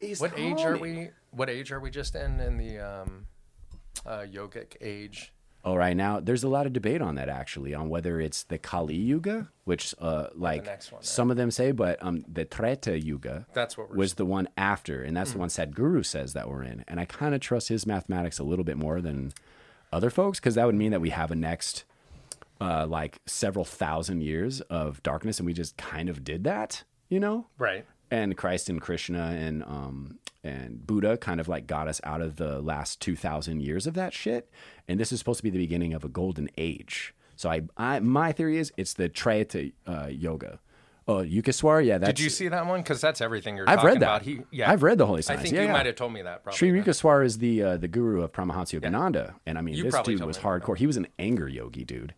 He's What age are we? What age are we just in in the um, uh, yogic age? Oh, right now there's a lot of debate on that actually, on whether it's the Kali Yuga, which uh, like one, right? some of them say, but um, the Treta Yuga That's what we're. was the one after, and that's the one Sadhguru says that we're in. And I kind of trust his mathematics a little bit more than other folks because that would mean that we have a next uh, like several thousand years of darkness, and we just kind of did that, you know. right. And Christ and Krishna and um and Buddha kind of like got us out of the last 2000 years of that shit and this is supposed to be the beginning of a golden age. So I, I my theory is it's the Trayata uh, yoga. Oh, Yukteswar, yeah, that's Did you see that one? Because that's everything you're I've talking read that. about. He, yeah, I've read the Holy I Science. think yeah, you yeah. might have told me that. Probably. Sri. Yukteswar is the uh, the guru of Paramahansa Yogananda, and I mean You this dude was hardcore. He was an anger yogi, dude,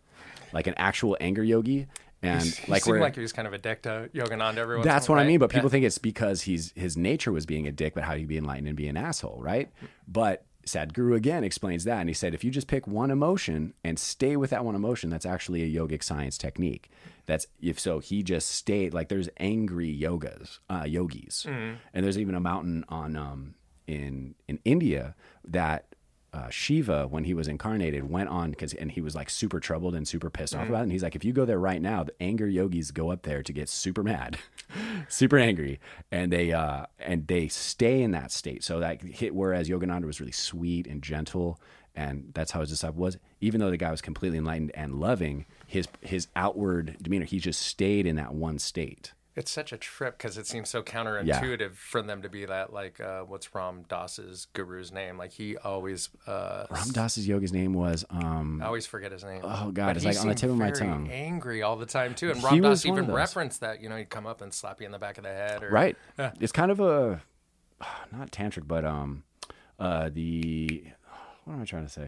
like an actual anger yogi, and He like seemed we're like he was kind of a dick to Yogananda. Every once That's what I mean. But people Yeah. think it's because he's his nature was being a dick, but how he'd be enlightened and be an asshole, right? But Sadhguru again explains that, and he said if you just pick one emotion and stay with that one emotion, that's actually a yogic science technique. That's if so, he just stayed like there's angry yogas, uh, yogis, Mm-hmm. and there's even a mountain on um, in in India that uh, Shiva, when he was incarnated, went on because and he was like super troubled and super pissed Mm-hmm. off about it. And he's like, if you go there right now, the anger yogis go up there to get super mad, super angry, and they uh, and they stay in that state. So that hit whereas Yogananda was really sweet and gentle, and that's how his disciple was. Even though the guy was completely enlightened and loving, his his outward demeanor, he just stayed in that one state. It's such a trip because it seems so counterintuitive for them to be that. Like, uh, what's Ram Dass's guru's name? Like, he always. Uh, Ram Dass's yoga's name was um, I always forget his name. Oh, God, But it's like on the tip of my tongue. Angry all the time too, and Ram Dass even those. referenced that. You know, he'd come up and slap you in the back of the head, or right Yeah. it's kind of a not tantric but um uh the what am i trying to say uh,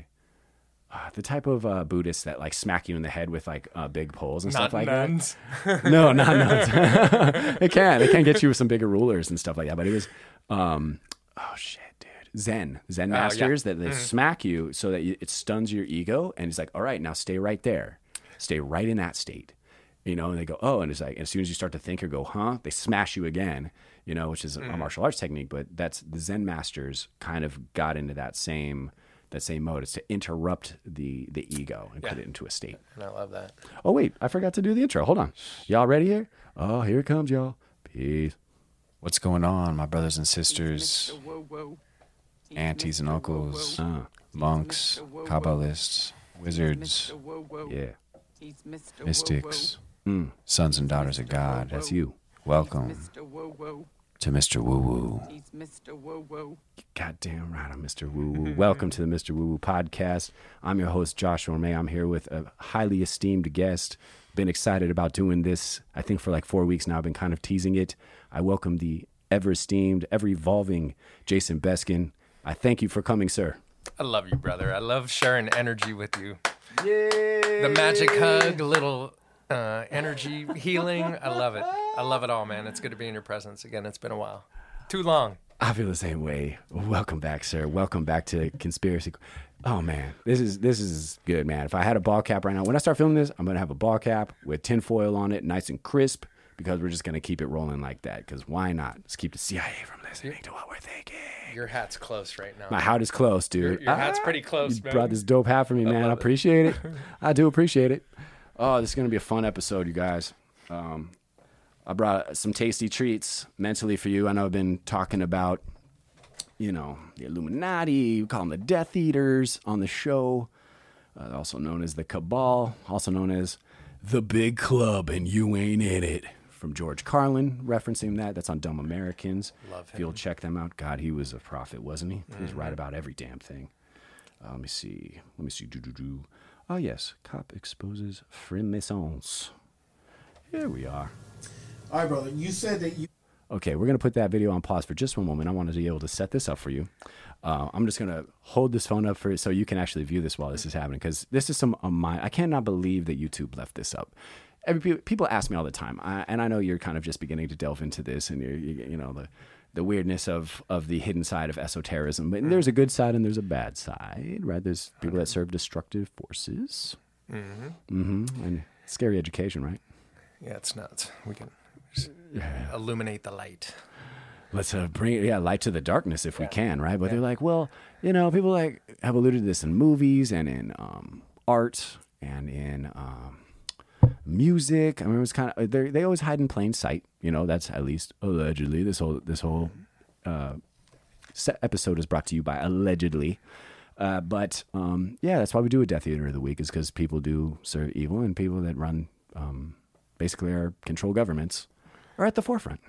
the type of uh, Buddhists that like smack you in the head with like uh, big poles and not stuff like nuns. that. No, not nuns. it can. It can get you with some bigger rulers and stuff like that. But it was, um, oh shit, dude, Zen, Zen Oh, yeah. masters that they smack you so that you, it stuns your ego, and it's like, all right, now stay right there, stay right in that state, you know. And they go, oh, and it's like as soon as you start to think or go, huh, they smash you again, you know, which is a martial arts technique. But that's the Zen masters kind of got into that same. That same mode. It's to interrupt the the ego and put it into a state. And I love that. Oh wait, I forgot to do the intro. Hold on. Y'all ready here? Oh, here it comes, y'all. Peace. What's going on, my brothers and sisters, aunties and uncles, Uh, monks, Kabbalists, wizards, yeah. mystics, sons and daughters of God? That's you. Welcome to Mr. Woo Woo. He's Mr. Woo Woo. Goddamn right, I'm Mr. Woo Woo. Welcome to the Mr. Woo Woo podcast. I'm your host, Joshua May. I'm here with a highly esteemed guest. Been excited about doing this, I think, for like four weeks now. I've been kind of teasing it. I welcome the ever esteemed, ever evolving Jason Beskin. I thank you for coming, sir. I love you, brother. I love sharing energy with you. The magic hug, little uh, energy healing. I love it. I love it all, man. It's good to be in your presence again. It's been a while. Too long. I feel the same way. Welcome back, sir. Welcome back to conspiracy. Oh man, this is this is good, man. If I had a ball cap right now, when I start filming this, I'm gonna have a ball cap with tinfoil on it, nice and crisp, because we're just gonna keep it rolling like that. Because why not? Let's keep the CIA from listening to what we're thinking. Your hat's close right now. My hat is close, dude. Your, your hat's Ah, pretty close, You man. brought this dope hat for me, man. I it. appreciate it. I do appreciate it. Oh, this is gonna be a fun episode, you guys. Um, I brought some tasty treats mentally for you. I know I've been talking about, you know, the Illuminati. We call them the Death Eaters on the show, uh, also known as the Cabal, also known as the Big Club, and you ain't in it. From George Carlin, referencing that. That's on Dumb Americans. Love If you'll check them out, God, he was a prophet, wasn't he? He was right about every damn thing. Uh, let me see. Let me see. Do do do. Oh yes, cop exposes Freemasons. Here we are. All right, brother. You said that you. Okay, we're gonna put that video on pause for just one moment. I wanted to be able to set this up for you. Uh, I'm just gonna hold this phone up for so you can actually view this while this is happening because this is some of my. I cannot believe that YouTube left this up. Every people ask me all the time, I, and I know you're kind of just beginning to delve into this, and you're, you, you know the the weirdness of of the hidden side of esotericism. But there's a good side and there's a bad side, right? There's people that serve destructive forces, mm-hmm. and scary education, right? Yeah, it's nuts. We can just illuminate the light. let's uh, bring yeah light to the darkness if we can, right? But they're like, well, you know, people like have alluded to this in movies and in um, art and in um, music. I mean, it was kind of they they always hide in plain sight. You know, that's at least allegedly. This whole this whole uh, set episode is brought to you by allegedly. Uh, but um, yeah, that's why we do a Death Eater of the Week is because people do serve evil and people that run um, basically our control governments are at the forefront.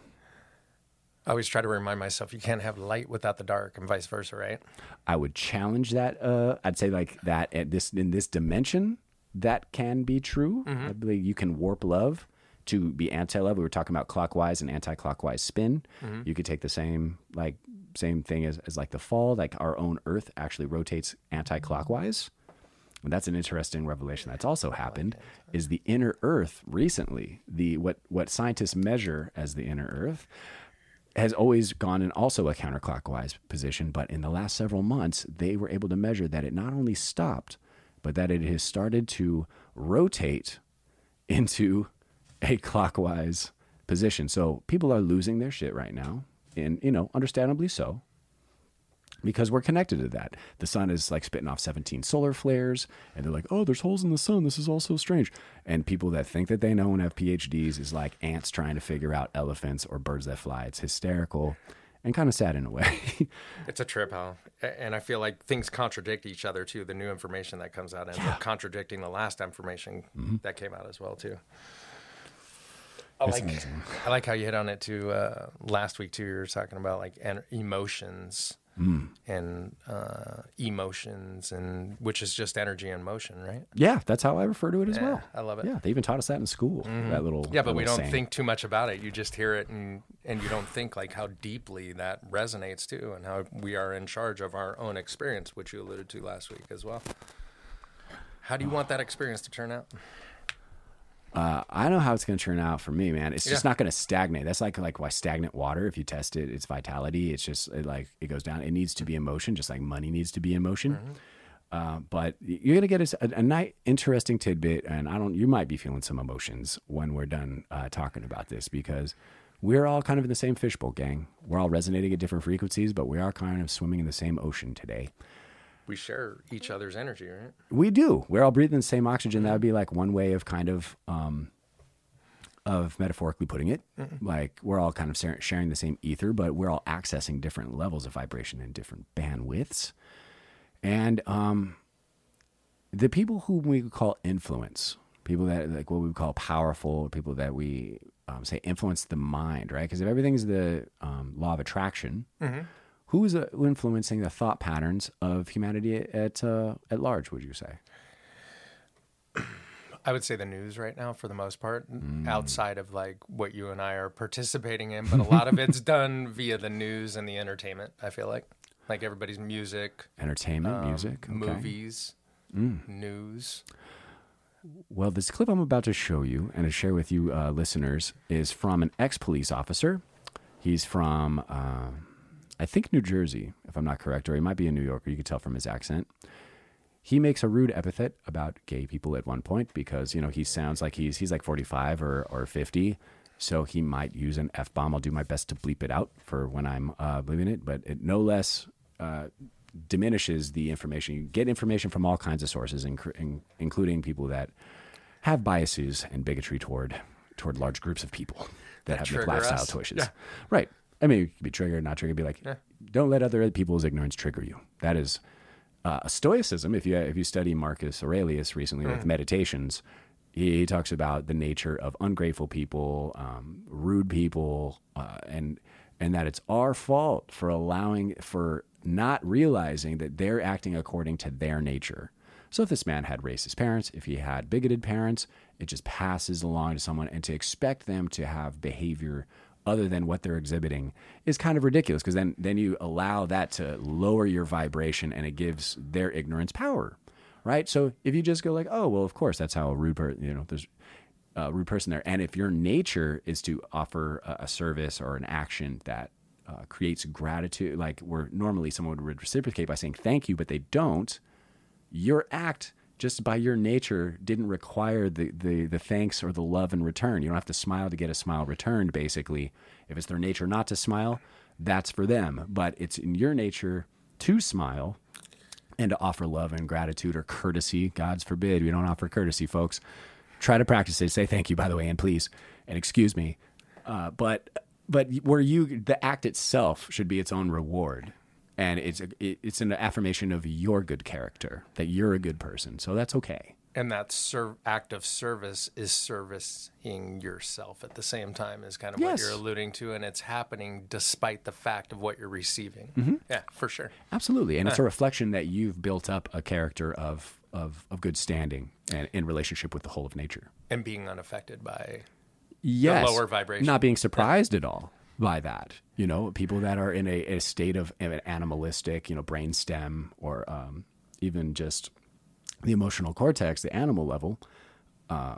I always try to remind myself you can't have light without the dark, and vice versa, right? I would challenge that. Uh, I'd say like that at this in this dimension, that can be true. Mm-hmm. I believe you can warp love to be anti-love. We were talking about clockwise and anti-clockwise spin. Mm-hmm. You could take the same like same thing as, as like the fall. Like our own Earth actually rotates anti-clockwise. And that's an interesting revelation that's also happened is the inner earth recently the what what scientists measure as the inner earth has always gone in also a counterclockwise position but in the last several months they were able to measure that it not only stopped but that it has started to rotate into a clockwise position so people are losing their shit right now and you know understandably so because we're connected to that. The sun is like spitting off 17 solar flares, and they're like, oh, there's holes in the sun. This is all so strange. And people that think that they know and have PhDs is like ants trying to figure out elephants or birds that fly. It's hysterical and kind of sad in a way. It's a trip, Hal. And I feel like things contradict each other too. The new information that comes out ends up contradicting the last information that came out as well too. I like, amazing. I like how you hit on it too. Uh, last week too, you were talking about like en- emotions and uh, emotions, and which is just energy and motion, right? yeah, that's how I refer to it as Yeah, well. I love it. Yeah, they even taught us that in school. That little Yeah, but that we don't saying. think too much about it. You just hear it, and and you don't think like how deeply that resonates too, and how we are in charge of our own experience, which you alluded to last week as well. How do you want that experience to turn out? Uh, I know how it's going to turn out for me, man. It's just Yeah. not going to stagnate. That's like like why stagnant water. If you test it, its vitality, it's just it like it goes down. It needs to be in motion, just like money needs to be in motion. Mm-hmm. Uh, but you're going to get a, a, a nice, interesting tidbit, and I don't. You might be feeling some emotions when we're done uh, talking about this because we're all kind of in the same fishbowl, gang. We're all resonating at different frequencies, but we are kind of swimming in the same ocean today. We share each other's energy, right? We do. We're all breathing the same oxygen. That would be like one way of kind of um, of metaphorically putting it. Like we're all kind of sharing the same ether, but we're all accessing different levels of vibration and different bandwidths. And um, the people who we call influence, people that like what we call powerful, people that we um, say influence the mind, right? Because if everything's the um, law of attraction, who is uh, influencing the thought patterns of humanity at uh, at large? Would you say? I would say the news right now, for the most part, outside of like what you and I are participating in, but a lot of it's done via the news and the entertainment. I feel like, like everybody's music, Entertainment, um, music, okay. movies, news. Well, this clip I'm about to show you and to share with you uh, listeners is from an ex-police officer. He's from, uh, I think, New Jersey, if I'm not correct, or he might be a New Yorker. You can tell from his accent. He makes a rude epithet about gay people at one point because you know he sounds like he's he's like 45 or or 50, so he might use an f bomb. I'll do my best to bleep it out for when I'm uh, bleeping it, but it no less uh, diminishes the information. You get information from all kinds of sources, inc- in, including people that have biases and bigotry toward toward large groups of people that, have trigger lifestyle us. choices. Yeah. Right. I mean, you could be triggered, not triggered. Be like, don't let other people's ignorance trigger you. That is uh, stoicism. If you if you study Marcus Aurelius recently with Meditations, he, he talks about the nature of ungrateful people, um, rude people, uh, and and that it's our fault for allowing for not realizing that they're acting according to their nature. So if this man had racist parents, if he had bigoted parents, it just passes along to someone, and to expect them to have behavior other than what they're exhibiting is kind of ridiculous because then then you allow that to lower your vibration and it gives their ignorance power right? So if you just go like oh well of course that's how a rude person you know there's a rude person there. And if your nature is to offer a, a service or an action that uh, creates gratitude like where normally someone would reciprocate by saying thank you but they don't your act just by your nature didn't require the, the, the thanks or the love in return. You don't have to smile to get a smile returned, basically. If it's their nature not to smile, that's for them. But it's in your nature to smile and to offer love and gratitude or courtesy. God's forbid we don't offer courtesy, folks. Try to practice it. Say thank you, by the way, and please, and excuse me. Uh, but but where you the act itself should be its own reward, and it's a, it, it's an affirmation of your good character that you're a good person. So that's okay. And that act of service is servicing yourself at the same time, is kind of Yes. what you're alluding to. And it's happening despite the fact of what you're receiving. Mm-hmm. Yeah, for sure. Absolutely, and it's a reflection that you've built up a character of of, of good standing and in relationship with the whole of nature. And being unaffected by. yes, lower vibration. Not being surprised at all by that. You know, people that are in a, a state of an animalistic, you know, brain stem or um, even just the emotional cortex, the animal level, uh,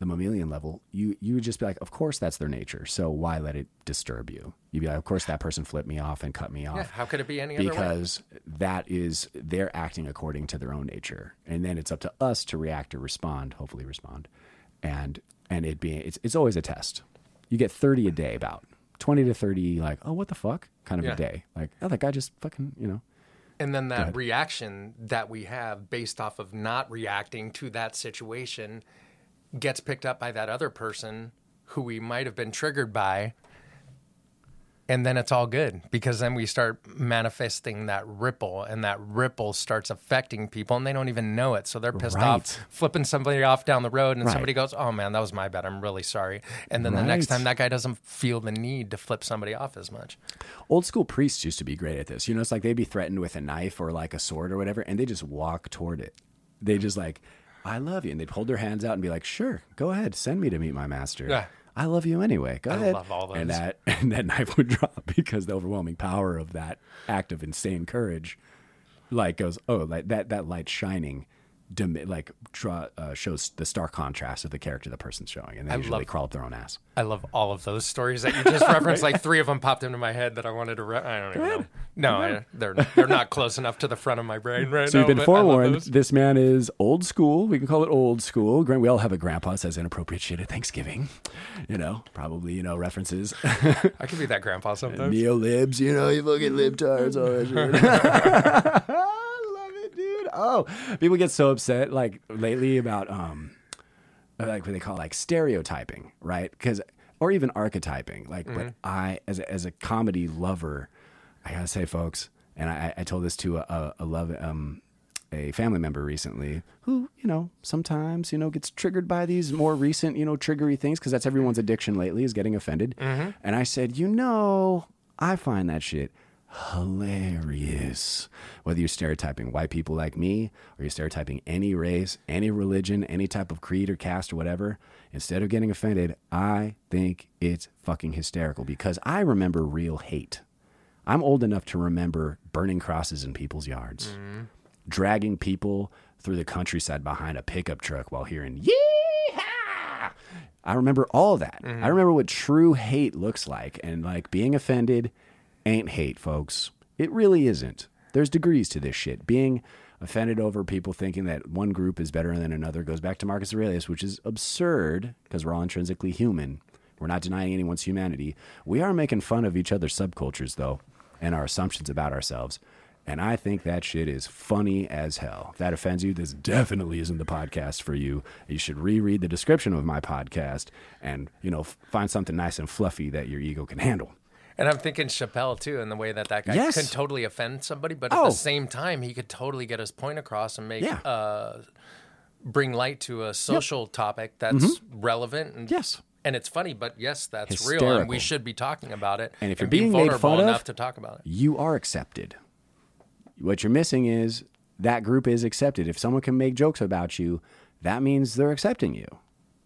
the mammalian level, you you would just be like, of course that's their nature. So why let it disturb you? You'd be like, of course that person flipped me off and cut me off Yeah, how could it be any other way? because that is they're acting according to their own nature and then it's up to us to react or respond hopefully respond and and it being it's, it's always a test you get 30 a day about 20 to 30 like oh what the fuck kind of Yeah. a day like oh that guy just fucking you know And then that reaction that we have based off of not reacting to that situation gets picked up by that other person who we might have been triggered by. And then it's all good because then we start manifesting that ripple, and that ripple starts affecting people, and they don't even know it. So they're pissed Right. off, flipping somebody off down the road, and Right. somebody goes, "Oh man, that was my bad. I'm really sorry." And then the next time, that guy doesn't feel the need to flip somebody off as much. old school priests used to be great at this you know it's like they'd be threatened with a knife or like a sword or whatever and they just walk toward it they just like i love you and they'd hold their hands out and be like sure go ahead send me to meet my master Yeah. I love you anyway. Go I ahead. love all And that and that knife would drop because the overwhelming power of that act of insane courage, like goes, oh, like that that light shining, like draw, uh, shows the stark contrast of the character the person's showing, and they I usually love- crawl up their own ass. I love all of those stories that you just referenced. Like three of them popped into my head that I wanted to. Re- I don't even know. No, I, they're they're not close enough to the front of my brain right So now. you've been but I love forewarned. This man is old school. We can call it old school. We all have a grandpa says inappropriate shit at Thanksgiving. You know, probably you know references. I could be that grandpa sometimes. Neo libs, you know, you fucking libtards, all that shit. I love it, dude. Oh, people get so upset like lately about um, like what they call like stereotyping, right? Because or even archetyping. Like, but I as a, as a comedy lover, I gotta say, folks, and I, I told this to a, a, a love um a family member recently who you know sometimes you know gets triggered by these more recent you know triggery things because that's everyone's addiction lately is getting offended and i said you know i find that shit hilarious whether you're stereotyping white people like me or you're stereotyping any race any religion any type of creed or caste or whatever instead of getting offended i think it's fucking hysterical because i remember real hate i'm old enough to remember burning crosses in people's yards mm-hmm. dragging people through the countryside behind a pickup truck while hearing yeehaw. I remember all that. I mm-hmm. remember what true hate looks like and like being offended ain't hate, folks. It really isn't. There's degrees to this shit. Being offended over people thinking that one group is better than another goes back to Marcus Aurelius, which is absurd because we're all intrinsically human. We're not denying anyone's humanity. We are making fun of each other's subcultures though and our assumptions about ourselves. And I think that shit is funny as hell. If that offends you, this definitely isn't the podcast for you. You should reread the description of my podcast and, you know, find something nice and fluffy that your ego can handle. And I'm thinking Chappelle too, and the way that that guy Yes. can totally offend somebody, but at Oh. the same time, he could totally get his point across and make Yeah. uh, bring light to a social topic that's relevant. And, Mm-hmm. Yes. and it's funny, but yes, that's real, and we should be talking about it. And if you're be being made vulnerable fun of- enough to talk about it, You are accepted. What you're missing is that group is accepted. If someone can make jokes about you, that means they're accepting you.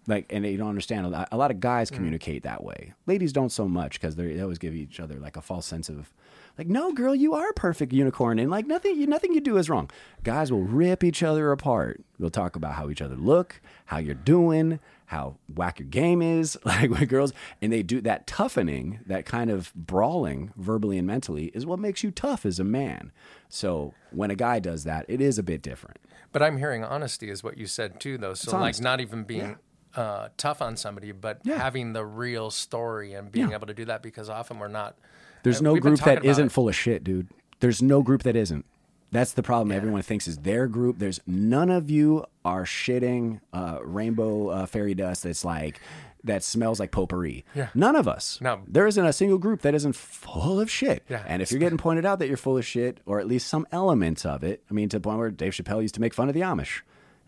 Like, and you don't understand. A lot, a lot of guys mm. communicate that way. Ladies don't so much because they always give each other like a false sense of, like, no, girl, you are a perfect unicorn, and like nothing, you, nothing you do is wrong. Guys will rip each other apart. They'll talk about how each other look, how you're doing, how whack your game is, like with girls, and they do that toughening, that kind of brawling, verbally and mentally, is what makes you tough as a man. So when a guy does that, it is a bit different. But I'm hearing honesty is what you said too, though. So like honest. not even being uh, tough on somebody, but Yeah. having the real story and being Yeah. able to do that because often we're not There's Uh, no group that isn't it. full of shit, dude. There's no group that isn't. That's the problem. Everyone thinks is their group. There's none of you are shitting uh, rainbow uh, fairy dust. That's like that smells like potpourri. Yeah. None of us. No. There isn't a single group that isn't full of shit. Yeah. And if you're getting pointed out that you're full of shit, or at least some elements of it, I mean, to the point where Dave Chappelle used to make fun of the Amish.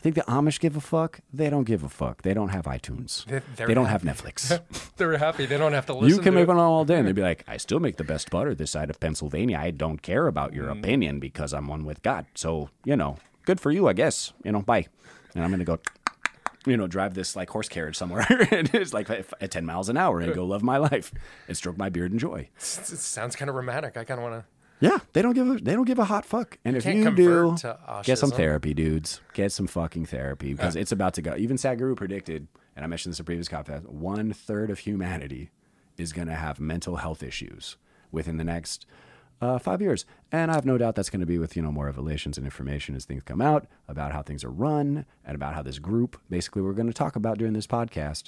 Think the Amish give a fuck? They don't give a fuck. They don't have iTunes. They- they're they don't have. Netflix. They're happy. They don't have to listen. You can to make it. one all day, and they'd be like, "I still make the best butter this side of Pennsylvania. I don't care about your Mm. opinion because I'm one with God. So you know, good for you, I guess. You know, bye." And I'm gonna go, you know, drive this like horse carriage somewhere, and it's like at 10 miles an hour, and go love my life and stroke my beard and joy. It sounds kind of romantic. I kind of want to. Yeah, they don't give a they don't give a hot fuck. And if you do, get some therapy, dudes. Get some fucking therapy because it's about to go. Even Sadhguru predicted, and I mentioned this in a previous podcast, one third of humanity is going to have mental health issues within the next uh, five years. And I have no doubt that's going to be with you know more revelations and information as things come out about how things are run and about how this group, basically, we're going to talk about during this podcast.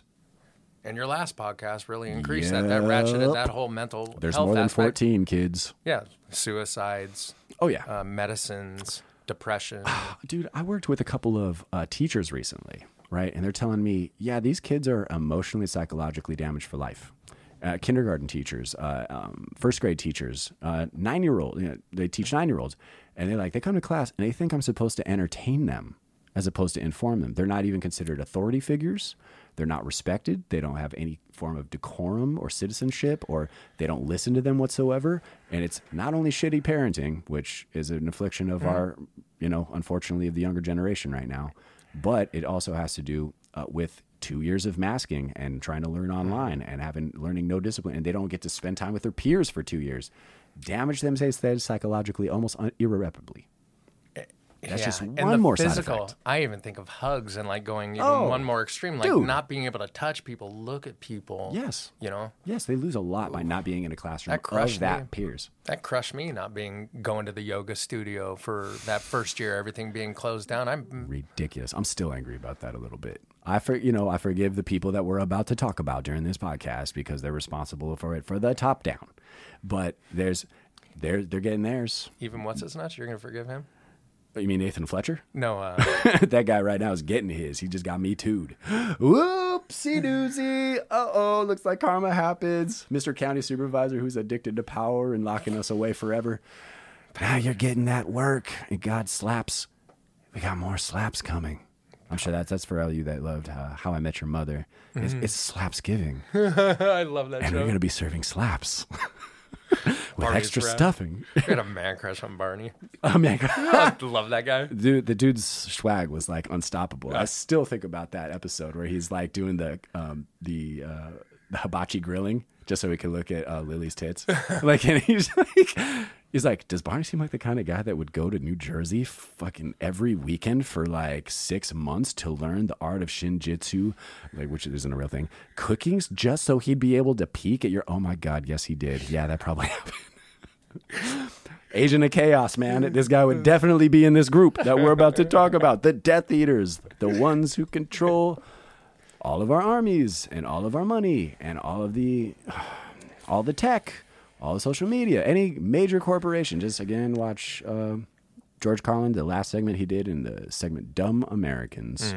And your last podcast really increased that. That ratcheted that whole mental There's health more than aspect. 14 kids. Yeah, suicides, Oh yeah, uh, medicines, depression. dude, I worked with a couple of uh, teachers recently, right? And they're telling me, yeah, these kids are emotionally, psychologically damaged for life. Uh, kindergarten teachers, uh, um, first grade teachers, uh, nine year old, you know, they teach nine year olds, and they like they come to class and they think I'm supposed to entertain them as opposed to inform them. They're not even considered authority figures. They're not respected. They don't have any form of decorum or citizenship, or they don't listen to them whatsoever. And it's not only shitty parenting, which is an affliction of our, you know, unfortunately, of the younger generation right now, but it also has to do uh, with two years of masking and trying to learn online and having learning no discipline, and they don't get to spend time with their peers for two years. Damage them, say, psychologically, almost un- irreparably. That's just and the more side physical, effect. I even think of hugs and like going even Oh, one more extreme, like dude. not being able to touch people, look at people. Yes. You know, Yes, they lose a lot by not being in a classroom That crushed that me. peers. that crushed me not being going to the yoga studio for that first year, everything being closed down. I'm ridiculous. I'm still angry about that a little bit. I for you know I forgive the people that we're about to talk about during this podcast because they're responsible for it for the top down. But there's they're they're getting theirs. even what's his nuts. You're gonna forgive him? You mean Nathan Fletcher? No, uh, that guy right now is getting his. He just got me tooed. Whoopsie doozy. Uh oh. Looks like karma happens. Mr. County Supervisor who's addicted to power and locking us away forever. Now you're getting that work. And God slaps. We got more slaps coming. I'm sure that's that's for all you that loved uh, How I Met Your Mother. It's, it's slaps giving, I love that and we're gonna be serving slaps with Barney's extra rap. stuffing. I had a man crush on Barney. oh man, I love that guy. dude, the dude's swag was like unstoppable. I still think about that episode where he's like doing the um, the, uh, the hibachi grilling just so we could look at uh, Lily's tits. like, and he's like, he's like, does Barney seem like the kind of guy that would go to New Jersey fucking every weekend for like six months to learn the art of shinjitsu, like which isn't a real thing, cookings just so he'd be able to peek at your. Oh my god, yes he did. Yeah, that probably happened. Agent of Chaos, man. This guy would definitely be in this group that we're about to talk about. The Death Eaters, the ones who control all of our armies and all of our money and all of the all the tech, all the social media, any major corporation. Just again, watch uh, George Carlin, the last segment he did in the segment "Dumb Americans,"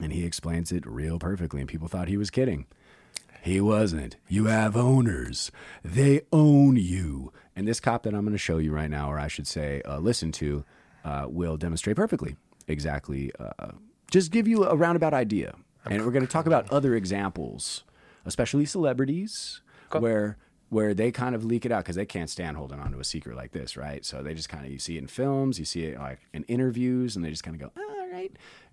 and he explains it real perfectly. And people thought he was kidding. He wasn't. You have owners. They own you. And this cop that I'm going to show you right now, or I should say, uh, listen to, uh, will demonstrate perfectly exactly. Uh, just give you a roundabout idea. And we're going to talk about other examples, especially celebrities, where where they kind of leak it out because they can't stand holding on to a secret like this, right? So they just kind of you see it in films, you see it like in interviews, and they just kind of go, all right.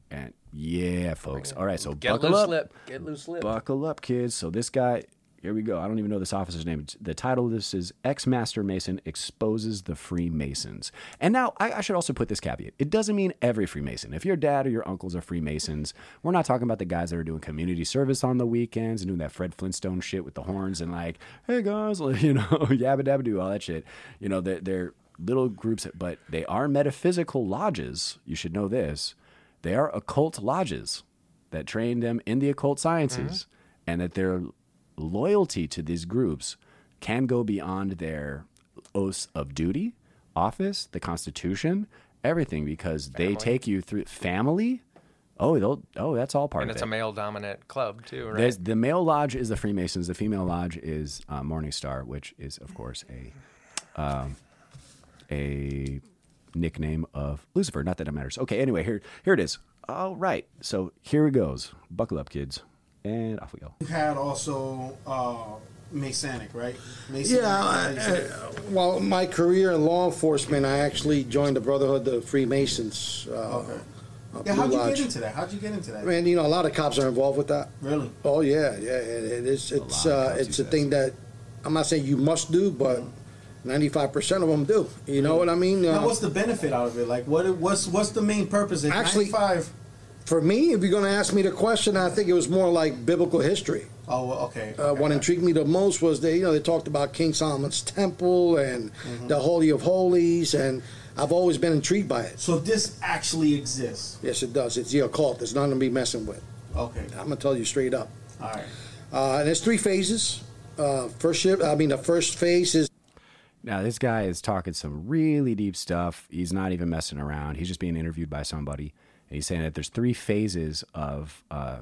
And yeah, folks. All right, so Get buckle loose up. lip. Get loose lip. Buckle up, kids. So this guy, here we go. I don't even know this officer's name. The title of this is Ex Master Mason Exposes the Freemasons. And now I, I should also put this caveat. It doesn't mean every Freemason. If your dad or your uncles are Freemasons, we're not talking about the guys that are doing community service on the weekends and doing that Fred Flintstone shit with the horns and like, hey guys, you know, yabba dabba do, all that shit. You know, they're, they're little groups, but they are metaphysical lodges. You should know this. They are occult lodges that train them in the occult sciences, mm-hmm. and that their loyalty to these groups can go beyond their oaths of duty, office, the Constitution, everything, because they take you through family. Oh, they'll. Oh, that's all part And of it. And it's a male dominant club too, right? There's, the male lodge is the Freemasons. The female lodge is uh, Morning Star, which is, of course, a um, a nickname of Lucifer. Not that it matters. Okay. Anyway, here here it is. All right. So here it goes. Buckle up, kids, and off we go. You had also uh, Masonic, right? Masonic, Yeah, I, I, well, my career in law enforcement, I actually joined the Brotherhood of Freemasons. Uh, Okay. uh, yeah, how'd you Lodge. get into that? How'd you get into that? Man, you know, a lot of cops are involved with that. Really? Oh yeah, yeah. It, it is. It's lot of uh, it's he a thing that I'm not saying you must do, but 95 percent of them do. You know what I mean? Now, Uh, what's the benefit out of it? Like, what? What's what's the main purpose? At Actually- 95. For me, if you're going to ask me the question, I think it was more like biblical history. Oh, okay. Uh, okay. what intrigued me the most was they, you know, they talked about King Solomon's temple and Mm-hmm. the Holy of Holies, and I've always been intrigued by it. So this actually exists. Yes, it does. It's the occult. It's not going to be messing with. Okay. I'm gonna tell you straight up. All right. Uh, and there's three phases. Uh, first shift. I mean, the first phase is Now this guy is talking some really deep stuff. He's not even messing around. He's just being interviewed by somebody, and he's saying that there's three phases of uh,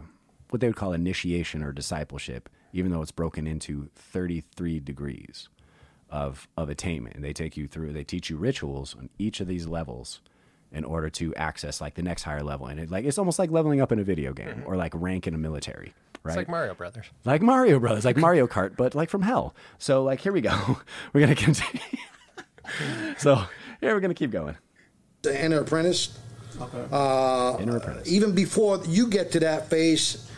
what they would call initiation or discipleship, even though it's broken into 33 degrees of of attainment. And they take you through. They teach you rituals on each of these levels in order to access like the next higher level. And it like it's almost like leveling up in a video game or like rank in a military. Right? It's like Mario Brothers. like Mario Brothers, like Mario Kart, but like from hell. So like here we go. We're gonna continue. so here we're gonna keep going. to enter apprentice. Okay. Uh, Enter apprentice. even before you get to that phase,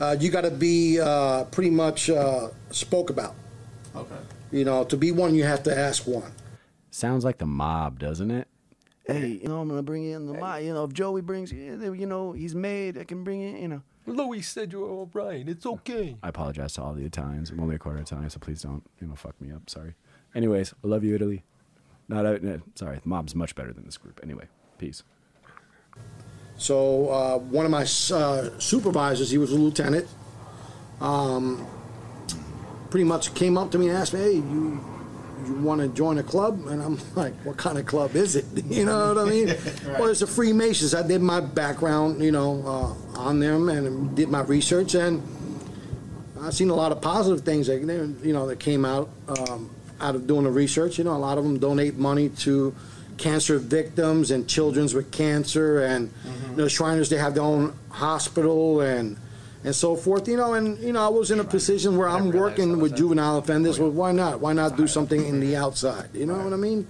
uh, you got to be uh, pretty much uh, spoke about. okay. You know, to be one, you have to ask one. Sounds like the mob, doesn't it? Hey, you know I'm gonna bring in the mob. You know if Joey brings, you know he's made. I can bring in. You know. Louis said you're all right. It's okay. I apologize to all the Italians. I'm only a quarter Italian, so please don't you know fuck me up. Sorry. Anyways, I love you, Italy. Not uh, no, sorry. The mob's much better than this group. Anyway, peace. So uh, one of my uh, supervisors, he was a lieutenant, um, pretty much came up to me and asked me, "Hey, you you want to join a club?" And I'm like, "What kind of club is it?" You know what I mean? Well, it's a Freemasons. I did my background, you know, uh, on them and did my research, and I've seen a lot of positive things that you know that came out um, out of doing the research. You know, a lot of them donate money to cancer victims and children's with cancer, and you know, Shriners they have their own hospital and and so forth. You know, and you know, I was in a position where I'm working with it. juvenile offenders. Well, why not? Why not do something in the outside? You know what I mean?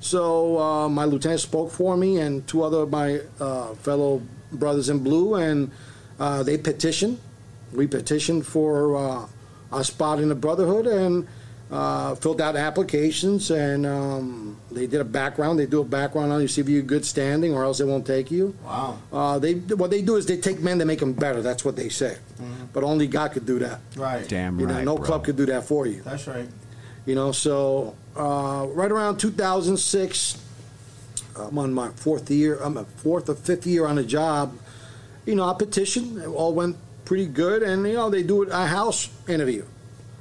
So uh, my lieutenant spoke for me, and two other of my uh, fellow brothers in blue, and uh, they petitioned. We petitioned for uh, a spot in the Brotherhood, and uh, filled out applications, and um, they did a background. They do a background on you, see if you're good standing, or else they won't take you. Wow. Uh, they what they do is they take men to make them better. That's what they say. But only God could do that. Right. Damn You know, right, no bro. club could do that for you. That's right. You know, so uh, right around 2006, I'm on my fourth year. I'm a fourth or fifth year on the job. You know, I petitioned. It all went pretty good, and you know they do a house interview.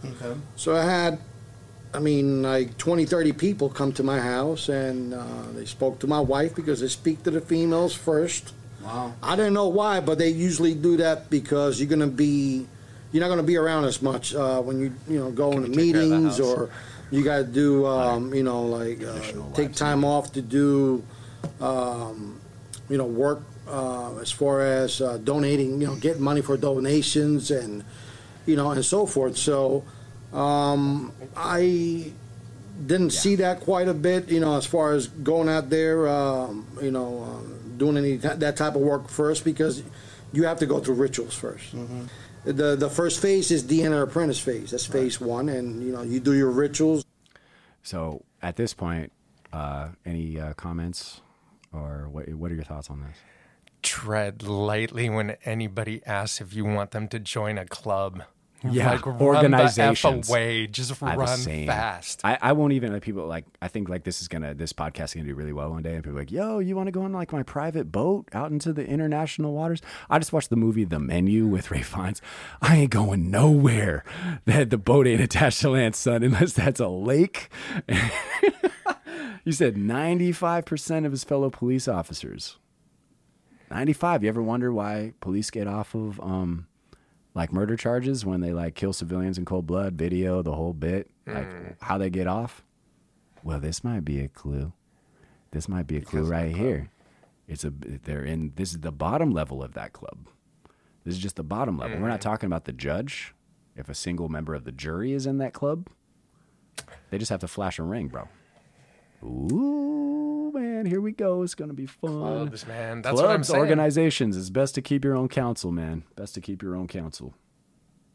Okay. So I had, I mean, like 20, 30 people come to my house, and uh, they spoke to my wife because they speak to the females first. Wow. I didn't know why, but they usually do that because you're gonna be, you're not gonna be around as much uh, when you you know go into you take care of the meetings or you got to do um, you know like uh, take time off to do, um, you know, work uh, as far as uh, donating, you know, getting money for donations and you know and so forth. So um, I didn't see that quite a bit, you know, as far as going out there, um, you know, uh, doing any that type of work first because you have to go through rituals 1st The the first phase is the inner apprentice phase. That's phase one, and you know you do your rituals. So at this point, uh, any uh, comments or what? What are your thoughts on this? Tread lightly when anybody asks if you want them to join a club. Yeah, like organizations. away, just I run fast. I, I won't even like people like I think like this is gonna this podcast is gonna do really well one day and people are like, yo, you wanna go on like my private boat out into the international waters? I just watched the movie The Menu with Ralph Fiennes. I ain't going nowhere. That the boat ain't attached to land, son, unless that's a lake. you said ninety five percent of his fellow police officers. Ninety five. You ever wonder why police get off of um like murder charges when they like kill civilians in cold blood, video, the whole bit, like how they get off. Well, this might be a clue. This might be a clue right here. It's a they're in this is the bottom level of that club. This is just the bottom level. We're not talking about the judge. If a single member of the jury is in that club, they just have to flash a ring, bro. Ooh, man, here we go. It's gonna be fun. Clubs, man. That's what I'm Clubs, saying. organizations. It's best to keep your own counsel, man. Best to keep your own counsel.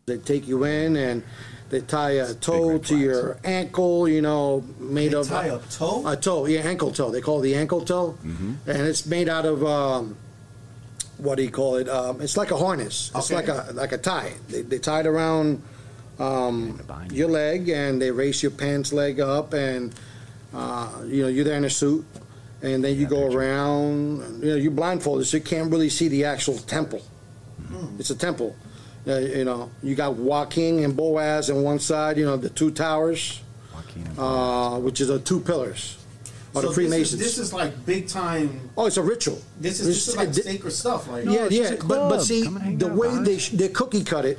They take you in and they tie a toe red to your ankle, you know, made They of tie a toe? A toe, yeah, ankle toe. They call it the ankle toe, Mm-hmm. and it's made out of um, what do you call it? Um, it's like a harness. It's like a like a tie. They, they tie it around um, your leg, and they raise your pants leg up, and uh, you know you're there in a suit, and then you go picture. around. You know you're blindfolded, so you can't really see the actual temple. Hmm. It's a temple. Uh, you know, you got Jachin and Boaz on one side. You know the two towers, uh, which is the two pillars, or So the Freemasons. This is, this is like big time. oh, it's a ritual. This is this is like It's- sacred stuff. Like yeah, it's just yeah, a but but club. see, Come and hang the out, way guys. they sh- they cookie cut it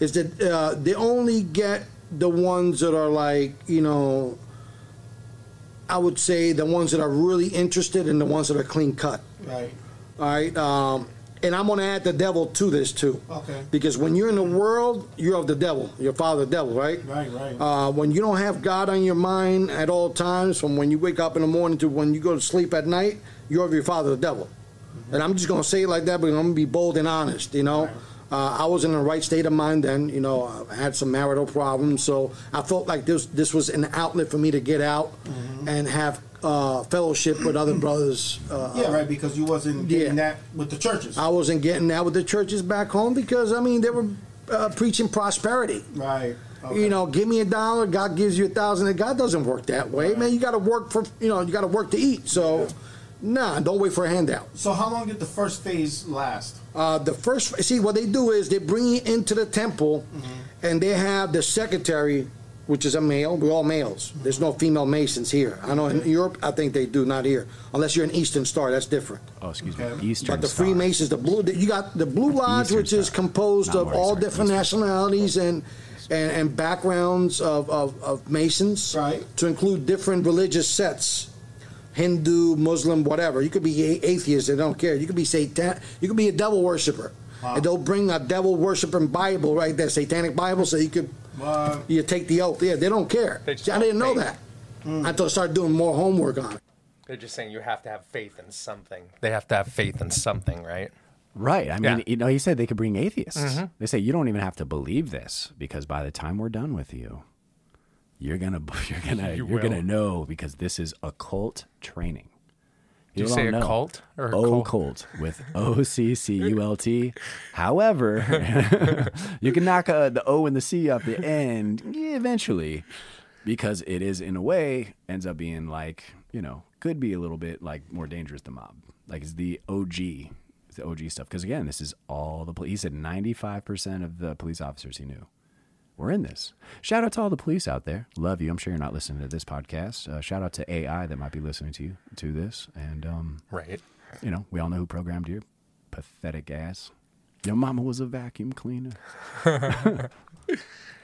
is that uh, they only get the ones that are like you know. I would say the ones that are really interested and the ones that are clean cut. right. All right, um, and I'm going to add the devil to this too. Okay. Because when you're in the world, you're of the devil. Your father, the devil, right? Right, right. Uh, when you don't have God on your mind at all times, from when you wake up in the morning to when you go to sleep at night, you're of your father, the devil. And I'm just going to say it like that, but I'm going to be bold and honest, you know? Uh, I was in the right state of mind then, you know, I had some marital problems, so I felt like this this was an outlet for me to get out and have uh, fellowship with other brothers. Uh, yeah, right. Because you wasn't getting yeah. that with the churches. I wasn't getting that with the churches back home because, I mean, they were uh, preaching prosperity. right. Okay. You know, give me a dollar, God gives you a thousand. And God doesn't work that way, man. You got to work for, you know, you got to work to eat. So, nah, don't wait for a handout. So how long did the first phase last? Uh, the first, see, what they do is they bring you into the temple, and they have the secretary, which is a male. We're all males. There's no female masons here. I know in Europe, I think they do, not here, unless you're an Eastern Star. That's different. Oh, excuse Okay. me. Eastern But the Star. Freemasons, the blue, you got the Blue Lodge, Eastern which is Star. composed Not of all Star, different Eastern nationalities and, and and backgrounds of, of, of Masons, Right. to include different religious sets. Hindu, Muslim, whatever. You could be a- atheist; they don't care. You could be satan. You could be a devil worshiper, Wow. and they'll bring a devil worshiping Bible right there, satanic Bible, so you could What? you take the oath. Yeah, they don't care. They See, I didn't know don't that Hmm. until I started doing more homework on it. They're just saying you have to have faith in something. They have to have faith in something, right? Right. I mean, Yeah. Mm-hmm. you know, he said they could bring atheists. They say you don't even have to believe this because by the time we're done with you, you're gonna you're gonna You you are gonna will. know because this is occult training. Did you People say don't know. occult or cult? Occult with O C C U L T. However, you can knock uh, the O and the C off the end eventually because it is in a way ends up being like you know could be a little bit like more dangerous than mob like it's the og it's the og stuff because again this is all the police he said 95% of the police officers he knew were in this shout out to all the police out there love you i'm sure you're not listening to this podcast uh, shout out to ai that might be listening to you to this and um Right. you know we all know who programmed you pathetic ass your mama was a vacuum cleaner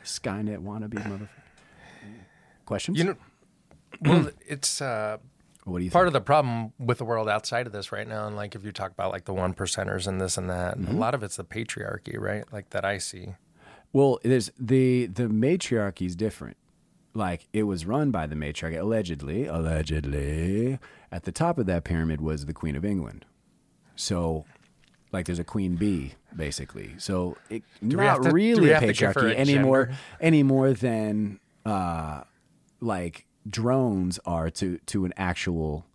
skynet wannabe motherfucker questions You know, well, it's uh, what do you part think? of the problem with the world outside of this right now. And like, if you talk about like the one percenters and this and that, Mm-hmm. a lot of it's the patriarchy, right? Like that I see. Well, there's the the matriarchy is different. Like it was run by the matriarch allegedly, allegedly. At the top of that pyramid was the Queen of England. So, like, there's a Queen Bee basically. So, it, not to- really a have to give her patriarchy anymore. Any more than uh, like drones are to to an actual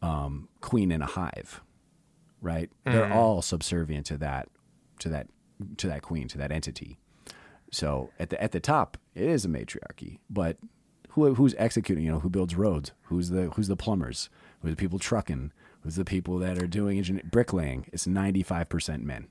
um, queen in a hive, right? They're Mm. all subservient to that, to that, to that queen, to that entity. So at the at the top, it is a matriarchy, but who who's executing? You know, who builds roads? Who's the who's the plumbers? Who's the people trucking? Who's the people that are doing engin- bricklaying? It's ninety five percent men.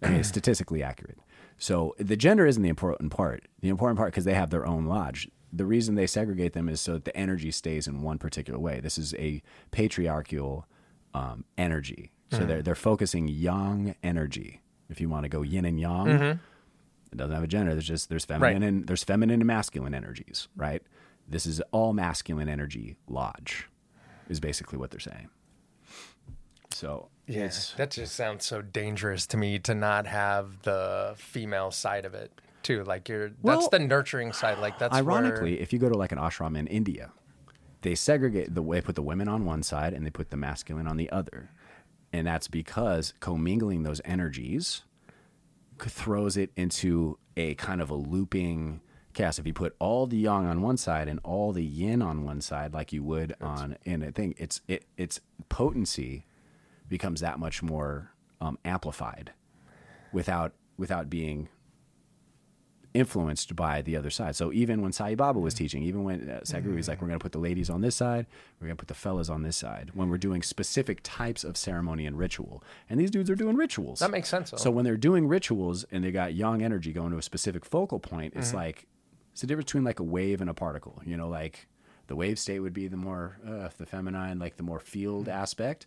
I mean, it's statistically accurate. So the gender isn't the important part. The important part because they have their own lodge. The reason they segregate them is so that the energy stays in one particular way. This is a patriarchal um, energy. So they're they're focusing yang energy. If you want to go yin and yang, it doesn't have a gender. There's just there's feminine Right. and there's feminine and masculine energies, right? This is all masculine energy lodge, is basically what they're saying. So Yeah, that just sounds so dangerous to me to not have the female side of it too. Like you're Well, that's the nurturing side. Like that's ironically, where, if you go to like an ashram in India, they segregate the way put the women on one side and they put the masculine on the other, and that's because commingling those energies c- throws it into a kind of a looping cast. If you put all the yang on one side and all the yin on one side, like you would on in a thing, it's it its potency becomes that much more um, amplified without without being influenced by the other side. So even when Sai Baba was teaching, even when uh, Sadhguru was like, we're going to put the ladies on this side, we're going to put the fellas on this side, when we're doing specific types of ceremony and ritual. And these dudes are doing rituals. that makes sense. Though. So when they're doing rituals and they got yang energy going to a specific focal point, it's like it's the difference between like a wave and a particle. You know, like the wave state would be the more uh, the feminine, like the more field aspect.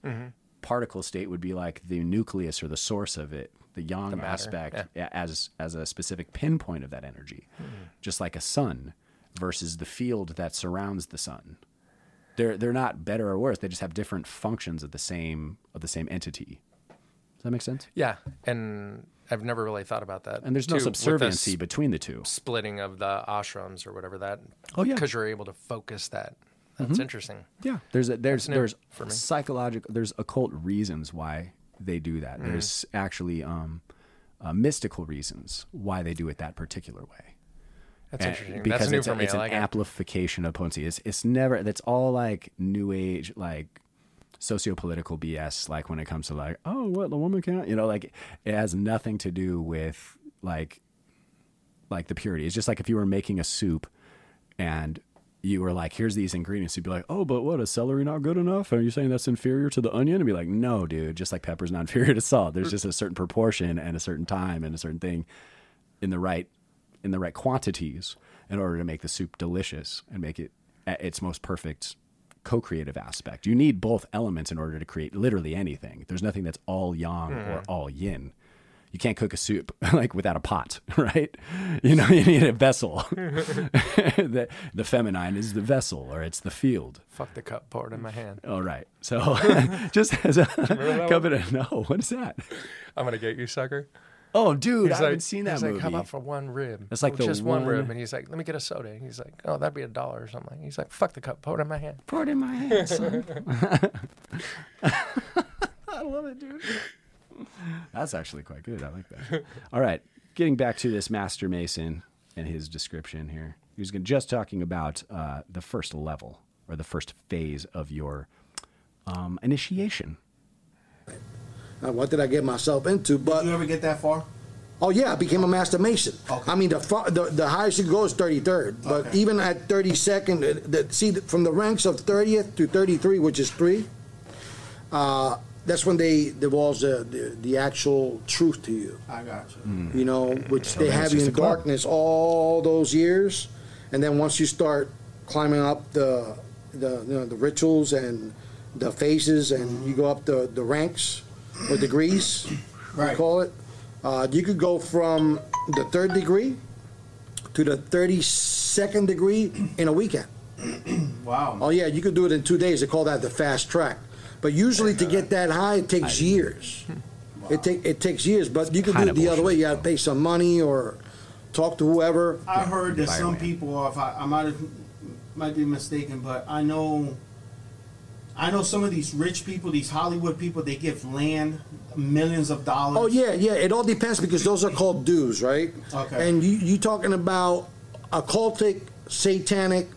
Particle state would be like the nucleus or the source of it, the yang matter, aspect a- as as a specific pinpoint of that energy, hmm. just like a sun versus the field that surrounds the sun. They're they're not better or worse. They just have different functions of the same of the same entity. Does that make sense? yeah, and I've never really thought about that. And there's no too, the subserviency s- between the two. splitting of the ashrams or whatever that. Oh, yeah. because you're able to focus that. That's mm-hmm. interesting. Yeah, there's a, there's there's psychological there's occult reasons why they do that. Mm-hmm. There's actually um, uh, mystical reasons why they do it that particular way. That's And- interesting. because That's new it's, for a, me. it's an like it. amplification of potency. It's it's never that's all like new age like socio-political BS. Like when it comes to like oh what the woman can't you know like it has nothing to do with like like the purity. It's just like if you were making a soup and you were like, here's these ingredients, you'd be like, oh, but what, is celery not good enough? Are you saying that's inferior to the onion? And be like, no, dude, just like pepper's not inferior to salt. There's just a certain proportion and a certain time and a certain thing in the right in the right quantities in order to make the soup delicious and make it at its most perfect co-creative aspect. You need both elements in order to create literally anything. There's nothing that's all yang or hmm. all yin. You can't cook a soup like without a pot, right? You know, you need a vessel. the, the feminine is the vessel or it's the field. Fuck the cup poured in my hand. All right. So just as a covenant, no, what is that? I'm gonna get you, sucker. Oh, dude, He's I haven't seen that he's movie. like, how about for one rib? It's like just one, one- rib, and he's like, let me get a soda. And he's like, oh, that'd be a dollar or something. He's like, fuck the cup, pour it in my hand. Pour it in my hand, son. I love it, dude. That's actually quite good. I like that. All right, getting back to this master mason and his description here. He was just talking about uh, the first level or the first phase of your um, initiation. Uh, what did I get myself into? But Did you ever get that far? Oh yeah, I became a master mason. Okay. I mean, the, far, the the highest you go is thirty third, but Okay. even at thirty second, the, the, see from the ranks of thirtieth to thirty three, which is three, uh, that's when they divulge the, the the actual truth to you. I got you. You know, which they have you in a club. darkness all those years, and then once you start climbing up the the you know, the rituals and the phases, and you go up the the ranks or degrees, we Right. call it. Uh, you could go from the third degree to the thirty second degree in a weekend. Wow. Oh yeah, you could do it in two days. They call that the fast track. But usually to get that high, it takes years. It take it takes years. But you can do it the other way. You got to pay some money or talk to whoever. I heard that some Environment. people, if I, I might have, might be mistaken, but I know, I know some of these rich people, these Hollywood people, they give land millions of dollars. Oh yeah, yeah. It all depends because those are called dues, right? Okay. And you you talking about occultic, satanic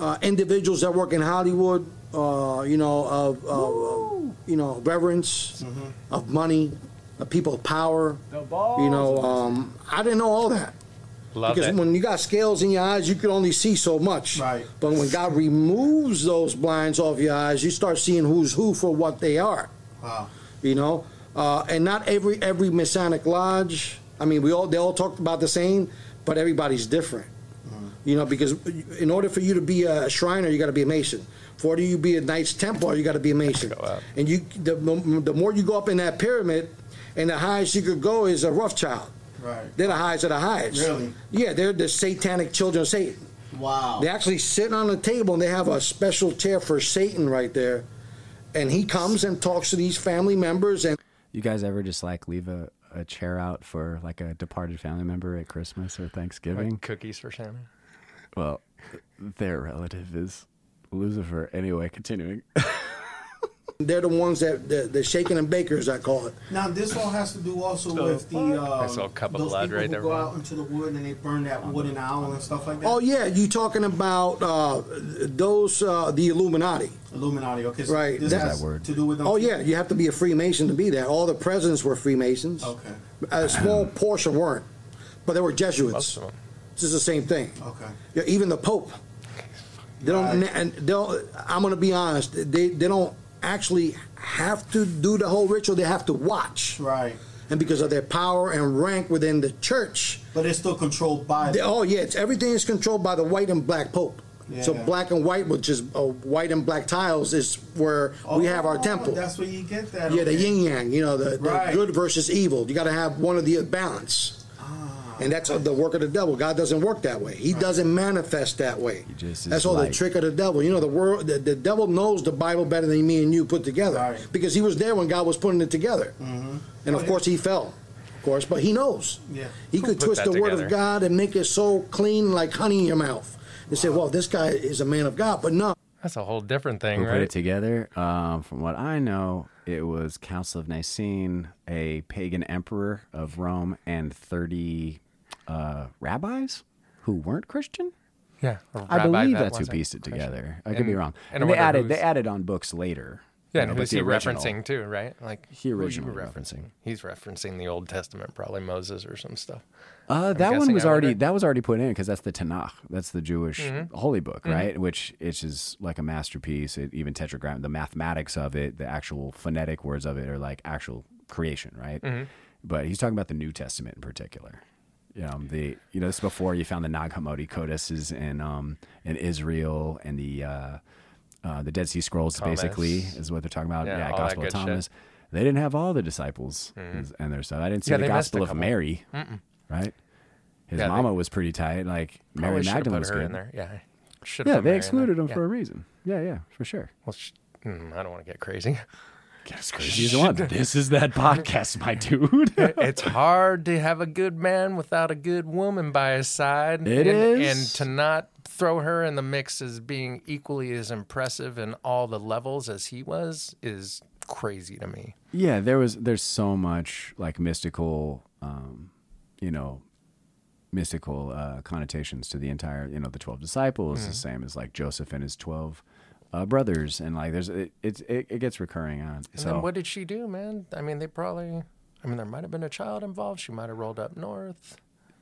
uh, individuals that work in Hollywood. Uh, you know of, of uh, you know reverence Mm-hmm. of money. uh, people of power. You know, um, I didn't know all that. Love because it. when you got scales in your eyes, you can only see so much. Right. But when God removes those blinds off your eyes, you start seeing who's who for what they are. Wow. You know, uh, and not every every Masonic lodge. I mean, we all they all talked about the same, but everybody's different. You know, because in order for you to be a Shriner, you got to be a Mason. For you to be a Knights Templar, you got to be a Mason. And you, the, the more you go up in that pyramid, and the highest you could go is a Rothschild. Right. They're the highest of the highest. Really? Yeah, they're the satanic children of Satan. Wow. They actually sit on the table and they have a special chair for Satan right there. And he comes and talks to these family members and You guys ever just like leave a, a chair out for like a departed family member at Christmas or Thanksgiving? Like cookies for Santa. Well, their relative is Lucifer. Anyway, continuing. they're the ones that the, the shaking and bakers I call it. Now this all has to do also with the uh, I saw a cup of those blood people right who there, go Ron. out into the wood and they burn that wooden owl and stuff like that. Oh yeah, you talking about uh, those uh, the Illuminati? Illuminati. Okay, so Right, This that's has that word. to do with them. Oh yeah, you have to be a Freemason to be that. All the presidents were Freemasons. Okay. A small portion weren't, but they were Most Jesuits. of them. This is the same thing. Okay. Yeah, even the Pope. They don't. Right. And they'll. I'm gonna be honest. They they don't actually have to do the whole ritual. They have to watch. Right. And because of their power and rank within the church, But it's still controlled by. they, oh yeah, it's everything is controlled by the white and black Pope. So black and white, which is uh, white and black tiles, is where we have our Oh, temple. That's where you get that. Yeah, the yin yang. You know, the, the Right. good versus evil. You got to have one of the balance. And that's the work of the devil. God doesn't work that way. He doesn't manifest that way. He just is that's all the trick of the devil. You know, the world, the, the devil knows the Bible better than me and you put together Right. because he was there when God was putting it together. Mm-hmm. And of Oh, yeah. course, he fell. Of course, but he knows. Yeah. He Who could put twist that the word together? of God and make it so clean like honey in your mouth. And say, well, this guy is a man of God. But no, That's a whole different thing, Who put it together? Um, from what I know, it was Council of Nicene, a pagan emperor of Rome, and thirty uh, rabbis who weren't Christian. yeah. I believe that that's who pieced it together. I could be wrong. and And, they added they added on books later. Yeah, you and know, who's he original- referencing too, right? Like He originally were referencing. He's referencing the Old Testament, probably Moses or some stuff. Uh, that one was already that was already put in because that's the Tanakh. That's the Jewish Mm-hmm. holy book, right? Which which is like a masterpiece. It, even tetragram, the mathematics of it, the actual phonetic words of it are like actual creation, right? Mm-hmm. But he's talking about the New Testament in particular. You know, the you know this before you found the Nag Hammadi codices in um in Israel and the uh, uh, the Dead Sea Scrolls Thomas. basically is what they're talking about. Yeah, Yeah, Gospel of good shit. Thomas. They didn't have all the disciples and their stuff. I didn't see Yeah, the they Gospel of. Mary, right? His Yeah, they- mama was pretty tight. Like Mary Magdalene was good. in there. Yeah, should. Yeah, they excluded him for a reason. Yeah, yeah, for sure. Well, sh- mm, I don't want to get crazy. Guess crazy one. This is that podcast, my dude. it's hard to have a good man without a good woman by his side. It and, is. and to not throw her in the mix as being equally as impressive in all the levels as he was is crazy to me. yeah, there was. There's so much like mystical, um, you know, mystical uh, connotations to the entire. You know, the twelve disciples, the same as like Joseph and his twelve uh, brothers, and like there's it. It, it, it gets recurring on. And So then what did she do, man? I mean, they probably. I mean, there might have been a child involved. She might have rolled up north,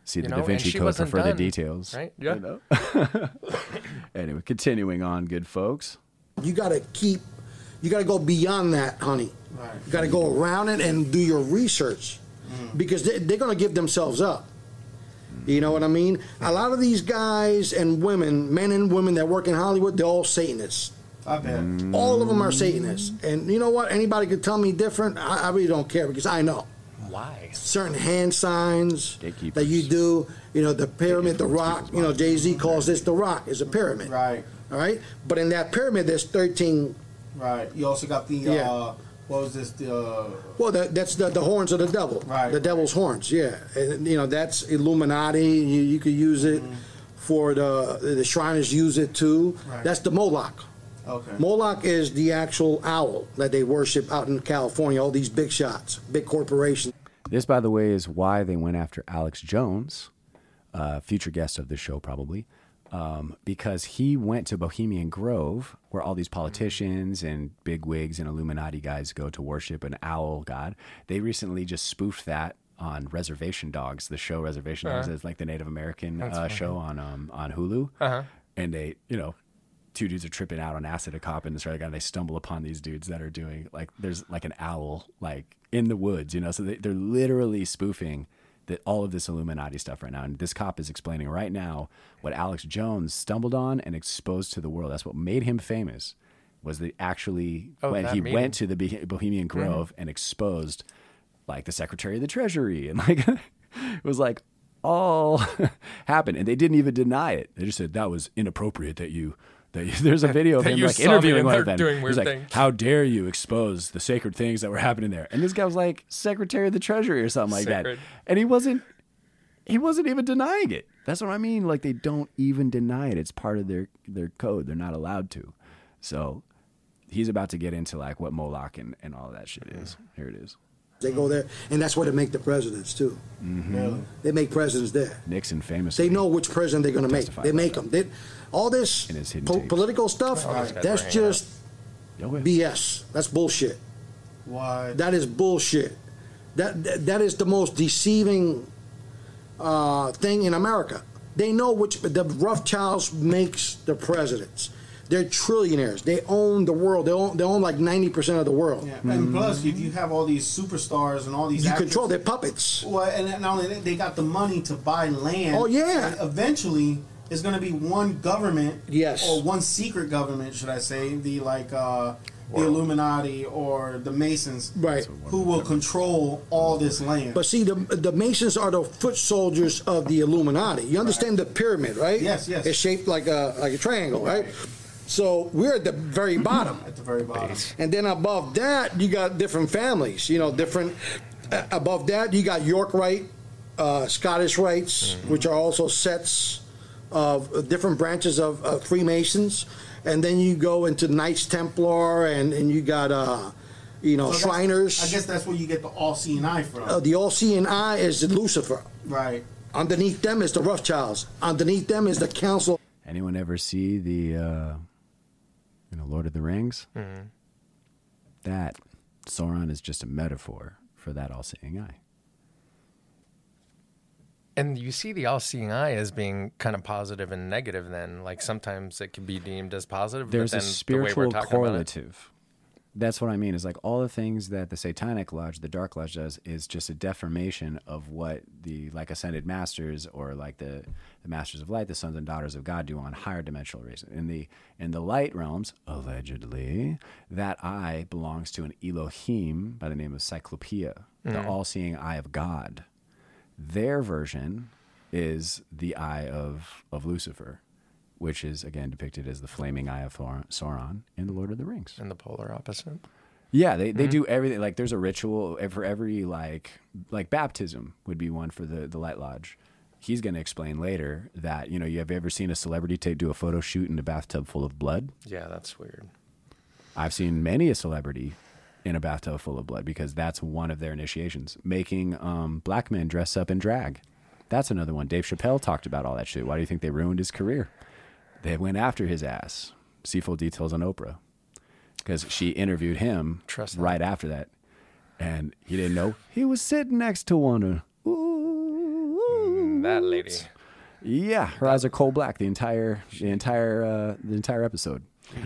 see the you know, Da Vinci Code for wasn't further done, details. right? Yeah. You know? anyway, continuing on, good folks. you got to keep, you got to go beyond that, honey. Right. You got to go around it and do your research because they, they're going to give themselves up. You know what I mean? A lot of these guys and women, men and women that work in Hollywood, they're all Satanists. I bet. All of them are Satanists. And you know what? Anybody could tell me different. I, I really don't care because I know Why? certain hand signs Gatekeepers. that you do. You know, the pyramid, the rock. You know, Jay Z calls this the rock. Is a pyramid. Right. All right. But in that pyramid, there's 13 Right. You also got the. Yeah. Uh, what was this? The. Uh, Well, that, that's the, the horns of the devil. Right. The devil's horns. Yeah. And, you know, that's Illuminati. You, you could use it for the the Shriners use it too. Mm-hmm. Right. That's the Moloch. Okay. Moloch is the actual owl that they worship out in California. All these big shots, big corporations. This, by the way, is why they went after Alex Jones, uh, future guest of the show, probably, um, because he went to Bohemian Grove, where all these politicians and big wigs and Illuminati guys go to worship an owl god. They recently just spoofed that on Reservation Dogs, the show Reservation Dogs is like the Native American uh, show on um, on Hulu, Uh-huh. and they you know. Two dudes are tripping out on acid, a cop and this other guy. And they stumble upon these dudes that are doing like there's like an owl like in the woods, you know. So they, they're literally spoofing that all of this Illuminati stuff right now. And this cop is explaining right now what Alex Jones stumbled on and exposed to the world. That's what made him famous. Was that actually Oh, when that he meeting. went to the Bohemian mm-hmm. Grove and exposed like the Secretary of the Treasury and like it was like all happened and they didn't even deny it. They just said that was inappropriate that you. That there's a video of him like interviewing one of them. doing He's like, things. "How dare you expose the sacred things that were happening there?" And this guy was like Secretary of the Treasury or something like Sacred. that, and he wasn't he wasn't even denying it. That's what I mean. Like they don't even deny it. It's part of their their code. They're not allowed to. So he's about to get into like what Moloch and, and all that shit is. Mm-hmm. Here it is. They go there, and that's where they make the presidents too. Really? They make presidents there. Nixon famous. They know which president they're going to make. They make them. They, all this In his hidden po- political stuff, guys were that's just. BS. That's bullshit. Why? That is bullshit. That that, that is the most deceiving uh, thing in America. They know which the Rothschilds makes the presidents. They're trillionaires. They own the world. They own they own like ninety percent of the world. Yeah. And plus, if you have all these superstars and all these You actors, control their puppets. Well, and not only that, they got the money to buy land. Oh, yeah. And eventually, it's going to be one government. Yes. Or one secret government, should I say? The like uh, the Illuminati or the Masons. Right. Who will control all this land? But see, the the Masons are the foot soldiers of the Illuminati. You understand the pyramid, right? Yes, yes. It's shaped like a like a triangle, right? So we're at the very bottom. at the very bottom. And then above that, you got different families. You know, different. Uh, above that, you got York Rite, uh, Scottish Rites, which are also sets of uh, different branches of uh, Freemasons. And then you go into Knights Templar, and, and you got, uh, you know, So Shriners. I guess that's where you get the all-seeing eye from. uh, the all-seeing eye is Lucifer. right. Underneath them is the Rothschilds. Underneath them is the Council Anyone ever see the uh, you know Lord of the Rings? Mm-hmm. That Sauron is just a metaphor for that all-seeing eye. And you see the all-seeing eye as being kind of positive and negative. Then, like sometimes it can be deemed as positive. there's but a the spiritual we're talking about it- correlative. That's what I mean. Is like all the things that the Satanic Lodge, the Dark Lodge, does is just a deformation of what the like ascended masters or like the, the masters of light, the sons and daughters of God, do on higher dimensional races. In the in the light realms, allegedly, that eye belongs to an Elohim by the name of Cyclopea, the mm. all-seeing eye of God. Their version is the eye of of Lucifer, which is again depicted as the flaming eye of Sauron in the Lord of the Rings. and the polar opposite. Yeah, they, they do everything. Like there's a ritual for every like like baptism would be one for the the Light Lodge. He's going to explain later that you know you have ever seen a celebrity take do a photo shoot in a bathtub full of blood? Yeah, that's weird. I've seen many a celebrity in a bathtub full of blood because that's one of their initiations. Making um, black men dress up in drag. That's another one. Dave Chappelle talked about all that shit. Why do you think they ruined his career? They went after his ass. See full details on Oprah because she interviewed him Trust that. right after that, and he didn't know he was sitting next to one. Ooh, That lady. Yeah, her eyes are coal black the entire the entire uh, the entire episode.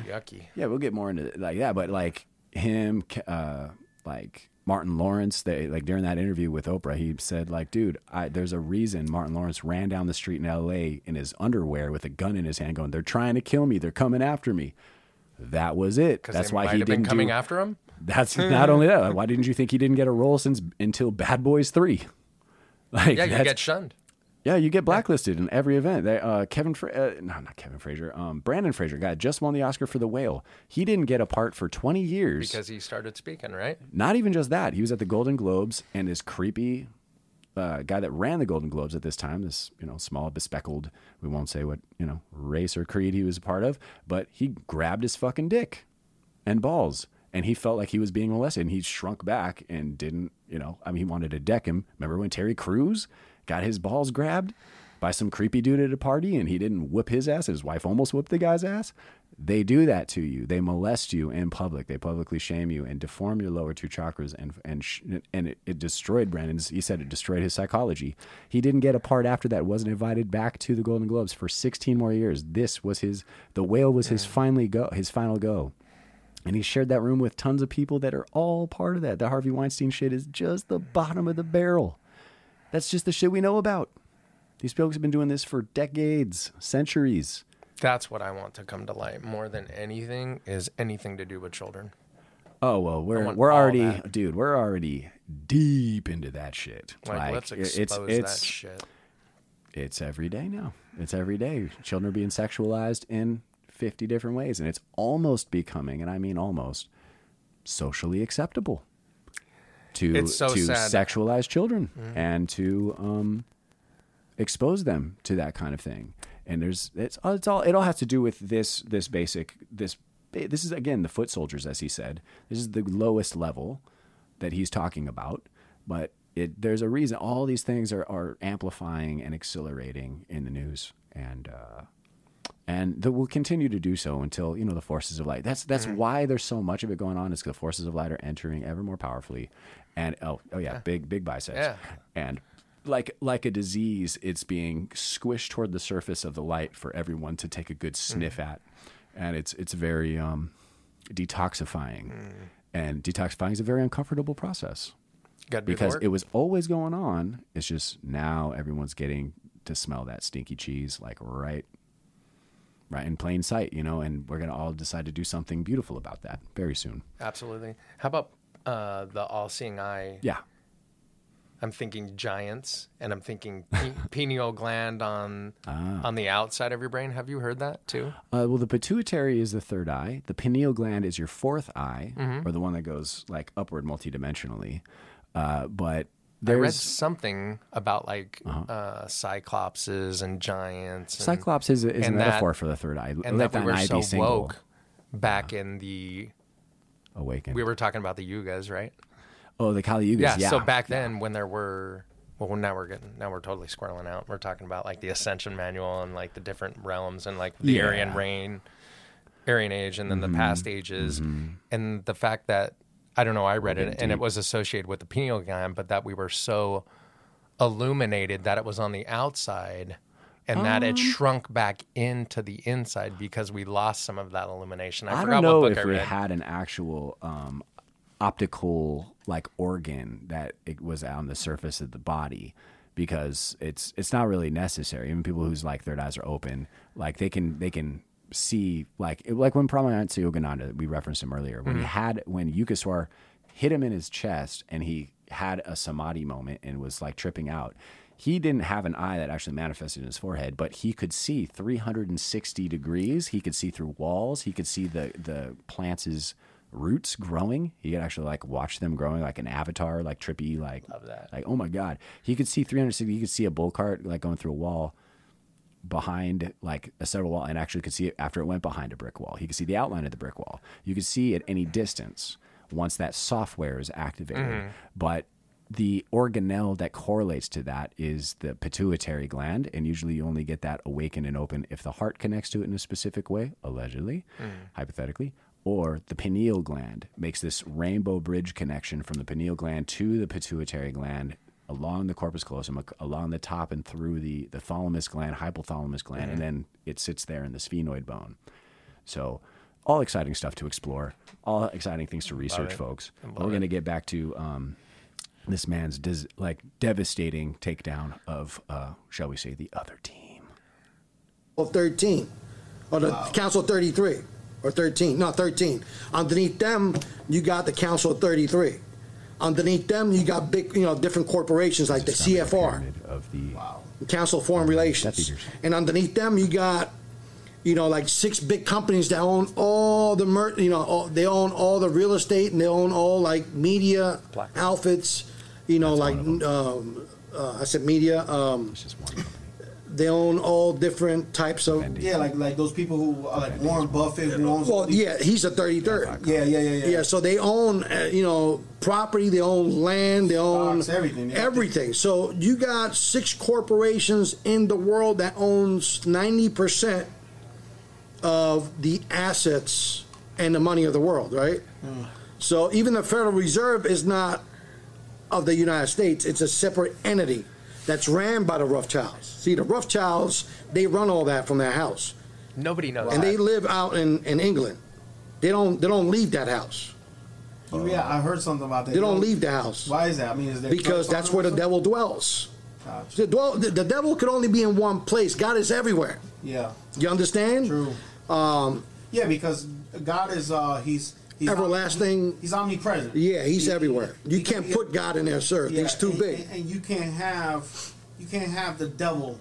Yucky. Yeah, we'll get more into it like that, but like him, uh, like Martin Lawrence, they like during that interview with Oprah, he said like, dude, I, there's a reason Martin Lawrence ran down the street in L.A. in his underwear with a gun in his hand, going, they're trying to kill me, they're coming after me. That was it. That's why he have didn't coming do, after him. That's not only that. Why didn't you think he didn't get a role since until Bad Boys Three? Like Yeah, you get shunned. Yeah, you get blacklisted in every event. They, uh, Kevin, Fra- uh, no, not Kevin Frazier. Um, Brendan Fraser, guy just won the Oscar for The Whale. He didn't get a part for 20 years. Because he started speaking, right? not even just that. He was at the Golden Globes, and this creepy uh, guy that ran the Golden Globes at this time, this you know small bespeckled, we won't say what you know race or creed he was a part of, but he grabbed his fucking dick and balls. And he felt like he was being molested, and he shrunk back and didn't, you know. I mean, he wanted to deck him. Remember when Terry Crews got his balls grabbed? by some creepy dude at a party and he didn't whip his ass, his wife almost whipped the guy's ass. They do that to you. They molest you in public. They publicly shame you and deform your lower two chakras. And and sh- and it, it destroyed Brendan's. He said it destroyed his psychology. He didn't get a part after that. wasn't invited back to the Golden Globes for 16 more years. This was his. The whale was his finally go. His final go. And he shared that room with tons of people that are all part of that. The Harvey Weinstein shit is just the bottom of the barrel. That's just the shit we know about. These folks have been doing this for decades, centuries. That's what I want to come to light more than anything is anything to do with children. Oh well, we're we're already, that. dude. We're already deep into that shit. Like, let's expose it's it's that shit. it's every day now. It's every day. Children are being sexualized in fifty different ways, and it's almost becoming, and I mean almost, socially acceptable to so to sad. sexualize children and to um, expose them to that kind of thing. And there's it's it's all it all has to do with this this basic this this is again the foot soldiers as he said. This is the lowest level that he's talking about, but it there's a reason all these things are are amplifying and accelerating in the news and uh and that will continue to do so until you know the forces of light. That's that's why there's so much of it going on. Is because the forces of light are entering ever more powerfully, and oh oh yeah, big big biceps, Yeah. and like like a disease, it's being squished toward the surface of the light for everyone to take a good sniff at, and it's it's very um, detoxifying, and detoxifying is a very uncomfortable process Got because it was always going on. It's just now everyone's getting to smell that stinky cheese like right right in plain sight, you know, and we're gonna all decide to do something beautiful about that very soon. Absolutely. How about uh, the all-seeing eye? Yeah. I'm thinking giants, and I'm thinking pe- pineal gland on Ah. on the outside of your brain. Have you heard that too? Uh, well, the pituitary is the third eye. The pineal gland is your fourth eye, Mm-hmm. or the one that goes like upward multidimensionally. Uh, but I read something about like Uh-huh. uh cyclopses and giants. And, Cyclops is a, is a and that- metaphor for the third eye. and Let that we thine were so woke back in the. awaken. We were talking about the yugas, right? oh, the Kali Yugas. Yeah. Yeah. So back then, when there were, well, now we're getting, now we're totally squirreling out. We're talking about like the Ascension Manual and like the different realms and like the Yeah. Aryan reign, Aryan age, and then Mm-hmm. the past ages, and the fact that I don't know, I read it and it was associated with the pineal gland, but that we were so illuminated that it was on the outside. And that Um. it shrunk back into the inside because we lost some of that illumination. I, I forgot don't know what book if I we had an actual um, optical like organ that it was on the surface of the body because it's it's not really necessary. Even people whose like third eyes are open, like they can they can see like like when Paramahansa Yogananda, we referenced him earlier, when he mm-hmm. had when Yukteswar hit him in his chest and he had a samadhi moment and was like tripping out. He didn't have an eye that actually manifested in his forehead, but he could see 360 degrees. He could see through walls. He could see the the plants' roots growing. He could actually like watch them growing like an avatar, like trippy, like. Like oh my god, he could see 360. He could see a bull cart like going through a wall behind like a several wall and actually could see it after it went behind a brick wall. He could see the outline of the brick wall. You could see at any distance once that software is activated. Mm-hmm. But the organelle that correlates to that is the pituitary gland, and usually you only get that awakened and open if the heart connects to it in a specific way, allegedly, mm. hypothetically, or the pineal gland makes this rainbow bridge connection from the pineal gland to the pituitary gland along the corpus callosum, along the top and through the, the thalamus gland, hypothalamus gland, and then it sits there in the sphenoid bone. So, all exciting stuff to explore, all exciting things to research, folks. I But love we're going to get back to um, this man's dis- like devastating takedown of, uh, shall we say, the other team. Of 13, or the Council 33, or 13, no, 13. Underneath them, you got the Council 33. Underneath them, you got big, you know, different corporations like the CFR, of the the Council of Foreign Relations. And underneath them, you got, you know, like six big companies that own all the, mer- you know, all, they own all the real estate and they own all like media Black. outfits, you know, That's like, um, uh, I said media, um, they own all different types of. Fendi. Yeah, like like those people who are like Warren Buffett who owns. Well, yeah, he's a thirty third. yeah, yeah, yeah, yeah. Yeah, so they own, uh, you know, property, they own land, they own Stocks, everything, yeah. everything. So you got six corporations in the world that owns ninety percent of the assets and the money of the world, right? Hmm. So even the Federal Reserve is not of the United States; it's a separate entity that's ran by the Rothschilds. See, the Rothschilds they run all that from their house, Nobody knows. and that. they live out in, in England. They don't they don't leave that house. yeah, I heard something about that. They don't leave the house Why is that? I mean, is there because that's where the devil dwells. Gotcha. The, dwell, the, the devil could only be in one place. God is everywhere. Yeah, You understand? true. Um, Yeah, because God is uh he's he's Everlasting. He's omnipresent. yeah, he's He- everywhere. You he- can't he- put God in there, sir. yeah, he's too and, big. and, and you can't have you can't have the devil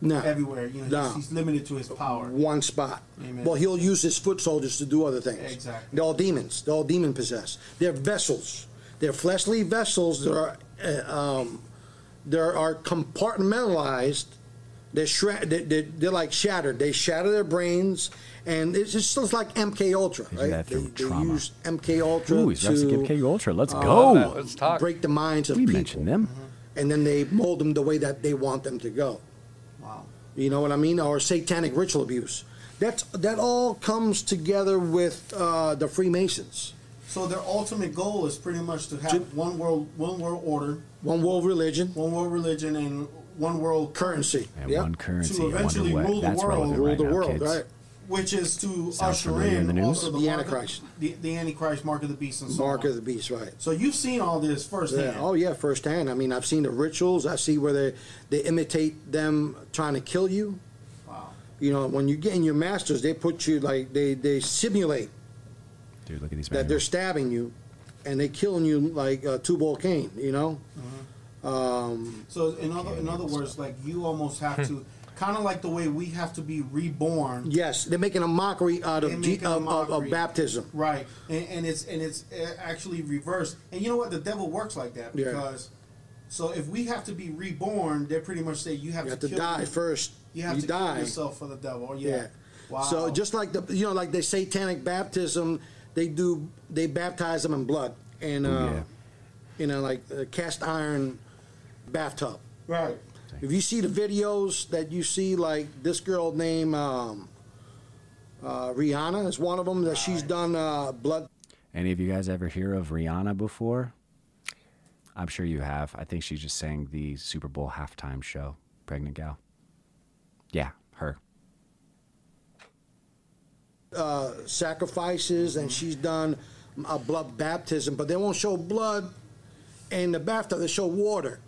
No. everywhere. You know, No. he's, he's limited to his power. One spot. Amen. Well, he'll use his foot soldiers to do other things. Exactly. They're all demons. They're all demon possessed. They're vessels. They're fleshly vessels that are uh, um, they are compartmentalized. They're, shred, they they're, they're like shattered. They shatter their brains, and it's just it's like MK Ultra, right? that They, they trauma. use MK Ultra Ooh, he's to MK Ultra. Let's Oh, go. let's talk. break the minds of we people, mentioned them. and then they mold them the way that they want them to go. Wow. You know what I mean? Or satanic ritual abuse. That's that all comes together with uh, the Freemasons. So their ultimate goal is pretty much to have To- one world, one world order, One world religion, one world religion, and one world currency. And Yep. one currency. To eventually rule the world, relevant Rule right the now, world, kids. right? Which is to Sounds usher familiar in in the news? also the, The mark of- Antichrist. the, the Antichrist, mark of the beast, and so Mark on. of the beast, right? So you've seen all this firsthand. Yeah. Oh yeah, firsthand. I mean, I've seen the rituals. I see where they they imitate them trying to kill you. Wow. You know, when you get in your masters, they put you like they they simulate Dude, look at these that they're manuals. stabbing you, and they killing you like uh, Tubal Cain. You know. Mm-hmm. Um, So in other in other words, like you almost have to, kind of like the way we have to be reborn. yes, they're making a mockery out They're of, making of, of, of baptism. Right, and, and it's and it's uh, actually reversed. And you know what? The devil works like that Yeah. because. So if we have to be reborn, they pretty much say you have, You have to, to kill die first. You have you to die. kill yourself for the devil. Yeah. Yeah. Wow. So just like the you know like the satanic baptism, they do they baptize them in blood and uh, yeah. you know like a cast iron bathtub. right. If you see the videos that you see like this girl named um, uh, Rihanna is one of them that she's done uh, blood. Any of you guys ever hear of Rihanna before? I'm sure you have. I think she just sang the Super Bowl halftime show. Pregnant gal. Yeah, her. uh, sacrifices and she's done a blood baptism, but they won't show blood in the bathtub. They show water,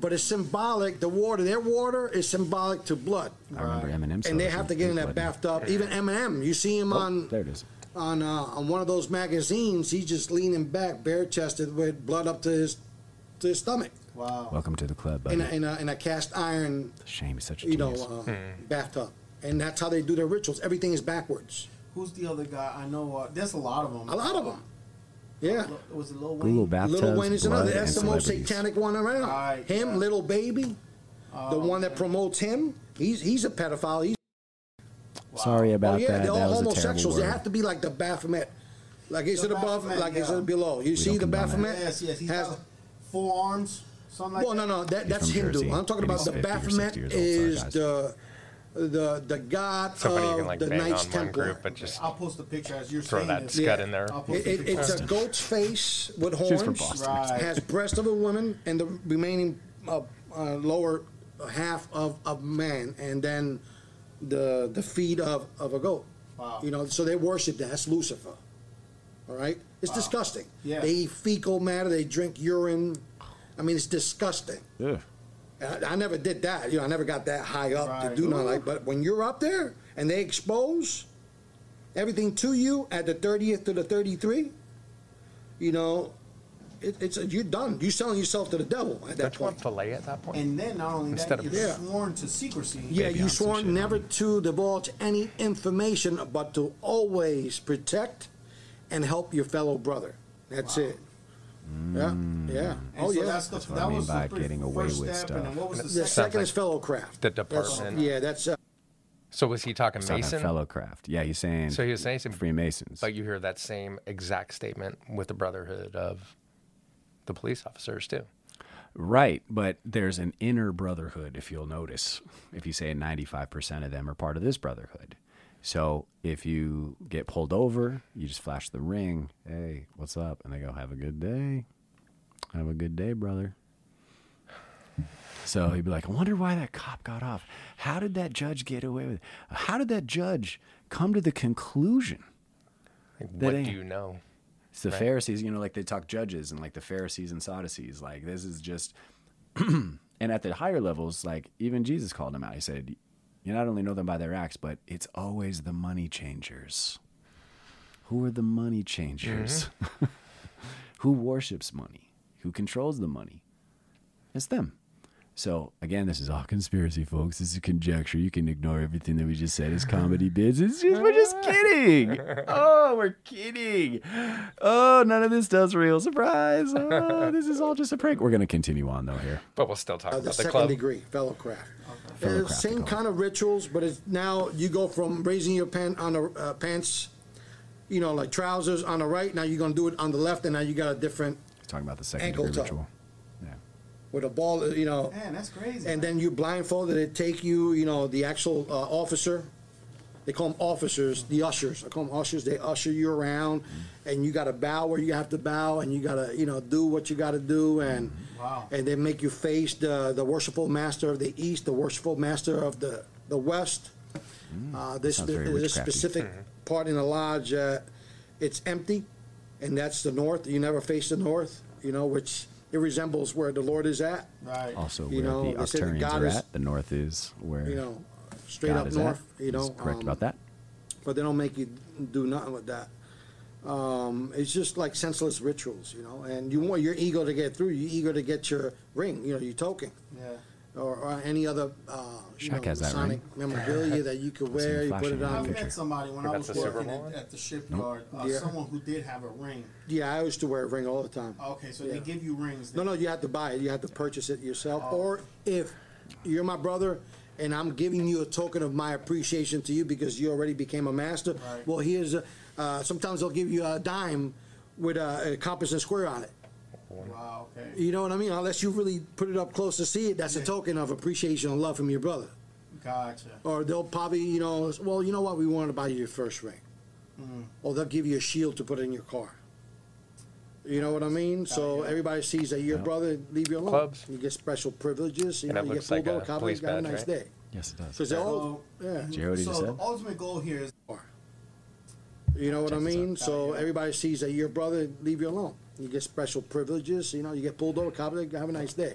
but it's symbolic. The water, their water, is symbolic to blood, I remember Eminem. and they have to get in was that bloody. bathtub. Even Eminem, you see him Oh, on there it is. on uh, on one of those magazines. He's just leaning back, bare chested, with blood up to his to his stomach, Wow. Welcome to the club, buddy. in a, in a, in a cast iron, Shame he's such a you know, genius. uh, bathtub. And that's how they do their rituals. Everything is backwards. Who's the other guy? I know. Uh, there's a lot of them. A lot of them. Yeah. Lil- Was it Lil Wayne? Google bathtubs, Little Wayne is blood, another. That's the most satanic one around. Right, him, yeah. little baby, Oh, the uh, one that man. promotes him. He's he's a pedophile. He's, Sorry about oh yeah, that. they're that all was homosexuals. They have to be like the Baphomet. Like is The it above? Baphomet, Like is it below? You see the don't that. Baphomet? Yes, yes. He has. four arms. Something like Well, no, that. no, that, that's Hindu. Jersey, I'm talking and about the 50 or Baphomet 60 old, is the the the god Somebody you of can like the bang Knights on one Templar. group, but just I'll post a picture as you're throw saying that this. scud Yeah. in there. I'll post It, it, picture. it's a goat's face with horns. She's from Boston. Right. has breast of a woman and the remaining uh, uh, lower half of of man, and then the the feet of of a goat. Wow. You know, so they worship that. That's Lucifer. All right, it's disgusting. Yeah. They eat fecal matter. They drink urine. I mean, it's disgusting. Ugh. I, I never did that. You know, I never got that high up to Right. do nothing like. But when you're up there and they expose everything to you at the 30th to the 33, you know, it, it's you're done. You're selling yourself to the devil at that Don't you want point. fillet at that point? And then not only Instead that, of- you're Yeah. sworn to secrecy. Yeah, you on sworn never to divulge any information, but to always protect and help your fellow brother. That's it. Yeah, yeah. And Oh so yeah. That's, the, That's what that I mean was by the fir- getting away first with step, stuff. And then what was the, the second? second like is fellow craft. The That's- department. yeah, that's uh, So was he talking Talking Mason? fellow craft. Yeah, he's saying. So he was saying- Freemasons. But you hear that same exact statement with the brotherhood of the police officers too. Right, but there's an inner brotherhood, if you'll notice. If you say 95% of them are part of this brotherhood. So if you get pulled over, you just flash the ring. Hey, what's up? And they go, have a good day. Have a good day, brother. So he'd be like, I wonder why that cop got off. How did that judge get away with it? How did that judge come to the conclusion? Like, what do you know? It's the Right. Pharisees, you know, like they talk judges and like the Pharisees and Sadducees. Like this is just, and at the higher levels, like even Jesus called him out. He said, "You not only know them by their acts, but it's always the money changers. Who are the money changers? Mm-hmm. Who worships money? Who controls the money? It's them." So again, this is all conspiracy, folks. This is conjecture. You can ignore everything that we just said as comedy bits. It's just we're just kidding. Oh, we're kidding. Oh, none of this does real. Surprise. Oh, this is all just a prank. We're gonna continue on though here. But we'll still talk uh, the about the second club. degree fellow craft. Fellow Uh, same kind of rituals, but it's now you go from raising your pant on the uh, pants, you know, like trousers on the right. Now you're gonna do it on the left, and now you got a different Talking about the second Ankle degree tuck. ritual. Yeah. with a ball, you know. Man, that's crazy. and then you blindfolded it take you you know the actual uh, officer they call them officers the ushers i call them ushers they usher you around and you got to bow where you have to bow and you got to you know do what you got to do and Wow. and they make you face the the worshipful master of the east the worshipful master of the the west uh, this sounds very this witchcrafty. specific part in the lodge uh, it's empty and that's the north you never face the north you know which it resembles where the lord is at right. Also, You where know, the they say that Arcturians God are is- at, the north is where you know straight God up is north at. you know He's correct um, about that. but they don't make you do nothing with that. Um, it's just like senseless rituals, you know. And you want your ego to get through. You're eager to get your ring, you know, your token, Yeah. Or, or any other uh, you Shaq know, has that Masonic memorabilia that you could wear. You put flashing it in on. the I've picture. met somebody when I That's was the Super working Bowl one? at, at the shipyard. Uh, Yeah. Someone who did have a ring. Yeah, I used to wear a ring all the time. Okay, so Yeah. they give you rings. No, no, you have to buy it. You have to purchase it yourself. Oh. Or if you're my brother and I'm giving you a token of my appreciation to you because you already became a master. Right. Well, here's a, uh, sometimes they'll give you a dime with a, a compass and square on it. Wow. Okay. You know what I mean? Unless you really put it up close to see it, that's a token of appreciation and love from your brother. Gotcha. Or they'll probably, you know, well, you know what? We want to buy you your first ring. Mm. Or they'll give you a shield to put in your car. You know what I mean? So yeah. everybody sees that your brother, leave you alone. Clubs. You get special privileges. You And know, it you get looks like pulled over. a Cowboy, police got a badge, nice right? day. Yes, it does. Because they're all, yeah. Did you hear what so just the ultimate goal here is You know what I Check this mean? So Yeah, yeah. everybody sees that your brother, leave you alone. You get special privileges. You know, you get pulled over. Cowboy, have a nice day.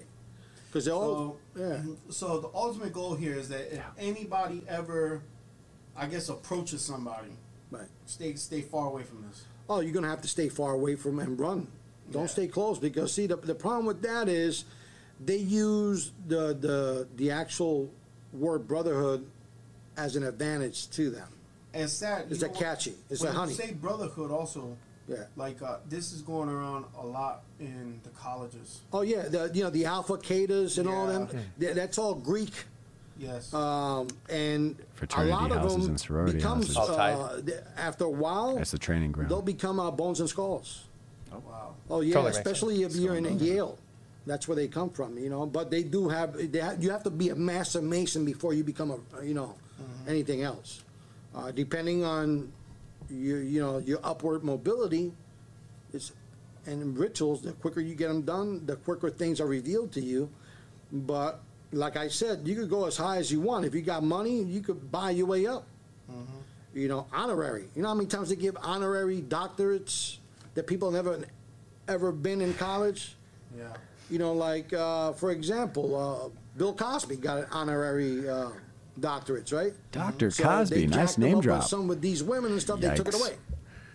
Because they're all, so, yeah. so the ultimate goal here is that if anybody ever, I guess, approaches somebody, Right. stay stay far away from this. Oh, you're gonna have to stay far away from and run. Don't Yeah. stay close because see the the problem with that is they use the the the actual word brotherhood as an advantage to them. And it's sad. It's you a know, catchy. It's when you honey. say brotherhood also, Yeah. like uh, this is going around a lot in the colleges. Oh yeah, the you know the alpha catas and all them. Yeah. th- That's all Greek. Yes. Um, and Fraternity a lot of houses them and sorority becomes houses. Uh, th- after a while That's the training ground. they'll become uh, bones and skulls. Oh wow. Oh yeah, Totally makes especially if you're in Yale. That's where they come from, you know. But they do have, they have you have to be a master mason before you become a, you know, anything else. Uh, depending on your, you know, your upward mobility, it's and rituals. The quicker you get them done, the quicker things are revealed to you. But like I said, you could go as high as you want. If you got money, you could buy your way up. You know, honorary. You know how many times they give honorary doctorates that people never ever been in college? Yeah. You know, like uh, for example, uh, Bill Cosby got an honorary uh, doctorates, right? Dr. So Cosby, they nice jacked him name up with drop. Some with these women and stuff, they took it Yikes. away.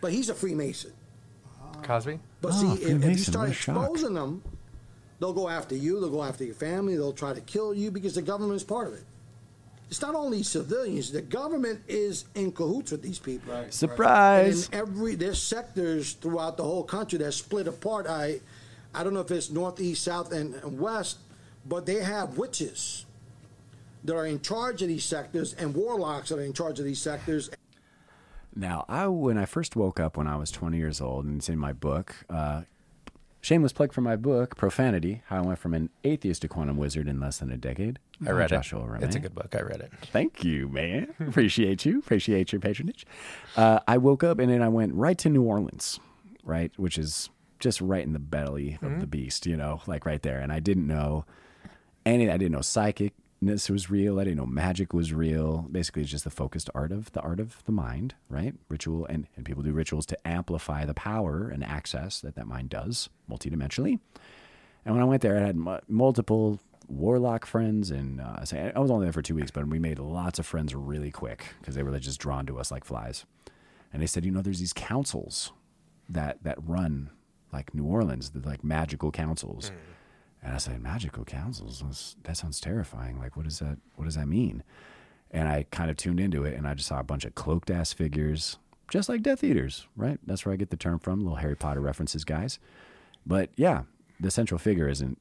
But he's a Freemason. Cosby? But Oh, see, ah, if- if, you Freemason, start a shock. exposing them, they'll go after you. They'll go after your family. They'll try to kill you because the government is part of it. It's not only civilians. The government is in cahoots with these people. Right. And Surprise! in every there's sectors throughout the whole country that's split apart. I I don't know if it's northeast, south, and, and west, but they have witches that are in charge of these sectors and warlocks that are in charge of these sectors. Now, I when I first woke up when I was 20 years old, and it's in my book. Uh, shameless plug for my book, Profanity: How I Went from an Atheist to Quantum Wizard in Less Than a Decade. I read Joshua it. Romaine. It's a good book. I read it. Thank you, man. Appreciate you. Appreciate your patronage. Uh, I woke up and then I went right to New Orleans, right, which is just right in the belly of the beast, you know, like right there. And I didn't know any. I didn't know psychicness was real. I didn't know magic was real. Basically, it's just the focused art of the art of the mind, right? Ritual, and and people do rituals to amplify the power and access that that mind does multidimensionally. And when I went there, I had mu- multiple warlock friends, and uh, I was only there for two weeks, but we made lots of friends really quick because they were just drawn to us like flies. And they said, you know, there's these councils that that run like New Orleans, the like magical councils. And I said, magical councils? That sounds terrifying. Like, what does that? What does that mean? And I kind of tuned into it, and I just saw a bunch of cloaked ass figures, just like Death Eaters, right? That's where I get the term from. Little Harry Potter references, guys. But yeah, the central figure isn't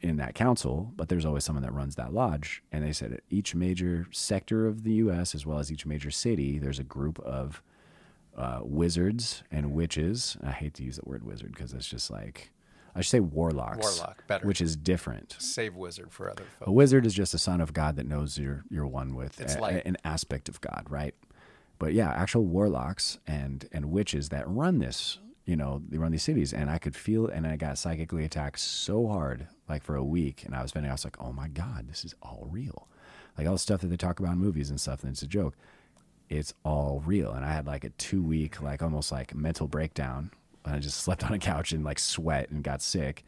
in that council, but there's always someone that runs that lodge. And they said each major sector of the U.S. as well as each major city, there's a group of uh, wizards and witches. I hate to use the word wizard because it's just like I should say warlocks. Warlock, better. which is different. Save wizard for other folks. A wizard is just a son of God that knows you're you're one with It's a- light. an aspect of God, right? But yeah, actual warlocks and and witches that run this, you know, they run these cities, and I could feel, and I got psychically attacked so hard, like for a week, and I was spending, I was like, oh my god, this is all real, like all the stuff that they talk about in movies and stuff, and it's a joke. It's all real, and I had like a two week, like almost like mental breakdown. And I just slept on a couch and like sweat and got sick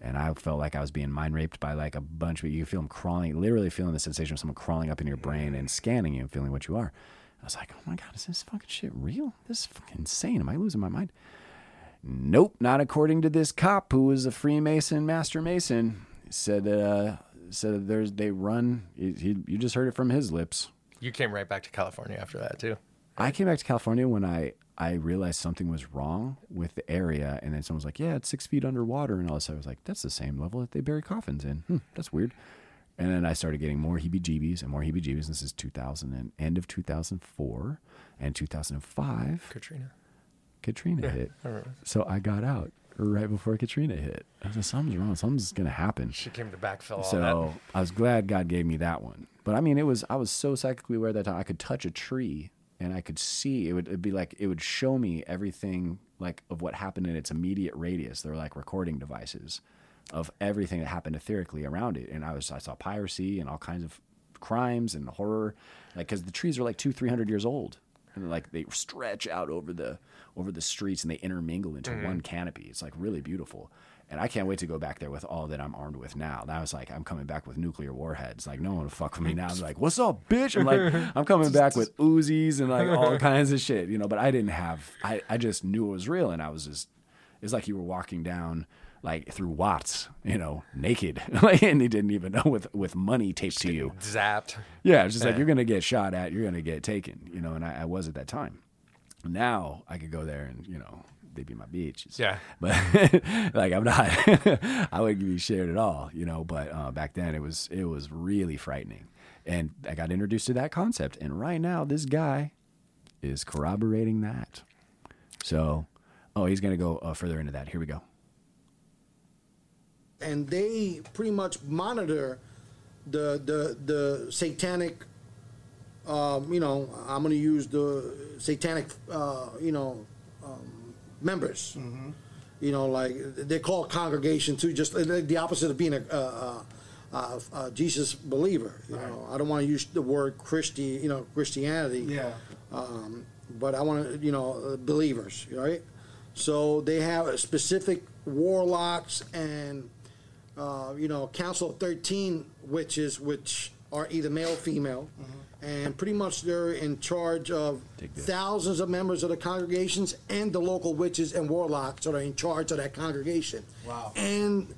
and I felt like I was being mind raped by like a bunch of you feel them crawling, literally feeling the sensation of someone crawling up in your brain and scanning you and feeling what you are. I was like, oh my god, is this fucking shit real? This is fucking insane. Am I losing my mind? Nope, not according to this cop who was a Freemason, Master Mason. He said, uh, said there's they run. He, he, you just heard it from his lips. You came right back to California after that too. I came back to California when I, I realized something was wrong with the area, and then someone was like, "Yeah, it's six feet underwater," and all of a sudden I was like, "That's the same level that they bury coffins in. Hmm, that's weird." And then I started getting more heebie-jeebies and more heebie-jeebies. This is 2000 and end of 2004 and 2005. Katrina. Katrina hit, I so I got out right before Katrina hit. I was like, "Something's wrong. Something's gonna happen." She came to backfill So I was glad God gave me that one. But I mean, it was I was so psychically aware that I could touch a tree and I could see it would it'd be like it would show me everything like of what happened in its immediate radius. They're like recording devices of everything that happened etherically around it. And I was I saw piracy and all kinds of crimes and horror, like because the trees are like two three hundred years old. And like they stretch out over the over the streets and they intermingle into mm-hmm. one canopy. It's like really beautiful. And I can't wait to go back there with all that I'm armed with now. Now it's like I'm coming back with nuclear warheads. Like no one will fuck with me now. I'm like, what's up, bitch? I'm like, I'm coming back with Uzis and like all kinds of shit, you know. But I didn't have. I I just knew it was real, and I was just. It's like you were walking down like through Watts, you know, naked, like, and they didn't even know with with money taped to you. Zapped. Yeah, it's just like you're gonna get shot at, you're gonna get taken, you know. And I, I was at that time. Now I could go there and you know they'd be my beaches. Yeah. but like I'm not. I wouldn't be shared at all, you know. But uh, back then it was it was really frightening, and I got introduced to that concept. And right now this guy is corroborating that. So, oh, he's gonna go uh, further into that. Here we go. and they pretty much monitor the the the satanic. Um, you know, I'm going to use the satanic. Uh, you know, um, members. You know, like they call congregation too, just the the opposite of being a. Uh, uh, uh, Jesus believer, you know. I don't want to use the word Christi, you know, Christianity Yeah. um, but I want to, you know, uh, believers, right? So they have a specific warlocks and, uh, you know, Council of 13 witches, which are either male or female. And pretty much they're in charge of thousands of members of the congregations and the local witches and warlocks that are in charge of that congregation. Wow. And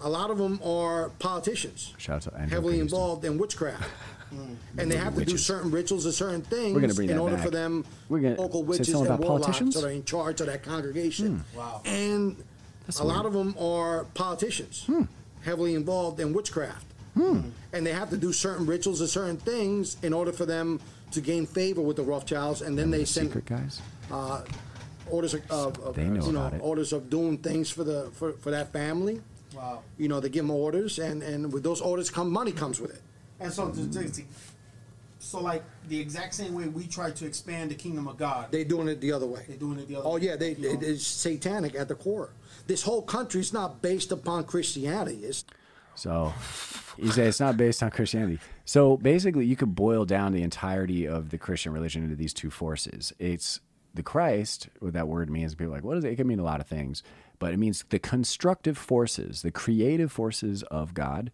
a lot of them are politicians Shout out to Andrew heavily Kingston. involved in witchcraft. Mm. And they have to do Witches. certain rituals and certain things We're gonna bring in that order back. for them We're gonna- local say witches something and about warlocks politicians? that are in charge of that congregation. Hmm. Wow. And a lot of them are politicians, hmm. heavily involved in witchcraft, Hmm. and they have to do certain rituals and certain things in order for them to gain favor with the Rothschilds, and then they send Secret guys. Uh, orders of, of, of They know you know about it. orders of doing things for the for, for that family. Wow. You know, they give them orders, and and with those orders come money comes with it. And so, to- to- to- so like the exact same way we try to expand the kingdom of God, They're doing it the other way. they're doing it the other. Oh way. yeah, they You know? it is satanic at the core. This whole country is not based upon Christianity. It's So you say it's not based on Christianity. So basically, you could boil down the entirety of the Christian religion into these two forces. It's the Christ, what that word means. People are like, what does it? It can mean a lot of things, but it means the constructive forces, the creative forces of God.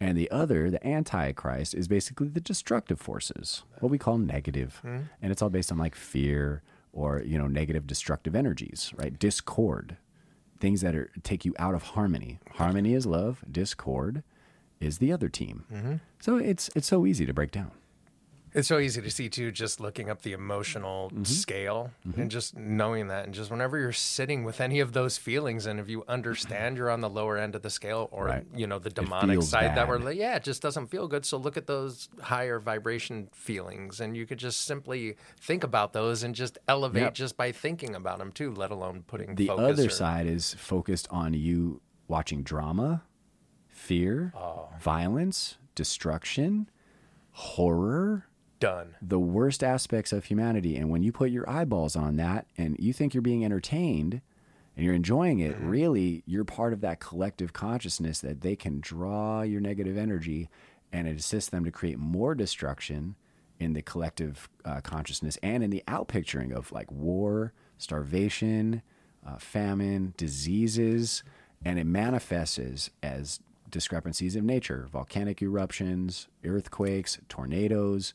And the other, the antichrist, is basically the destructive forces, what we call negative. Hmm? And it's all based on like fear or, you know, negative destructive energies, right? Discord things that are take you out of harmony. Harmony is love. Discord is the other team. Mm-hmm. So it's it's so easy to break down. It's so easy to see too, just looking up the emotional Mm-hmm. scale and just knowing that. And just whenever you're sitting with any of those feelings, and if you understand you're on the lower end of the scale or, Right. you know, the demonic side that we're like, yeah, it just doesn't feel good. So look at those higher vibration feelings. And you could just simply think about those and just elevate Yep. just by thinking about them too, let alone putting The focus other or- side is focused on you watching drama, fear, violence, destruction, horror, Done. the worst aspects of humanity. And when you put your eyeballs on that and you think you're being entertained and you're enjoying it, really, you're part of that collective consciousness that they can draw your negative energy and it assists them to create more destruction in the collective uh, consciousness and in the outpicturing of like war, starvation, uh, famine, diseases, and it manifests as, as discrepancies of nature, volcanic eruptions, earthquakes, tornadoes,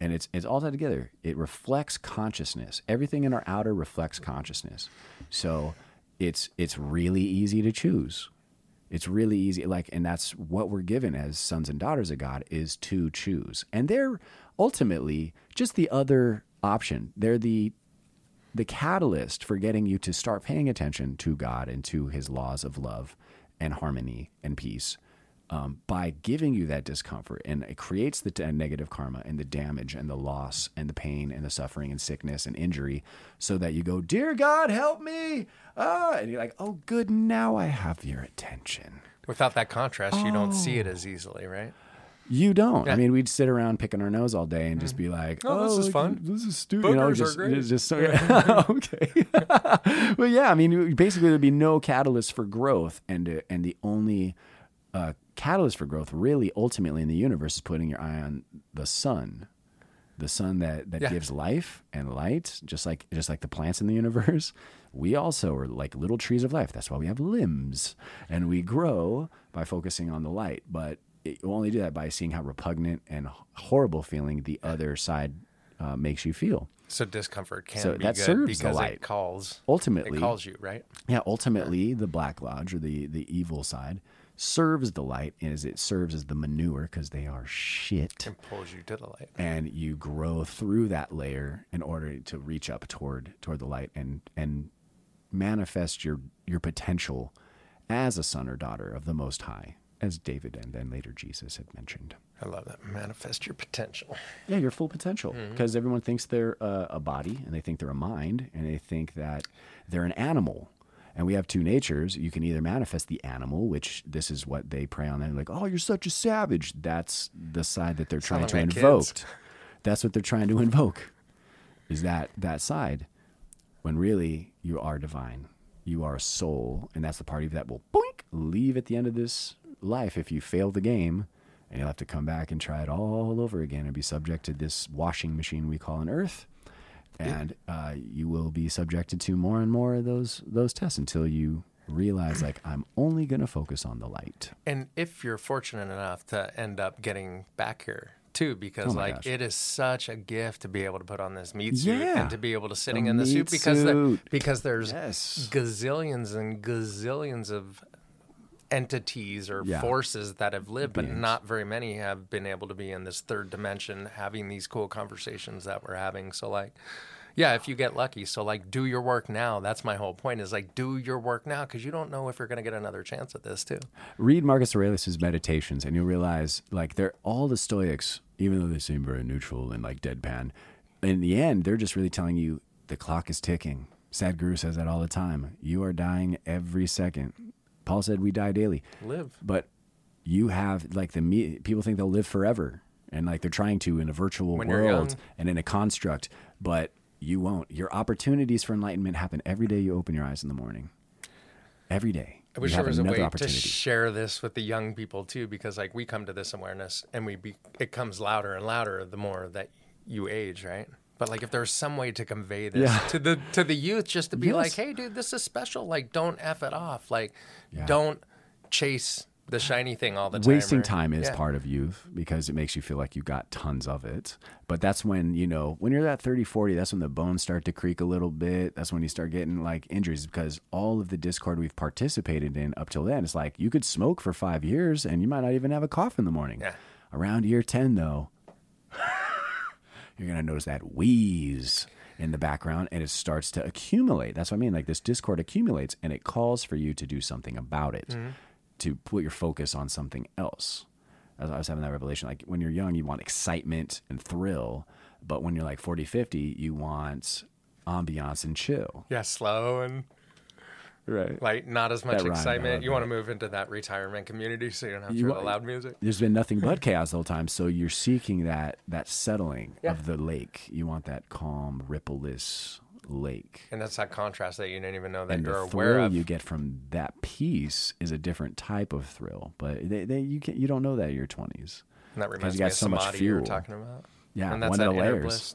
and it's it's all tied together. It reflects consciousness. Everything in our outer reflects consciousness. So it's it's really easy to choose. It's really easy, like, and that's what we're given as sons and daughters of God is to choose. And they're ultimately just the other option. They're the the catalyst for getting you to start paying attention to God and to His laws of love and harmony and peace um, by giving you that discomfort. And it creates the t- negative karma and the damage and the loss and the pain and the suffering and sickness and injury so that you go, Dear God, help me. Ah, and you're like, Oh, good. Now I have your attention. Without that contrast, you don't see it as easily, right? You don't. I mean, we'd sit around picking our nose all day and just be like, Oh, this is fun. This is stupid." You know, Boogers are just, great. it's just so, yeah. okay. well, yeah. I mean, basically, there'd be no catalyst for growth, and uh, and the only uh, catalyst for growth, really, ultimately in the universe, is putting your eye on the sun, the sun that that Yeah. gives life and light, just like just like the plants in the universe. We also are like little trees of life. That's why we have limbs, and we grow by focusing on the light. But it, you only do that by seeing how repugnant and horrible feeling the other side uh, makes you feel. So discomfort can So be that good serves the because light. it calls. Ultimately- it calls you, right? Yeah, ultimately, the Black Lodge or the the evil side serves the light is it serves as the manure because they are shit. And pulls you to the light. and you grow through that layer in order to reach up toward toward the light and and manifest your your potential as a son or daughter of the most high as david and then later jesus had mentioned I love that. Manifest your potential. yeah your full potential mm-hmm. because everyone thinks they're a, a body and they think they're a mind and they think that they're an animal and we have two natures. You can either manifest the animal which this is what they prey on and like oh you're such a savage. That's the side that they're trying to invoke kids. that's what they're trying to invoke is that that side when really you are divine. You are a soul and that's the part of you that will boink leave at the end of this life if you fail the game and you'll have to come back and try it all over again and be subject to this washing machine we call an earth and uh, you will be subjected to more and more of those those tests until you realize like i'm only going to focus on the light And if you're fortunate enough to end up getting back here too, because Oh like gosh. it is such a gift to be able to put on this meat suit Yeah. and to be able to sitting The in the suit because the, because there's Yes. gazillions and gazillions of entities or Yeah. forces that have lived, but not very many have been able to be in this third dimension having these cool conversations that we're having. So like Yeah, if you get lucky. So like do your work now. That's my whole point is like do your work now because you don't know if you're going to get another chance at this too. Read Marcus Aurelius' meditations and you'll realize like they're all the Stoics, even though they seem very neutral and like deadpan, in the end, they're just really telling you the clock is ticking. Sadhguru says that all the time. You are dying every second. Paul said we die daily. Live. But you have like the me people think they'll live forever and like they're trying to in a virtual When world and in a construct, but you won't. Your opportunities for enlightenment happen every day you open your eyes in the morning. Every day. I wish there was a way to share this with the young people too, because like we come to this awareness and we be, it comes louder and louder the more that you age, right? But like if there's some way to convey this Yeah. to the to the youth, just to be Yes. like, hey, dude, this is special. Like, don't f it off. Like, Yeah. don't chase the shiny thing all the time. Wasting or- time is Yeah. part of youth because it makes you feel like you got tons of it. But that's when, you know, when you're at 30, 40, that's when the bones start to creak a little bit. That's when you start getting like injuries because all of the discord we've participated in up till then, it's like you could smoke for five years and you might not even have a cough in the morning. Yeah. Around year 10, though, you're going to notice that wheeze in the background and it starts to accumulate. That's what I mean. Like this discord accumulates and it calls for you to do something about it, mm-hmm. to put your focus on something else. As I was having that revelation, like when you're young, you want excitement and thrill, but when you're like 40, 50, you want ambiance and chill. Yeah, slow and Right. like not as much That excitement. love You want to move into that retirement community so you don't have to You hear the loud music. There's been nothing but chaos the whole time, so you're seeking that that settling Yeah. of the lake. You want that calm, rippleless lake. And that's that contrast that you didn't even know that and you're the aware of. you get from that piece is a different type of thrill. But they, they you can you don't know that in your twenties. and that you reminds got me of so much samadhi you were talking about. Yeah, and that's one of the layers.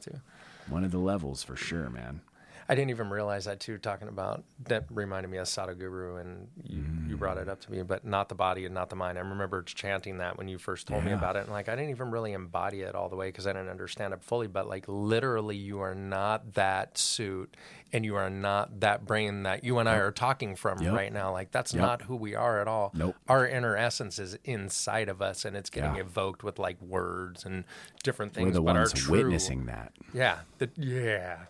One of the levels for sure, man. I didn't even realize that too. Talking about that reminded me of Sadhguru, and you, you brought it mm. up to me, but not the body and not the mind. I remember chanting that when you first told me about it, and like I didn't even really embody it all the way because I didn't understand it fully. But like literally, you are not that suit, and you are not that brain that you and I are talking from Yep. right now. Like that's Yep. not who we are at all. Nope. Our inner essence is inside of us, and it's getting Yeah. evoked with like words and different things. We're the but ones true, witnessing that. Yeah, the, yeah.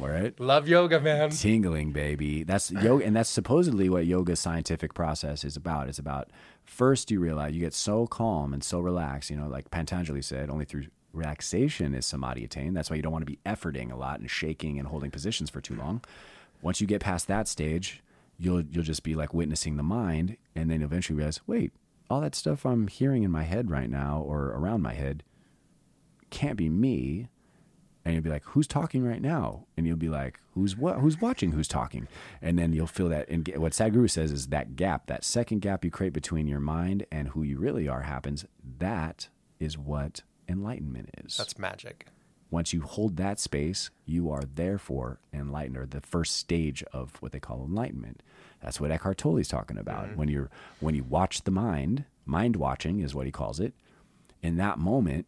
All right. Love yoga, man. Tingling, baby. That's yoga, and that's supposedly what yoga's scientific process is about. It's about first you realize you get so calm and so relaxed. You know, like Pantanjali said, only through relaxation is samadhi attained. That's why you don't want to be efforting a lot and shaking and holding positions for too long. Once you get past that stage, you'll you'll just be like witnessing the mind, and then eventually realize, wait, all that stuff I'm hearing in my head right now or around my head can't be me and you'll be like, "Who's talking right now?" And you'll be like, "Who's what? Who's watching? Who's talking?" And then you'll feel that. And what Sadhguru says is that gap, that second gap you create between your mind and who you really are, happens. That is what enlightenment is. That's magic. Once you hold that space, you are therefore enlightened, or the first stage of what they call enlightenment. That's what Eckhart Tolle is talking about. Mm-hmm. When you're when you watch the mind, mind watching is what he calls it. In that moment,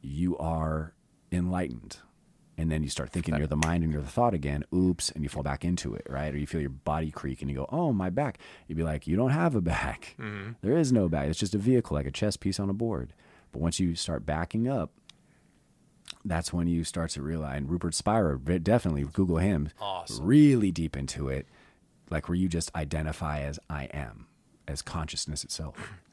you are enlightened. And then you start thinking you're the mind and you're the thought again. Oops, and you fall back into it, right? Or you feel your body creak and you go, "Oh, my back." You'd be like, "You don't have a back. Mm-hmm. There is no back. It's just a vehicle, like a chess piece on a board." But once you start backing up, that's when you start to realize. And Rupert Spira, definitely Google him. Awesome. Really deep into it, like where you just identify as I am, as consciousness itself.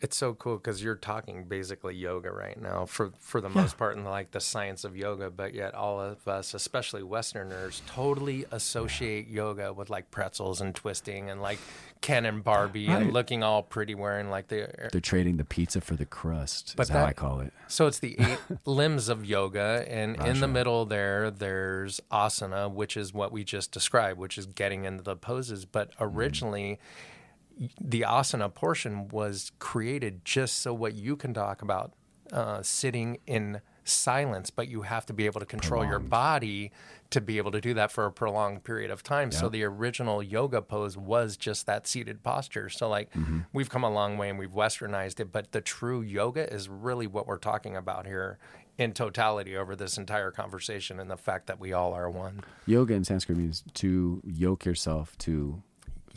It's so cool because you're talking basically yoga right now for for the most part, and like the science of yoga. But yet, all of us, especially Westerners, totally associate yoga with like pretzels and twisting and like Ken and Barbie Right. and looking all pretty, wearing like the. They're trading the pizza for the crust. But is how that- I call it. So it's the eight limbs of yoga, and in the middle there, there's asana, which is what we just described, which is getting into the poses. But mm-hmm. originally, the asana portion was created just so what you can talk about uh, sitting in silence, but you have to be able to control your body to be able to do that for a prolonged period of time. So the original yoga pose was just that seated posture. So like we've come a long way and we've westernized it, but the true yoga is really what we're talking about here in totality over this entire conversation and the fact that we all are one. Yoga in Sanskrit means to yoke yourself to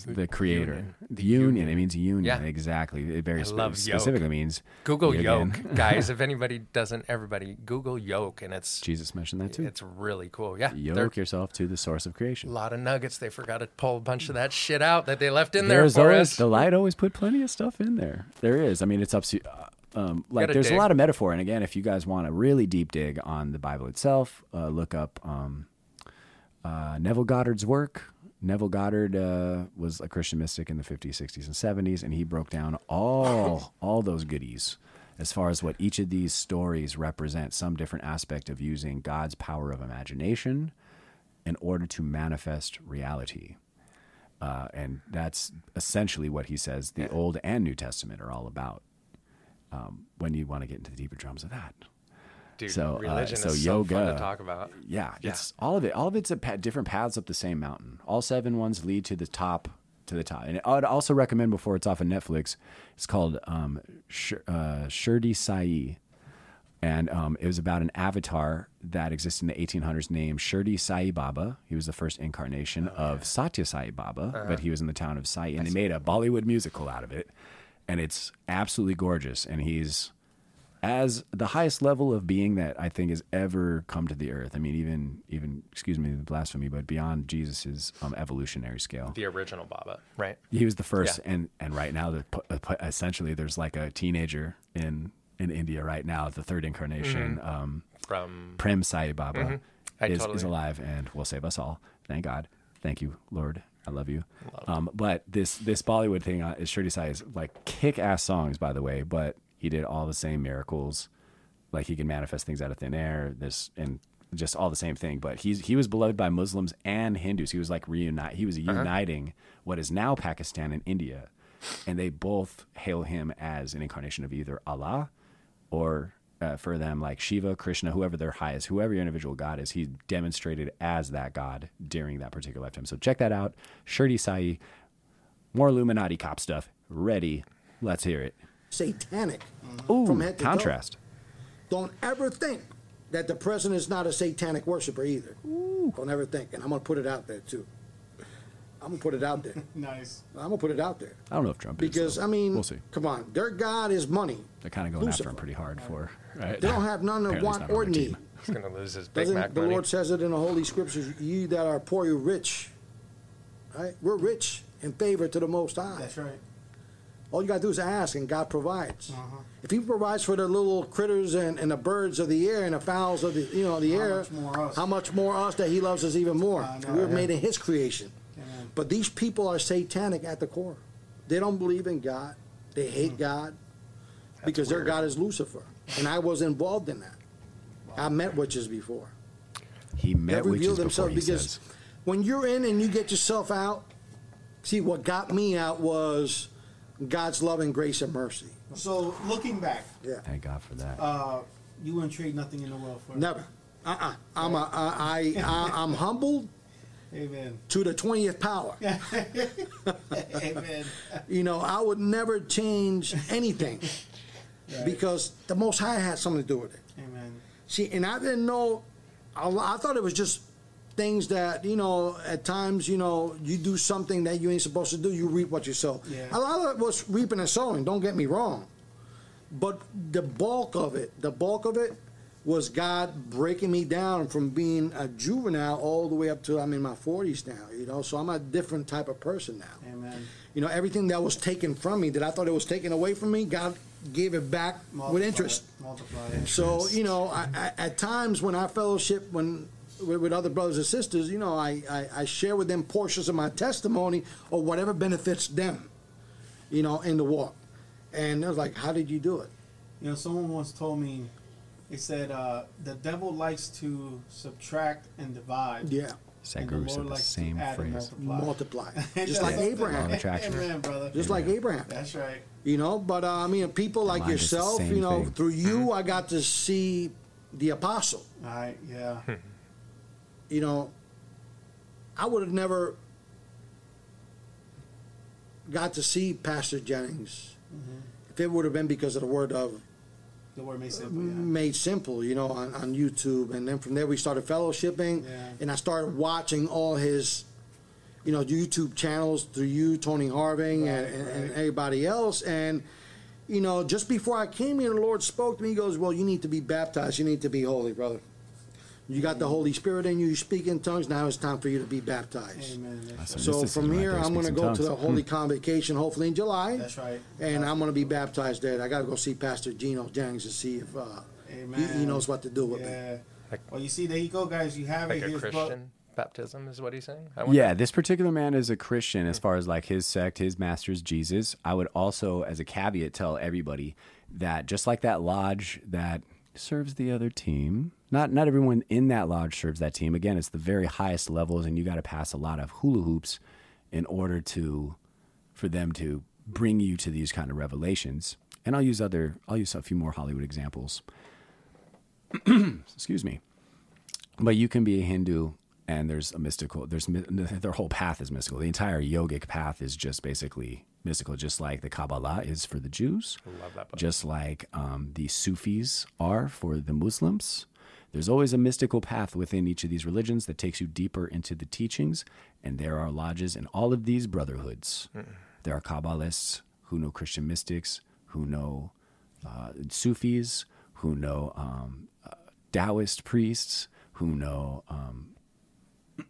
the creator. Union. The union. It means union. Yeah. Exactly. It very I spe- love yoke. specifically means Google yoke, guys. If anybody doesn't, everybody Google yoke, and it's Jesus mentioned that too. it's really cool. Yeah, Yoke yourself to the source of creation. a lot of nuggets. They forgot to pull a bunch of that shit out that they left in there There's for always us. the light always put plenty of stuff in there. There is. I mean, it's up to uh, um, like there's dig. a lot of metaphor. And again, if you guys want a really deep dig on the Bible itself, uh, look up um, uh, Neville Goddard's work. Neville Goddard uh, was a Christian mystic in the 50s, 60s, and 70s, and he broke down all all those goodies as far as what each of these stories represent, some different aspect of using God's power of imagination in order to manifest reality. Uh, and that's essentially what he says the Old and New Testament are all about. Um, when you want to get into the deeper drums of that, Dude, so, uh, so is so fun yoga- to talk about. yeah, Yeah. it's all of it. All of it's a pa- different paths up the same mountain. All seven ones lead to the top. To the top, and I'd also recommend before it's off of Netflix. It's called um, Sh- uh, Shirdi Sai, and um, it was about an avatar that existed in the 1800s named Shirdi Sai Baba. He was the first incarnation of Satya Sai Baba, but he was in the town of Sai, and they made a Bollywood musical out of it, and it's absolutely gorgeous. And he's as the highest level of being that I think has ever come to the earth. I mean, even even excuse me the blasphemy, but beyond Jesus's um, evolutionary scale. The original Baba, right? He was the first, Yeah. and and right now, the, uh, essentially, there's like a teenager in in India right now, the third incarnation, um, From Prem Sai Baba, Mm-hmm. Is, totally- is alive and will save us all. Thank God. Thank you, Lord. I love you. Um, but this this Bollywood thing uh, is Shirdi Sai is like kick ass songs, by the way. But he did all the same miracles, like he can manifest things out of thin air. This and just all the same thing. But he's he was beloved by Muslims and Hindus. He was like reunite. He was Uh-huh. uniting what is now Pakistan and India, and they both hail him as an incarnation of either Allah or uh, for them like Shiva, Krishna, whoever their highest, whoever your individual god is, he demonstrated as that god during that particular lifetime. So check that out. Shirdi Sai, more Illuminati cop stuff. Ready. Let's hear it. Satanic. Ooh, From head to toe. contrast. Don't ever think that the president is not a satanic worshiper either. Don't ever think. And I'm going to put it out there too. I'm going to put it out there. Nice. I'm going to put it out there. I don't know if Trump is. Because, though. I mean, we'll see. come on. Their God is money. They're kind of going after Lucifer. him pretty hard for. Right? They don't have none to Apparently he's want not on or their need. team. he's gonna lose his Big Doesn't Mac the money. Lord says it in the Holy Scriptures, ye that are poor, you're rich. Right? We're rich in favor to the Most High. That's right. All you got to do is ask, and God provides. Uh-huh. If He provides for the little critters and, and the birds of the air and the fowls of the you know the How air, much more us? how much more us that He loves us even more? I know, We're yeah. made in His creation. Amen. But these people are satanic at the core. They don't believe in God. They hate God because their. God is Lucifer, and I was involved in that. I met witches before. He met They witches reveal before themselves he because says. when you're in and you get yourself out, see what got me out was God's love and grace and mercy. So looking back, Yeah. Thank God for that. uh, you wouldn't trade nothing in the world for. Never. Uh-uh. I'm a, I, I, I, I'm humbled Amen. to the 20th power. Amen. You know, I would never change anything Right. because the Most High had something to do with it. Amen. See, and I didn't know, I, I thought it was just things that, you know, at times, you know, you do something that you ain't supposed to do, you reap what you sow. Yeah. A lot of it was reaping and sowing, don't get me wrong. But the bulk of it, the bulk of it was God breaking me down from being a juvenile all the way up to I'm in my 40s now, you know, so I'm a different type of person now. Amen. You know, everything that was taken from me, that I thought it was taken away from me, God gave it back with interest. it, Multiply it. So you know, I, I, at times when I fellowship when with, with other brothers and sisters, you know, I, I, I share with them portions of my testimony or whatever benefits them, you know, in the walk. And I was like, "How did you do it?" You know, someone once told me, they said, uh, the devil likes to subtract and divide. Yeah, St. and said the same phrase. multiply. multiply, just like Abraham. Amen, brother. just like Abraham. That's right. You know, but uh, I mean, people like Mind is the yourself, you know, thing. through you, I got to see the apostle. All right, yeah. You know, I would have never got to see Pastor Jennings if it would have been because of the word of The word made simple, yeah. made simple, you know, on, on YouTube. And then from there we started fellowshipping Yeah. and I started watching all his you know, YouTube channels through you, Tony Harving, and, and, and everybody else. And, you know, just before I came here, the Lord spoke to me. He goes, Well, you need to be baptized. You need to be holy, brother. You got the Holy Spirit in you. You speak in tongues. Now it's time for you to be baptized. Amen. That's, Some So mysticism from right here, there, I'm going to speaks in go to tongues. the Holy Convocation, hopefully in July. that's right. And I'm going to be baptized there. I got to go see Pastor Gino Jennings to see if uh, he, Amen. he knows what to do with me. Yeah. Like- Well, you see, there you go, guys. You have Like it. a Here's Christian book. baptism is what he's saying. I wonder- Yeah, this particular man is a Christian as far as like his sect, his master's Jesus. I would also, as a caveat, tell everybody that just like that lodge that serves the other team, not not everyone in that lodge serves that team. Again, it's the very highest levels, and you got to pass a lot of hula hoops in order to for them to bring you to these kind of revelations. And I'll use other, I'll use a few more Hollywood examples. Excuse me but you can be a Hindu and there's a mystical there's their whole path is mystical the entire yogic path is just basically mystical just like the kabbalah is for the jews Love that book. just like um, the sufis are for the muslims there's always a mystical path within each of these religions that takes you deeper into the teachings and there are lodges in all of these brotherhoods. There are kabbalists who know christian mystics who know uh, sufis who know um, uh, taoist priests who know um,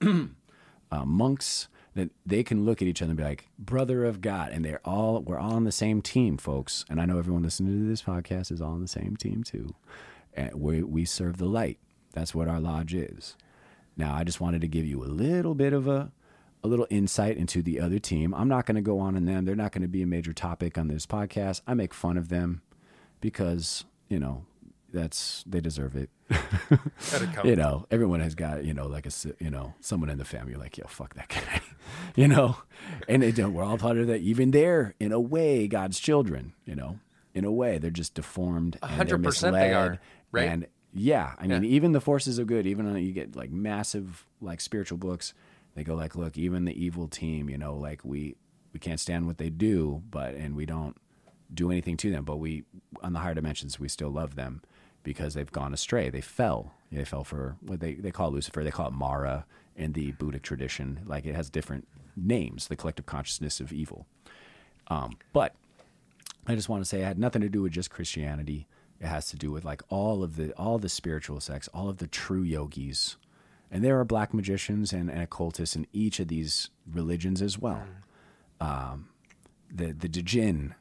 uh, monks that they can look at each other and be like brother of god and they're all we're all on the same team folks. And i know everyone listening to this podcast is all on the same team too we, we serve the light. That's what our lodge is. Now i just wanted to give you a little bit of a a little insight into the other team. I'm not going to go on in them. They're not going to be a major topic on this podcast. I make fun of them because you know that's they deserve it. You know, everyone has got, you know, like a, you know, someone in the family like, yo, fuck that guy, you know, and they don't, we're all part of that. Even they're in a way, God's children, you know, in a way, they're just deformed. and they're 100% they are, right? And yeah, I mean, Yeah. even the forces of good, even you get like massive, like spiritual books, they go like, look, even the evil team, you know, like we, we can't stand what they do, but, and we don't do anything to them, but we, on the higher dimensions, we still love them because they've gone astray. They fell. They fell for what they, they call Lucifer. They call it Mara in the Buddhic tradition. Like it has different names, the collective consciousness of evil. Um, but I just want to say it had nothing to do with just Christianity. It has to do with like all of the all the spiritual sects, all of the true yogis, and there are black magicians and, and occultists in each of these religions as well. Um, the the Djinn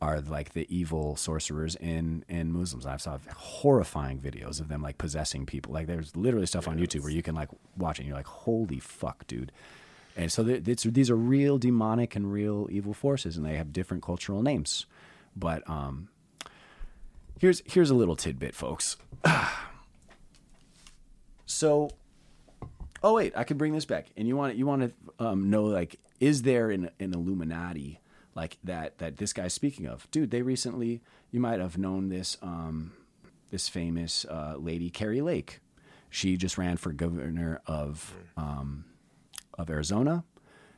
are like the evil sorcerers in in Muslims. I've saw horrifying videos of them like possessing people. Like there's literally stuff on YouTube where you can like watch it and you're like, holy fuck, dude. And so it's, these are real demonic and real evil forces, and they have different cultural names. But um, here's here's a little tidbit, folks. so, oh wait, I can bring this back. And you want you want to um, know like, is there an, an Illuminati like that that this guy's speaking of? Dude, they recently you might have known this um, this famous uh, lady Kari Lake. She just ran for governor of um, of Arizona.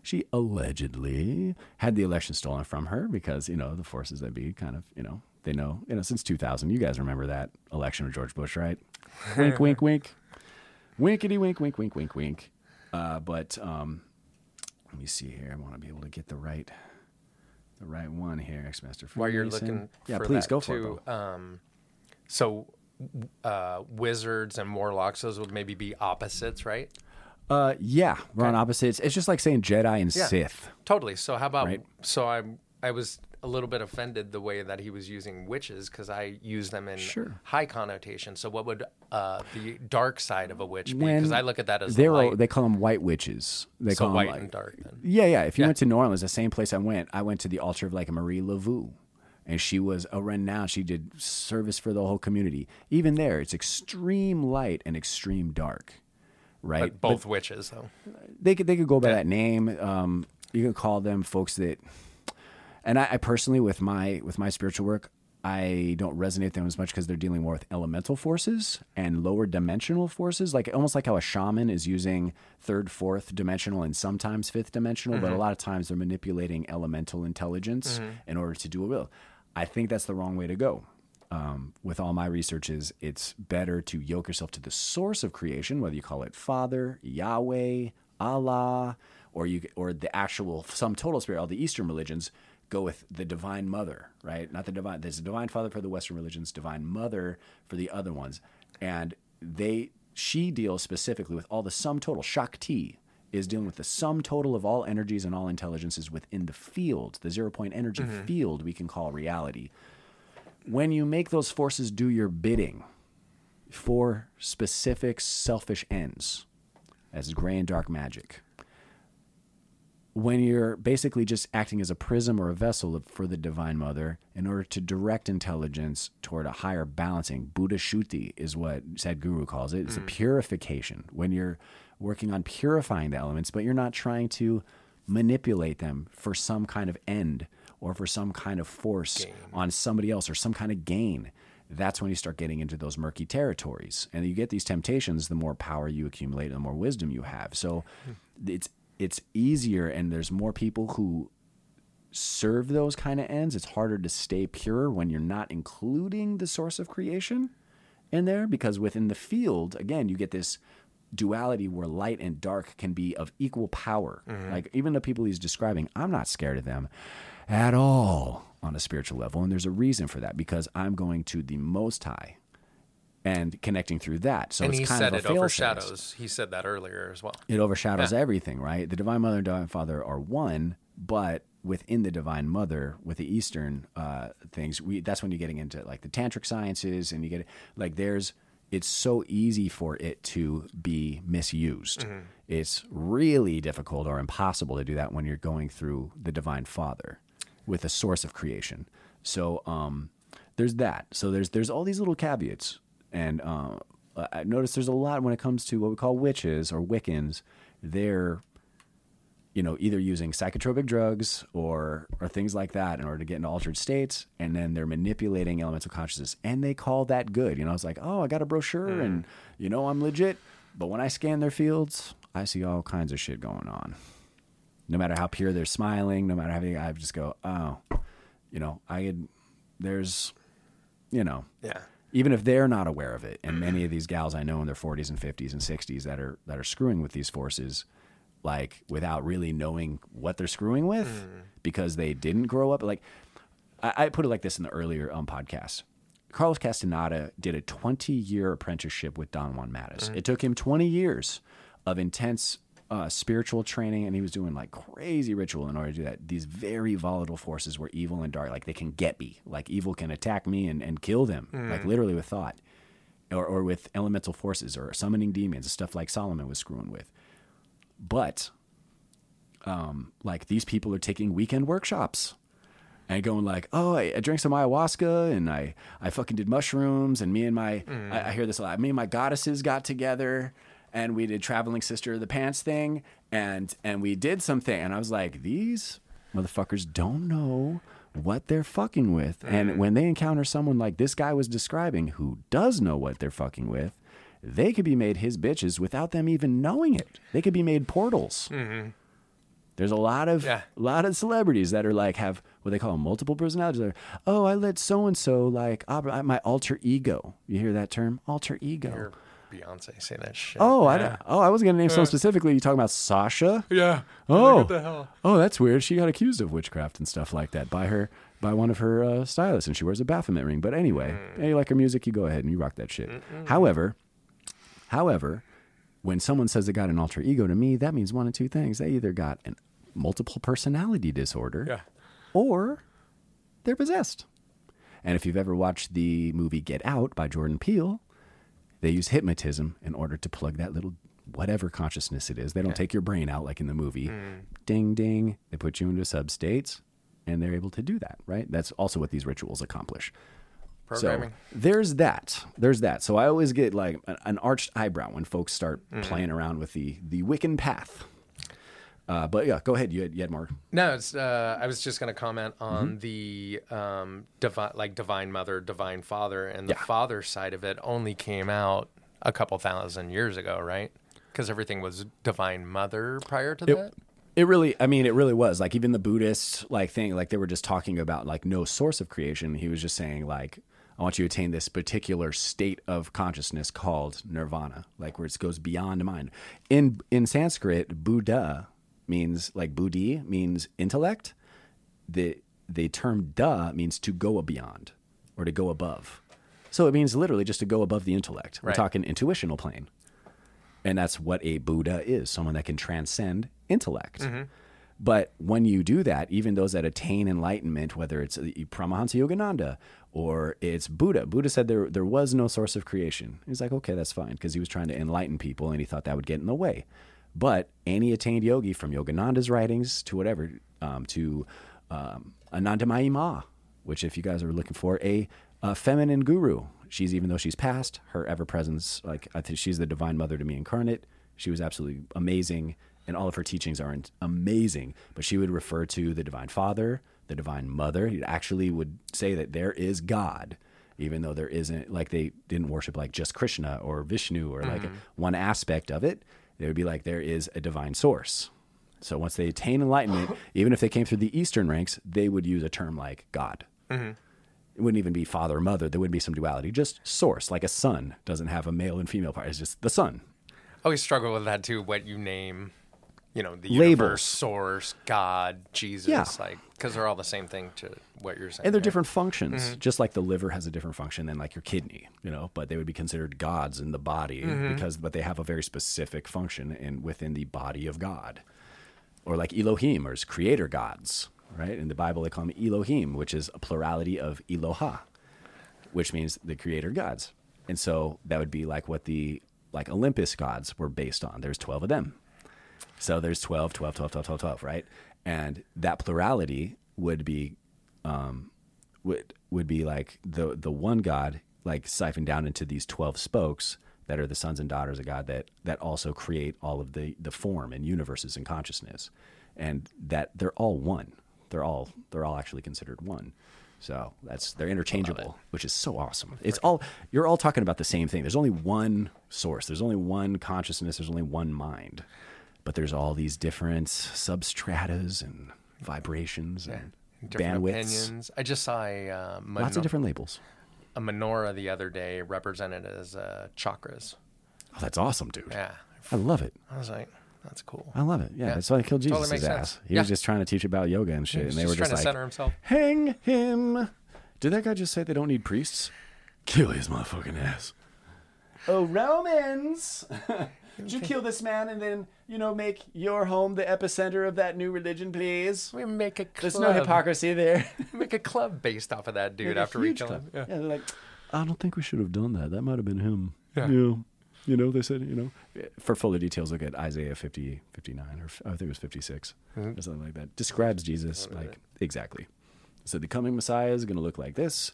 She allegedly had the election stolen from her because, you know, the forces that be kind of, you know, they know, you know, since 2000, you guys remember that election of George Bush, right? wink, wink, wink. Winkety wink, wink, wink, wink, wink. Uh, but um, let me see here. I want to be able to get the right the right one here, X Master. While you're Freemason. looking, yeah, please go for too, it. Um, so, uh, wizards and warlocks, those would maybe be opposites, right? Uh, yeah, we're on opposites. It's just like saying Jedi and Yeah. Sith. Totally. So how about Right. so I I was a little bit offended the way that he was using witches because I use them in Sure. high connotation. So what would uh, the dark side of a witch be? Because I look at that as the they're light. they call them white witches. They so call white like- and dark. Then Yeah, yeah. If you Yeah. went to New Orleans, the same place I went, I went to the altar of like Marie Laveau. And she was a renowned. She did service for the whole community. Even there, it's extreme light and extreme dark, right? but both witches though. they could they could go by Yeah. that name. Um, you can call them folks that, and I, I personally with my with my spiritual work, I don't resonate with them as much because they're dealing more with elemental forces and lower dimensional forces, like almost like how a shaman is using third, fourth dimensional, and sometimes fifth dimensional, but a lot of times they're manipulating elemental intelligence in order to do a will. I think that's the wrong way to go um, with all my researches, it's better to yoke yourself to the source of creation, whether you call it Father, Yahweh, Allah, or you or the actual sum total spirit. All the Eastern religions go with the divine mother, right? Not the divine. There's a divine father for the Western religions, divine mother for the other ones, and they she deals specifically with all the sum total. Shakti is dealing with the sum total of all energies and all intelligences within the field, the zero point energy mm-hmm. field we can call reality. When you make those forces do your bidding for specific selfish ends, as gray and dark magic, when you're basically just acting as a prism or a vessel for the Divine Mother in order to direct intelligence toward a higher balancing, Bhuta Shuddhi is what Sadhguru calls it. It's a mm. purification. When you're working on purifying the elements, but you're not trying to manipulate them for some kind of end or for some kind of force on somebody else or some kind of gain. That's when you start getting into those murky territories. And you get these temptations the more power you accumulate and the more wisdom you have. So hmm. it's it's easier and there's more people who serve those kind of ends. It's harder to stay pure when you're not including the source of creation in there because within the field, again, you get this duality where light and dark can be of equal power. Mm-hmm. Like even the people he's describing, I'm not scared of them at all on a spiritual level. And there's a reason for that because I'm going to the most high and connecting through that. So and it's he kind said of a it overshadows. He said that earlier as well. it overshadows Yeah. everything, right? The Divine Mother and Divine Father are one, but within the Divine Mother, with the Eastern uh, things, we that's when you're getting into like the tantric sciences, and you get like there's it's so easy for it to be misused. It's really difficult or impossible to do that when you're going through the Divine Father with the source of creation. So um, there's that. So there's there's all these little caveats, and uh, I notice there's a lot when it comes to what we call witches or Wiccans. They're you know either using psychotropic drugs or or things like that in order to get into altered states, and then they're manipulating elemental consciousness, and they call that good. You know, it's like, oh, I got a brochure, and you know I'm legit. But when I scan their fields, I see all kinds of shit going on no matter how pure they're smiling, no matter how I just go, oh, you know, I had, there's, you know, Yeah. Even if they're not aware of it, and many of these gals I know in their 40s and 50s and 60s that are that are screwing with these forces, like without really knowing what they're screwing with because they didn't grow up. Like I, I put it like this in the earlier um, podcast. Carlos Castaneda did a 20 year apprenticeship with Don Juan Matus. It took him 20 years of intense uh, spiritual training, and he was doing like crazy ritual in order to do that. These very volatile forces were evil and dark. Like they can get me. Like evil can attack me and, and kill them, like literally with thought, or, or with elemental forces or summoning demons, stuff like Solomon was screwing with. But um, like these people are taking weekend workshops and going like, oh, I, I drank some ayahuasca and I, I fucking did mushrooms and me and my, I, I hear this a lot. Me and my goddesses got together and we did traveling sister of the pants thing and and we did something and I was like, these motherfuckers don't know what they're fucking with. And mm. when they encounter someone like this guy was describing who does know what they're fucking with, they could be made his bitches without them even knowing it. They could be made portals. Mm-hmm. There's a lot of Yeah. a lot of celebrities that are like have what they call them, multiple personalities. They're, oh, I let so and so like my alter ego. You hear that term, alter ego? Hear Beyonce say that shit. Oh, I yeah. don't- oh, I wasn't gonna name someone specifically. You talking about Sasha? Yeah. Oh, What the hell? oh, that's weird. She got accused of witchcraft and stuff like that by her by one of her uh, stylists, and she wears a Baphomet ring. But anyway, Mm. yeah, you like her music, you go ahead and you rock that shit. However, however, when someone says they got an alter ego to me, that means one of two things: they either got a multiple personality disorder, Yeah. or they're possessed. And if you've ever watched the movie Get Out by Jordan Peele, they use hypnotism in order to plug that little whatever consciousness it is. They don't take your brain out like in the movie. Hmm. Ding ding. They put you into sub states and they're able to do that, right? That's also what these rituals accomplish. Programming. So there's that. There's that. So I always get like an, an arched eyebrow when folks start hmm. playing around with the the Wiccan path. Uh, but yeah, go ahead. You had, you had more. No, it's, uh, I was just going to comment on Mm-hmm. the um, divine, like divine mother, divine father, and the Yeah. father side of it only came out a couple thousand years ago, right? Because everything was divine mother prior to that. It really, I mean, it really was like even the Buddhist like thing, like they were just talking about like no source of creation. He was just saying like, I want you to attain this particular state of consciousness called nirvana, like where it goes beyond mind. In in Sanskrit, Buddha means like buddhi means intellect. The the term da means to go beyond or to go above. So it means literally just to go above the intellect. We're Right. talking intuitional plane. And that's what a Buddha is someone that can transcend intellect. Mm-hmm. But when you do that, even those that attain enlightenment, whether it's uh, the Paramahansa Yogananda or it's Buddha, Buddha said there, there was no source of creation. He's like, okay, that's fine, because he was trying to enlighten people and he thought that would get in the way. But any attained yogi, from Yogananda's writings to whatever, um, to um, Anandamayi Ma, which if you guys are looking for a, a feminine guru, she's even though she's passed, her ever presence, like I think she's the divine mother to me incarnate. She was absolutely amazing, and all of her teachings are amazing. But she would refer to the divine father, the divine mother. He actually would say that there is God, even though there isn't like they didn't worship like just Krishna or Vishnu or like one aspect of it. They would be like there is a divine source. So once they attain enlightenment, even if they came through the Eastern ranks, they would use a term like God. Mm-hmm. It wouldn't even be father or mother. There wouldn't be some duality. Just source, like a sun doesn't have a male and female part. It's just the sun. I always struggle with that too. What you name, you know, the Labels. universe, source, God, Jesus, Yeah. like because they're all the same thing to what you're saying. And they're different functions, mm-hmm. just like the liver has a different function than like your kidney, you know. But they would be considered gods in the body mm-hmm. because, but they have a very specific function in within the body of God, or like Elohim, or as creator gods, right? In the Bible, they call them Elohim, which is a plurality of Eloha, which means the creator gods. And so that would be like what the like Olympus gods were based on. There's 12 of them. So there's 12, 12, 12, 12, 12, 12, right? And that plurality would be um, would would be like the the one God like siphoned down into these 12 spokes that are the sons and daughters of God that that also create all of the the form and universes and consciousness. And that they're all one. They're all they're all actually considered one. So that's they're interchangeable, which is so awesome. It's all you're all talking about the same thing. There's only one source. There's only one consciousness. There's only one mind. But there's all these different substratas and vibrations and different bandwidths. opinions. I just saw a uh, Lots of different labels. a menorah the other day represented as uh, chakras. Oh, that's awesome, dude. Yeah, I love it. I was like, that's cool. I love it. Yeah, Yeah. that's why I killed Jesus' makes ass. sense. He Yeah. was just trying to teach about yoga and shit, and they were just just trying to like, center himself. "Hang him." Did that guy just say they don't need priests? Kill his motherfucking ass. Oh, Romans! Did you kill this man and then, you know, make your home the epicenter of that new religion, please? We make a club. There's no hypocrisy there. Make a club based off of that dude after we kill club. him. Yeah. Yeah, they're like, I don't think we should have done that. That might have been him. Yeah. You know, they said, you know. For fuller details, look at Isaiah 50, 59, or I think it was 56, Mm-hmm. or something like that. Describes Jesus like exactly. So the coming Messiah is going to look like this,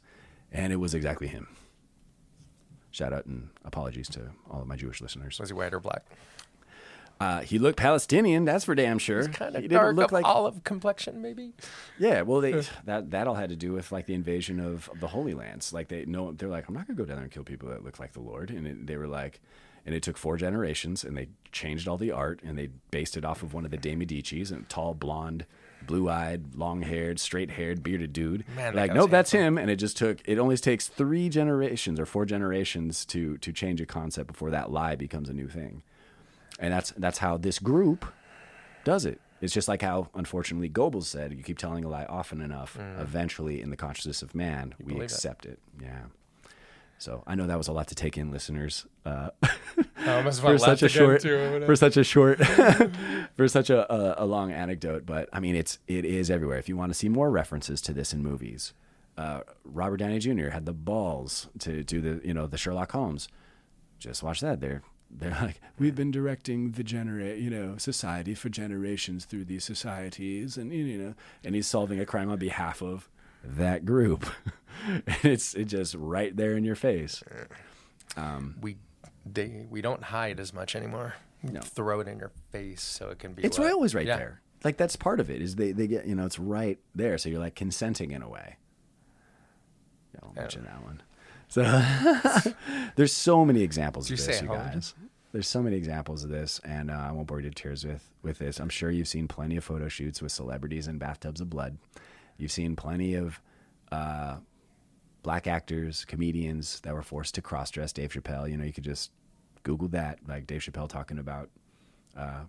and it was exactly him. Shout out and apologies to all of my Jewish listeners. Was he white or black? Uh, he looked Palestinian, that's for damn sure. Kind he of didn't dark, look like olive complexion, maybe. Yeah, well, they that that all had to do with like the invasion of, of the Holy Lands. Like they know they're like, I'm not gonna go down there and kill people that look like the Lord, and it, they were like, and it took four generations, and they changed all the art, and they based it off of one of the De Medicis, and tall, blonde, blue-eyed, long-haired, straight-haired, bearded dude. Man, like, no, that's him, and it just took. It only takes three generations or four generations to to change a concept before that lie becomes a new thing, and that's that's how this group does it. It's just like how, unfortunately, Goebbels said, you keep telling a lie often enough, eventually, in the consciousness of man, we Mm. believe it. accept it. Yeah. So I know that was a lot to take in, listeners. Uh, I almost for such a short, for such a short, for such a, a, a long anecdote. But I mean, it's it is everywhere. If you want to see more references to this in movies, uh, Robert Downey Jr. had the balls to do the you know the Sherlock Holmes. Just watch that. They're they're like we've been directing the generate you know society for generations through these societies, and you know, and he's solving a crime on behalf of that group. it's it's just right there in your face. Um, we they we don't hide as much anymore. No. Throw it in your face so it can be. It's what- always right Yeah. there. Like that's part of it is they, they get you know it's right there, so you're like consenting in a way. Yeah, I'll mention that one. So there's so many examples Did of this, you guys. There's so many examples of this, and uh, I won't bore you to tears with with this. I'm sure you've seen plenty of photo shoots with celebrities in bathtubs of blood. You've seen plenty of uh, black actors, comedians that were forced to cross dress. Dave Chappelle, you know, you could just Google that, like Dave Chappelle talking about uh,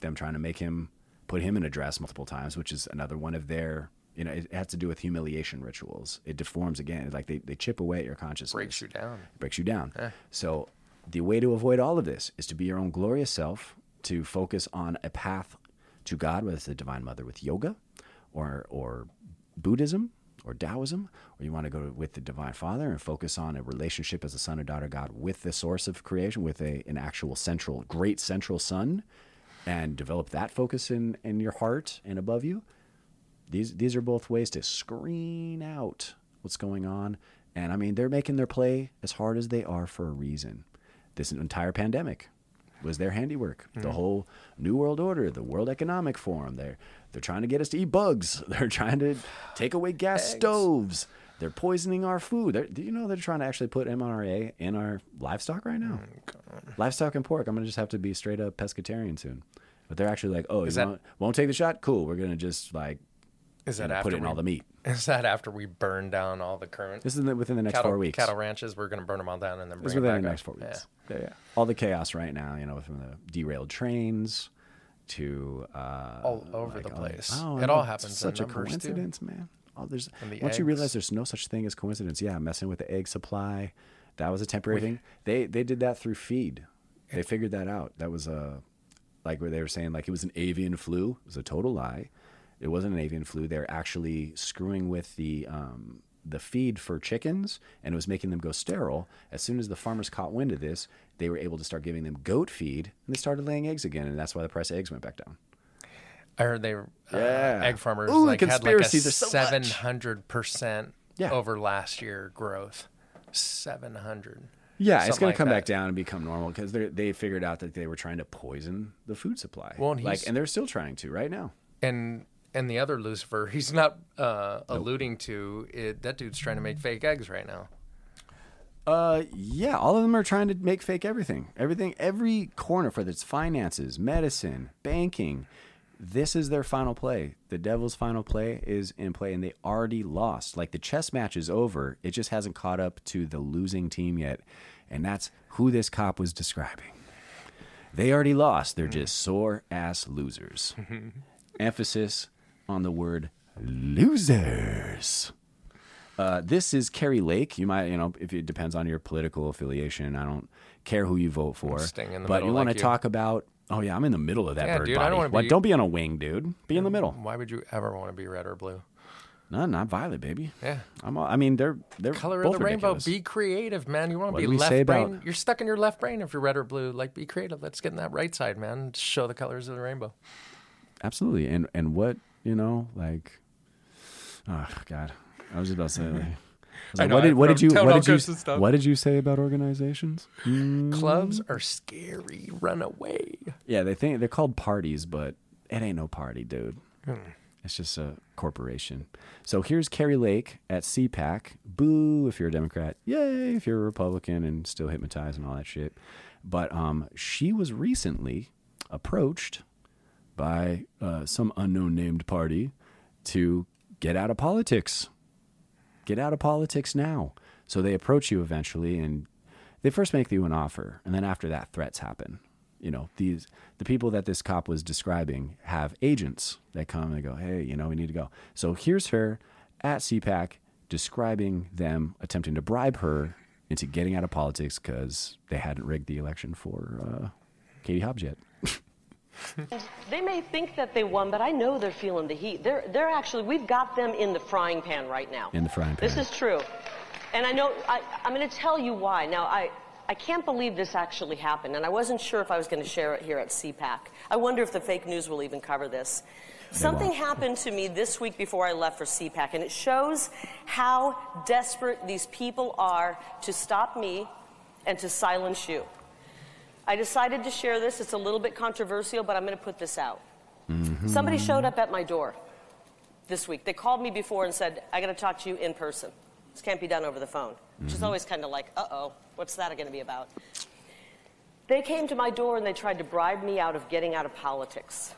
them trying to make him put him in a dress multiple times, which is another one of their. You know, it has to do with humiliation rituals. It deforms again, It's like they, they chip away at your consciousness Breaks you down. breaks you down. So the way to avoid all of this is to be your own glorious self, to focus on a path to God, whether it's the Divine Mother with yoga, or or Buddhism, or Taoism, or you want to go with the Divine Father and focus on a relationship as a son or daughter God with the source of creation, with a an actual central, great central sun, and develop that focus in in your heart and above you these these are both ways to screen out what's going on. And i mean they're making their play as hard as they are for a reason. This entire pandemic was their handiwork. The mm. whole new world order the world economic forum they're they're trying to get us to eat bugs. They're trying to take away gas stoves. They're poisoning our food. They're, do you know they're trying to actually put mrna in our livestock right now? Mm, livestock and pork. I'm gonna just have to be straight up pescatarian soon. But they're actually like oh Is you that- won't, won't take the shot? Cool. We're gonna just like Is that after put it in all the meat Is that after we burn down all the current This is within the next cattle, four weeks. cattle ranches? We're going to burn them all down and then This is bring it within the up. next four weeks. Yeah. yeah. All the chaos right now, you know, from the derailed trains to uh, All over like, the place. Oh, It all happens It's such a numbers, too. coincidence, man. Oh, there's once you realize there's no such thing as coincidence. Yeah, messing with the egg supply, that was a temporary thing. They they did that through feed. They figured that out. That was a like where they were saying like it was an avian flu. It was a total lie. It wasn't an avian flu. They're actually screwing with the um, the feed for chickens, and it was making them go sterile. As soon as the farmers caught wind of this, they were able to start giving them goat feed, and they started laying eggs again, and that's why the price of eggs went back down. I heard they were uh, Yeah. egg farmers Ooh, like had like a conspiracies are so much. seven hundred percent over last year growth. Seven hundred. Yeah, it's going like to come back down and become normal because they they figured out that they were trying to poison the food supply. Well, and like, and they're still trying to right now. And and the other Lucifer, he's not uh, alluding to it. That dude's trying to make fake eggs right now. Uh, yeah, all of them are trying to make fake everything. Everything, every corner for its finances, medicine, banking. This is their final play. The Devil's final play is in play, and they already lost. Like the chess match is over. It just hasn't caught up to the losing team yet, and that's who this cop was describing. They already lost. They're just sore ass losers. Emphasis on the word losers. Uh, this is Kari Lake. You might, you know, if it depends on your political affiliation. I don't care who you vote for, staying in the but middle you want like to you. talk about. Oh yeah, I'm in the middle of that Yeah, bird dude, I body. don't wanna What? be- Don't be on a wing, dude. Be in the middle. Why would you ever want to be red or blue? No, not violet, baby. Yeah. I'm. all- I mean, they're they're Color both of the rainbow. Be creative, man. You want to What be do we left say brain. about- You're stuck in your left brain if you're red or blue. Like, be creative. Let's get in that right side, man. Show the colors of the rainbow. Absolutely. And and what you know, like, oh God, I was just about to say. Like, I was I like, know, what did what did you what did you stuff. what did you say about organizations? Clubs are scary. Run away. Yeah, they think they're called parties, but it ain't no party, dude. Hmm. It's just a corporation. So here's Kari Lake at CPAC. Boo if you're a Democrat. Yay if you're a Republican and still hypnotized and all that shit. But um, she was recently approached by uh, some unknown named party to get out of politics. Get out of politics now. So they approach you eventually and they first make you an offer and then after that threats happen you know these the people that this cop was describing have agents that come and they go hey you know we need to go so here's her at cpac describing them attempting to bribe her into getting out of politics because they hadn't rigged the election for uh, katie hobbs yet They may think that they won, but I know they're feeling the heat. They're, they're actually, we've got them in the frying pan right now. In the frying pan. This is true. And I know, I, I'm going to tell you why. Now, I, I can't believe this actually happened, and I wasn't sure if I was going to share it here at CPAC. I wonder if the fake news will even cover this. Something won't. happened to me this week before I left for CPAC, and it shows how desperate these people are to stop me and to silence you. I decided to share this. It's a little bit controversial, but I'm going to put this out. Somebody showed up at my door this week. They called me before and said, I got to talk to you in person. This can't be done over the phone, which is always kind of like, uh oh, what's that going to be about? They came to my door and they tried to bribe me out of getting out of politics.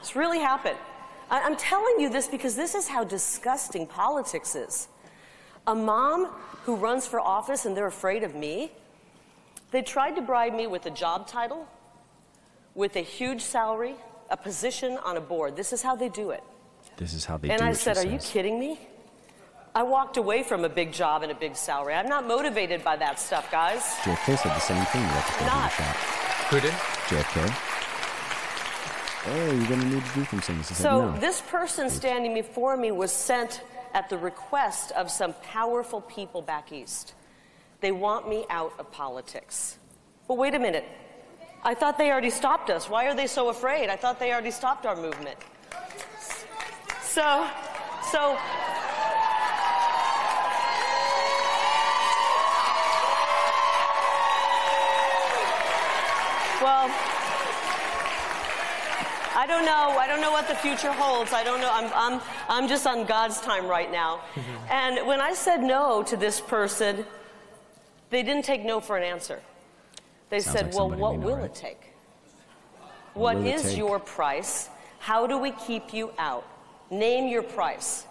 It's really happened. I- I'm telling you this because this is how disgusting politics is. A mom who runs for office and they're afraid of me, they tried to bribe me with a job title, with a huge salary, a position on a board. This is how they do it. This is how they And do I it. I said, Are you kidding me? I walked away from a big job and a big salary. I'm not motivated by that stuff, guys. JFK said the same thing right before Not. shot. Who did? JFK. Oh, you're gonna need to do some things. So no. this person standing before me was sent at the request of some powerful people back east. They want me out of politics. But wait a minute. I thought they already stopped us. Why are they so afraid? I thought they already stopped our movement. So, so Well, I don't know. I don't know what the future holds. I don't know. I'm, I'm, I'm just on God's time right now. Mm-hmm. And when I said no to this person, they didn't take no for an answer. They Sounds said, like well, what will right? it take? What it is take? your price? How do we keep you out? Name your price.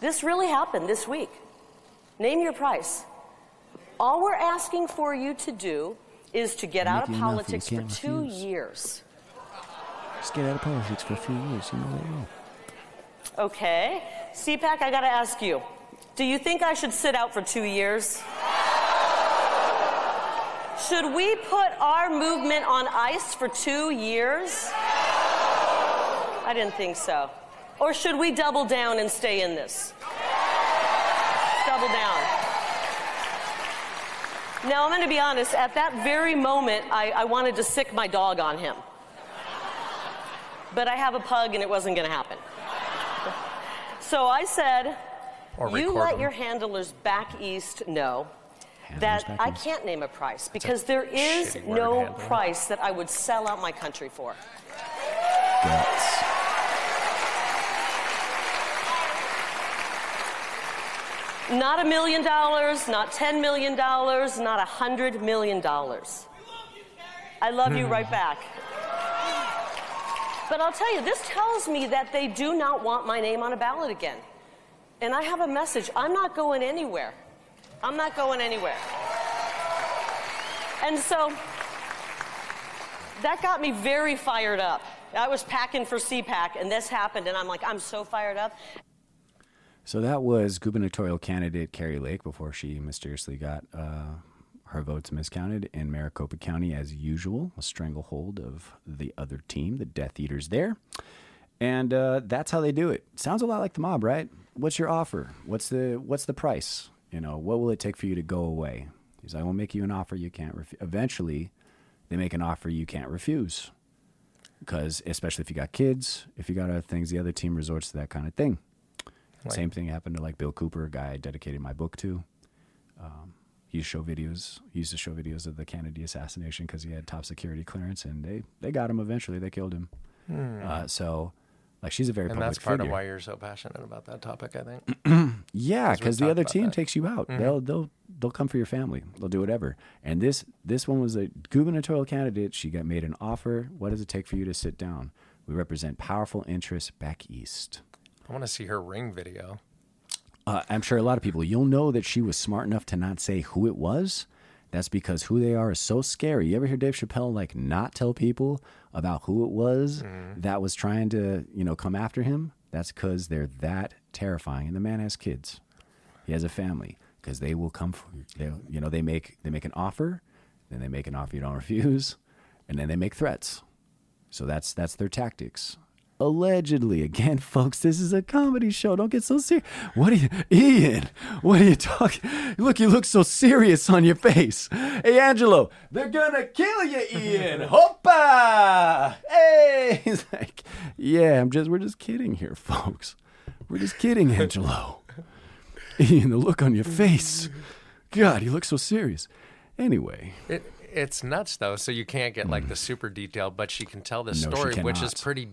This really happened this week. Name your price. All we're asking for you to do is to get out of Make you enough, you politics for two refuse. years. Just get out of politics for a few years. You know what? will. Okay. CPAC, I gotta ask you. Do you think I should sit out for two years? Should we put our movement on ice for two years? I didn't think so. Or should we double down and stay in this? Double down. Now, I'm going to be honest, at that very moment, I, I wanted to sic my dog on him. But I have a pug and it wasn't going to happen. So I said, Or you let your handlers back east know that I can't name a price because there is no price that I would sell out my country for. Guts. Not a million dollars, not $10 million, not a hundred million dollars. I love you right back. But I'll tell you, this tells me that they do not want my name on a ballot again. And I have a message I'm not going anywhere. I'm not going anywhere. And so that got me very fired up. I was packing for CPAC, and this happened, and I'm like, I'm so fired up. So that was gubernatorial candidate Kari Lake before she mysteriously got uh, her votes miscounted in Maricopa County, as usual. A stranglehold of the other team, the Death Eaters there. And uh, that's how they do it. Sounds a lot like the mob, right? What's your offer? What's the what's the price? You know, what will it take for you to go away? He's like, I will make you an offer you can't refuse. Eventually, they make an offer you can't refuse. Because especially if you got kids, if you got other things, the other team resorts to that kind of thing. Same thing happened to like Bill Cooper, a guy I dedicated my book to. Um, he used to show videos. He used to show videos of the Kennedy assassination because he had top security clearance, and they they got him eventually. They killed him. Uh, so, like, she's a very And that's part figure. of why you're so passionate about that topic, I think. Yeah, 'Cause because the other team that. takes you out. They'll they'll they'll come for your family. They'll do whatever. And this this one was a gubernatorial candidate. She got made an offer. What does it take for you to sit down? We represent powerful interests back east. I want to see her ring video. Uh, I'm sure a lot of people. You'll know that she was smart enough to not say who it was. That's because who they are is so scary. You ever hear Dave Chappelle like not tell people about who it was mm-hmm. that was trying to you know come after him? That's because they're that terrifying. And the man has kids. He has a family because they will come for they you know they make they make an offer, then they make an offer you don't refuse, and then they make threats. So that's that's their tactics. Allegedly, again, folks, this is a comedy show. Don't get so serious. What are you, Ian? What are you talking? Look, you look so serious on your face. Hey, Angelo, they're gonna kill you, Ian. Hoppa! Hey, he's like, yeah, I'm just, we're just kidding here, folks. We're just kidding, Angelo. Ian, the look on your face. God, you look so serious. Anyway, It, it's nuts though, so you can't get like hmm. the super detail, but she can tell the she story, which is pretty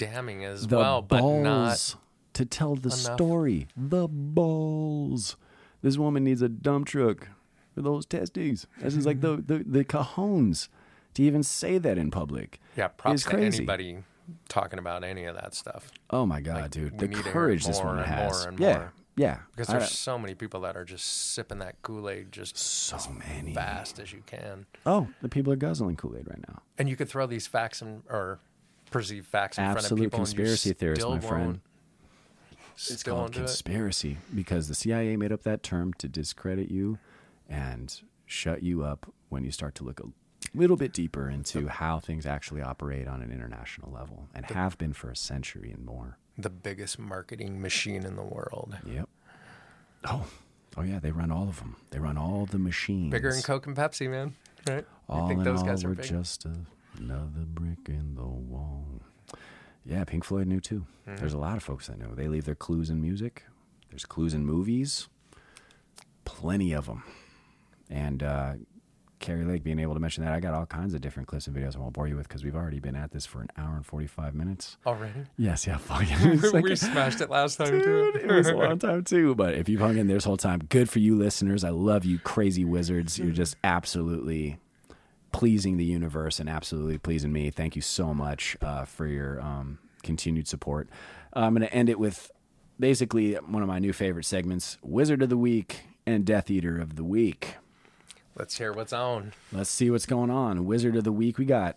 damning as the well, but not. to tell the enough. story. The balls. This woman needs a dump truck for those testes. This is like the, the the cajones to even say that in public. Yeah, props is to anybody talking about any of that stuff. Oh my god, Like, dude! the need to hear courage this woman has. more yeah, more. Yeah, Because I- there's so many people that are just sipping that Kool Aid just so many. fast as you can. Oh, the people are guzzling Kool Aid right now. And you could throw these facts and or perceived facts in front of Absolute people. conspiracy and you theorist, still my friend. won't- It's Still called won't do it. conspiracy because the CIA made up that term to discredit you and shut you up when you start to look a little bit deeper into how things actually operate on an international level and have been for a century and more. The biggest marketing machine in the world. Yep. Oh, oh yeah, they run all of them. They run all the machines. Bigger than Coke and Pepsi, man. Right? All in those all, guys are we're big? just a, another brick in the wall. Yeah, Pink Floyd knew too. Mm-hmm. There's a lot of folks that know. They leave their clues in music. There's clues in movies. Plenty of them. And uh, Kari Lake being able to mention that, I got all kinds of different clips and videos I won't bore you with because we've already been at this for an hour and 45 minutes. Already? Yes, yeah. Like we smashed it last time, Dude, too. it was a long time too. But if you've hung in there this whole time, good for you, listeners. I love you, crazy wizards. You're just absolutely pleasing the universe and absolutely pleasing me. Thank you so much uh, for your um, continued support. Uh, I'm going to end it with basically one of my new favorite segments: Wizard of the Week and Death Eater of the Week. Let's hear what's on. Let's see what's going on. Wizard of the Week, we got.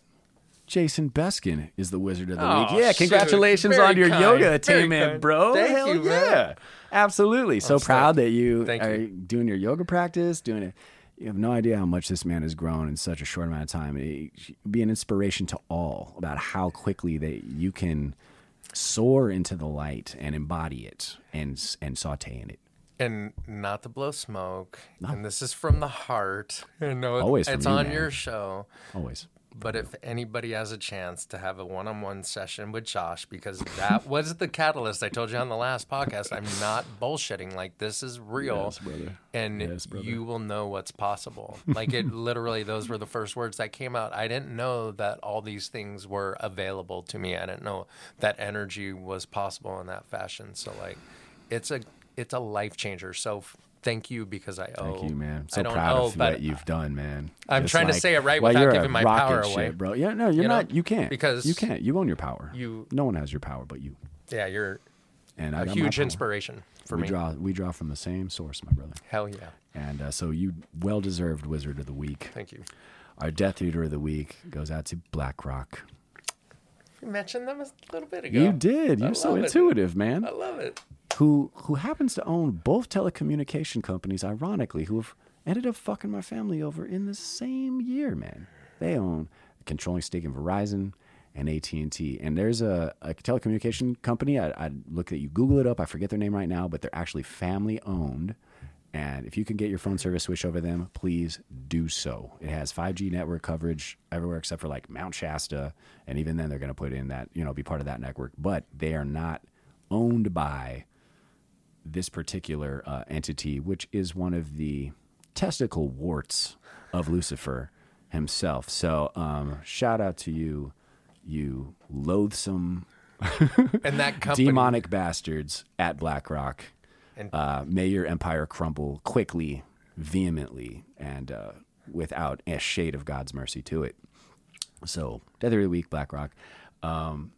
Jason Beskin is the Wizard of the Oh, Week. Yeah, congratulations on your kind. yoga attainment, bro. Thank Hell you, man. yeah. Absolutely. So I'm proud stoked. that you Thank are you. doing your yoga practice, doing it. You have no idea how much this man has grown in such a short amount of time. It be an inspiration to all about how quickly that you can soar into the light and embody it and and saute in it. And not to blow smoke. And this is from the heart. I know Always from it's you, on man. your show. Always. But if anybody has a chance to have a one-on-one session with Josh, because that was the catalyst I told you on the last podcast, I'm not bullshitting. Like this is real, Yes, and Yes, you will know what's possible. Like it literally, those were the first words that came out. I didn't know that all these things were available to me. I didn't know that energy was possible in that fashion. So like, it's a it's a life changer. So. Thank you because I owe. Thank you, man. I So don't proud owe, of what you've done, man. I'm Just trying to say it right well, without giving my power away. bro. Yeah, no, you're You know? not. You can't Because you can't. You own your power. you- no one has your power but you. yeah, you're And I a huge inspiration for we me. draw. We draw from the same source, my brother. Hell yeah. And uh, so you well deserved Wizard of the Week. Thank you. Our Death Eater of the Week goes out to BlackRock. You mentioned them a little bit ago. You did. You're so it. intuitive, man. I love it. Who who happens to own both telecommunication companies? Ironically, who have ended up fucking my family over in the same year, man. They own a controlling stake in Verizon and AT and T. And there's a, a telecommunication company. I, I look at you, Google it up. I forget their name right now, but they're actually family owned. And if you can get your phone service switch over them, please do so. It has 5G network coverage everywhere except for like Mount Shasta, and even then they're going to put in that you know be part of that network. But they are not owned by this particular uh, entity, which is one of the testicle warts of Lucifer himself. So, um, shout out to you, you loathsome And that company. demonic bastards at BlackRock. And- Uh, may your empire crumble quickly, vehemently, and uh, without a shade of God's mercy to it. So, Death of the Week, BlackRock. Um,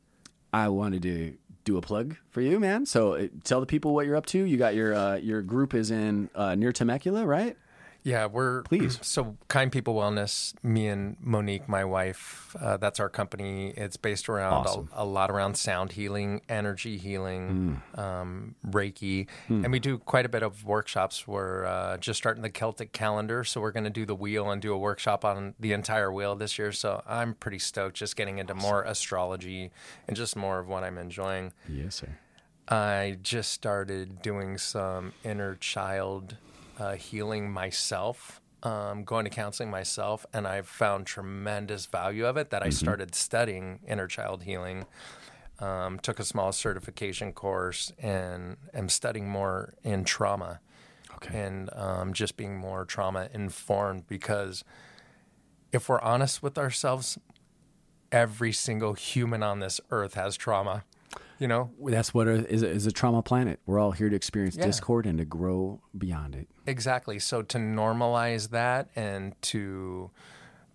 I wanted to do a plug for you, man. So, uh, tell the people what you're up to. You got your uh, your group is in uh, near Temecula, right? Yeah, we're Please. So Kind People Wellness, me and Monique, my wife, uh, that's our company. It's based around Awesome. a, a lot around sound healing, energy healing, Hmm. um, Reiki, and we do quite a bit of workshops. We're uh, just starting the Celtic calendar, so we're going to do the wheel and do a workshop on the entire wheel this year. So I'm pretty stoked, just getting into more astrology and just more of what I'm enjoying. Yes, sir. I just started doing some inner child uh, healing myself, um, going to counseling myself, and I've found tremendous value of it. That I started studying inner child healing, um, took a small certification course, and am studying more in trauma Okay. and um, just being more trauma informed because if we're honest with ourselves, every single human on this earth has trauma. You know, That's what Earth is. Is a trauma planet. We're all here to experience Yeah. discord and to grow beyond it. Exactly. So to normalize that and to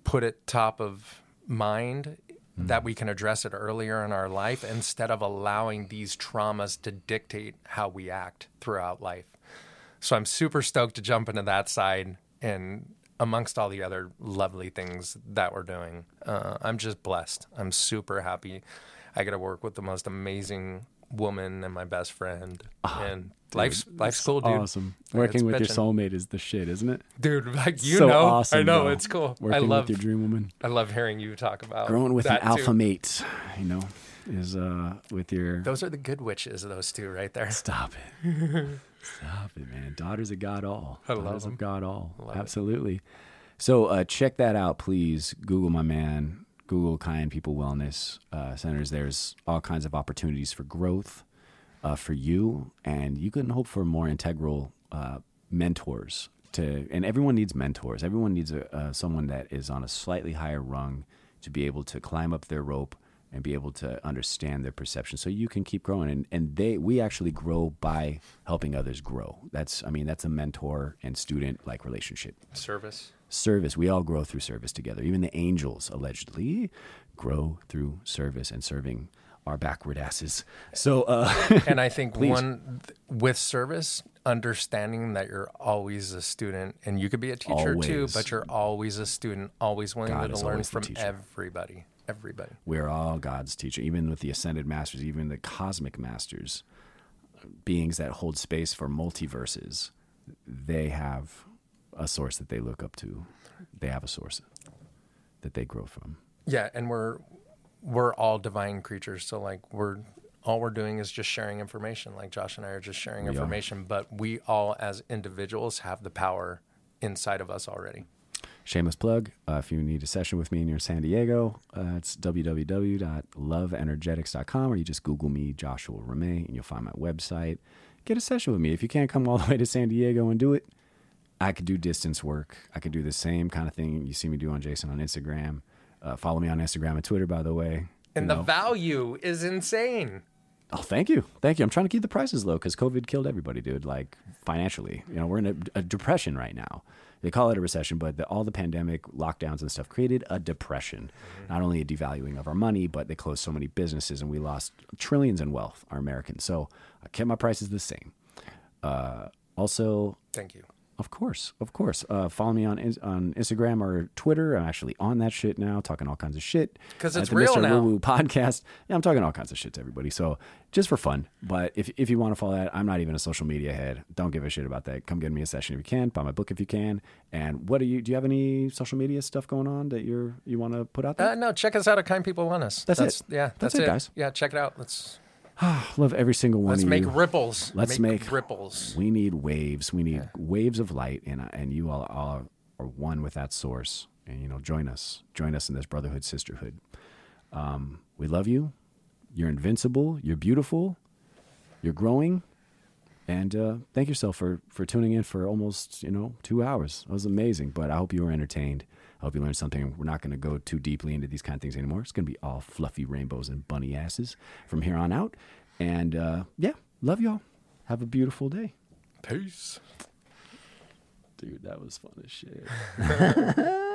put it top of mind that we can address it earlier in our life instead of allowing these traumas to dictate how we act throughout life. So I'm super stoked to jump into that side and amongst all the other lovely things that we're doing. Uh, I'm just blessed. I'm super happy. I got to work with the most amazing woman and my best friend. and life's life's cool, dude. Awesome. Like, Working with your soulmate is the shit, isn't it? dude. Like you so know, awesome. I know though. it's cool. Working I love with your dream woman. I love hearing you talk about it. Growing with an that, too. alpha mate, you know, is uh with your Those are the good witches, those two right there. Stop it. Stop it, man. Daughters of God all. I love Daughters of God all. Love it. Absolutely. So uh, check that out, please. Google my man. Google Kind People Wellness uh, Centers. There's all kinds of opportunities for growth uh, for you, and you can hope for more integral uh, mentors. To and everyone needs mentors. Everyone needs a, uh, someone that is on a slightly higher rung to be able to climb up their rope and be able to understand their perception so you can keep growing and, and they we actually grow by helping others grow that's i mean that's a mentor and student like relationship Service. Service. We all grow through service together. Even the angels allegedly grow through service and serving our backward asses. So uh and I think one with service, understanding that you're always a student, and you could be a teacher too, but you're always a student, always willing God to learn from everybody. Everybody. we're all god's teacher. Even with the ascended masters even the cosmic masters beings that hold space for multiverses they have a source that they look up to they have a source that they grow from Yeah, and we're we're all divine creatures, so like we're all we're doing is just sharing information. Like Josh and I are just sharing We are. information, but we all as individuals have the power inside of us already. shameless plug uh, if you need a session with me and you're in san diego uh, it's www.loveenergetics.com or you just google me joshua ramey and you'll find my website get a session with me if you can't come all the way to san diego and do it i could do distance work i could do the same kind of thing you see me do on jason on instagram uh, follow me on instagram and twitter by the way And the know. value is insane. Oh, thank you, thank you. I'm trying to keep the prices low because COVID killed everybody, dude. Like financially, you know, we're in a, a depression right now. They call it a recession, but the, all the pandemic lockdowns and stuff created a depression. Not only a devaluing of our money, but they closed so many businesses and we lost trillions in wealth, our Americans. So I kept my prices the same. Uh, also, Thank you. Of course, of course. Uh, follow me on on Instagram or Twitter. I'm actually on that shit now, talking all kinds of shit. Because it's the real Mr. now. Woo Woo podcast. Yeah, I'm talking all kinds of shit to everybody. So just for fun. But if if you want to follow that, I'm not even a social media head. Don't give a shit about that. Come get me a session if you can. Buy my book if you can. And what do you do? You have any social media stuff going on that you're you want to put out there? Uh, no, check us out at Kind People Wellness. That's it. Yeah, That's that's, it, it, guys. Yeah, check it out. Let's I love every single one let's of you. Let's make ripples. Let's make, ripples. We need waves. We need waves of light, and and you all, all are one with that source. And you know, join us, join us in this brotherhood, sisterhood. Um, we love you. You're invincible. You're beautiful. You're growing. And uh, thank yourself for for tuning in for almost you know two hours. That was amazing. But I hope you were entertained. I hope you learned something. We're not going to go too deeply into these kind of things anymore. It's going to be all fluffy rainbows and bunny asses from here on out. And uh, yeah, love y'all. Have a beautiful day. Peace. Dude, that was fun as shit.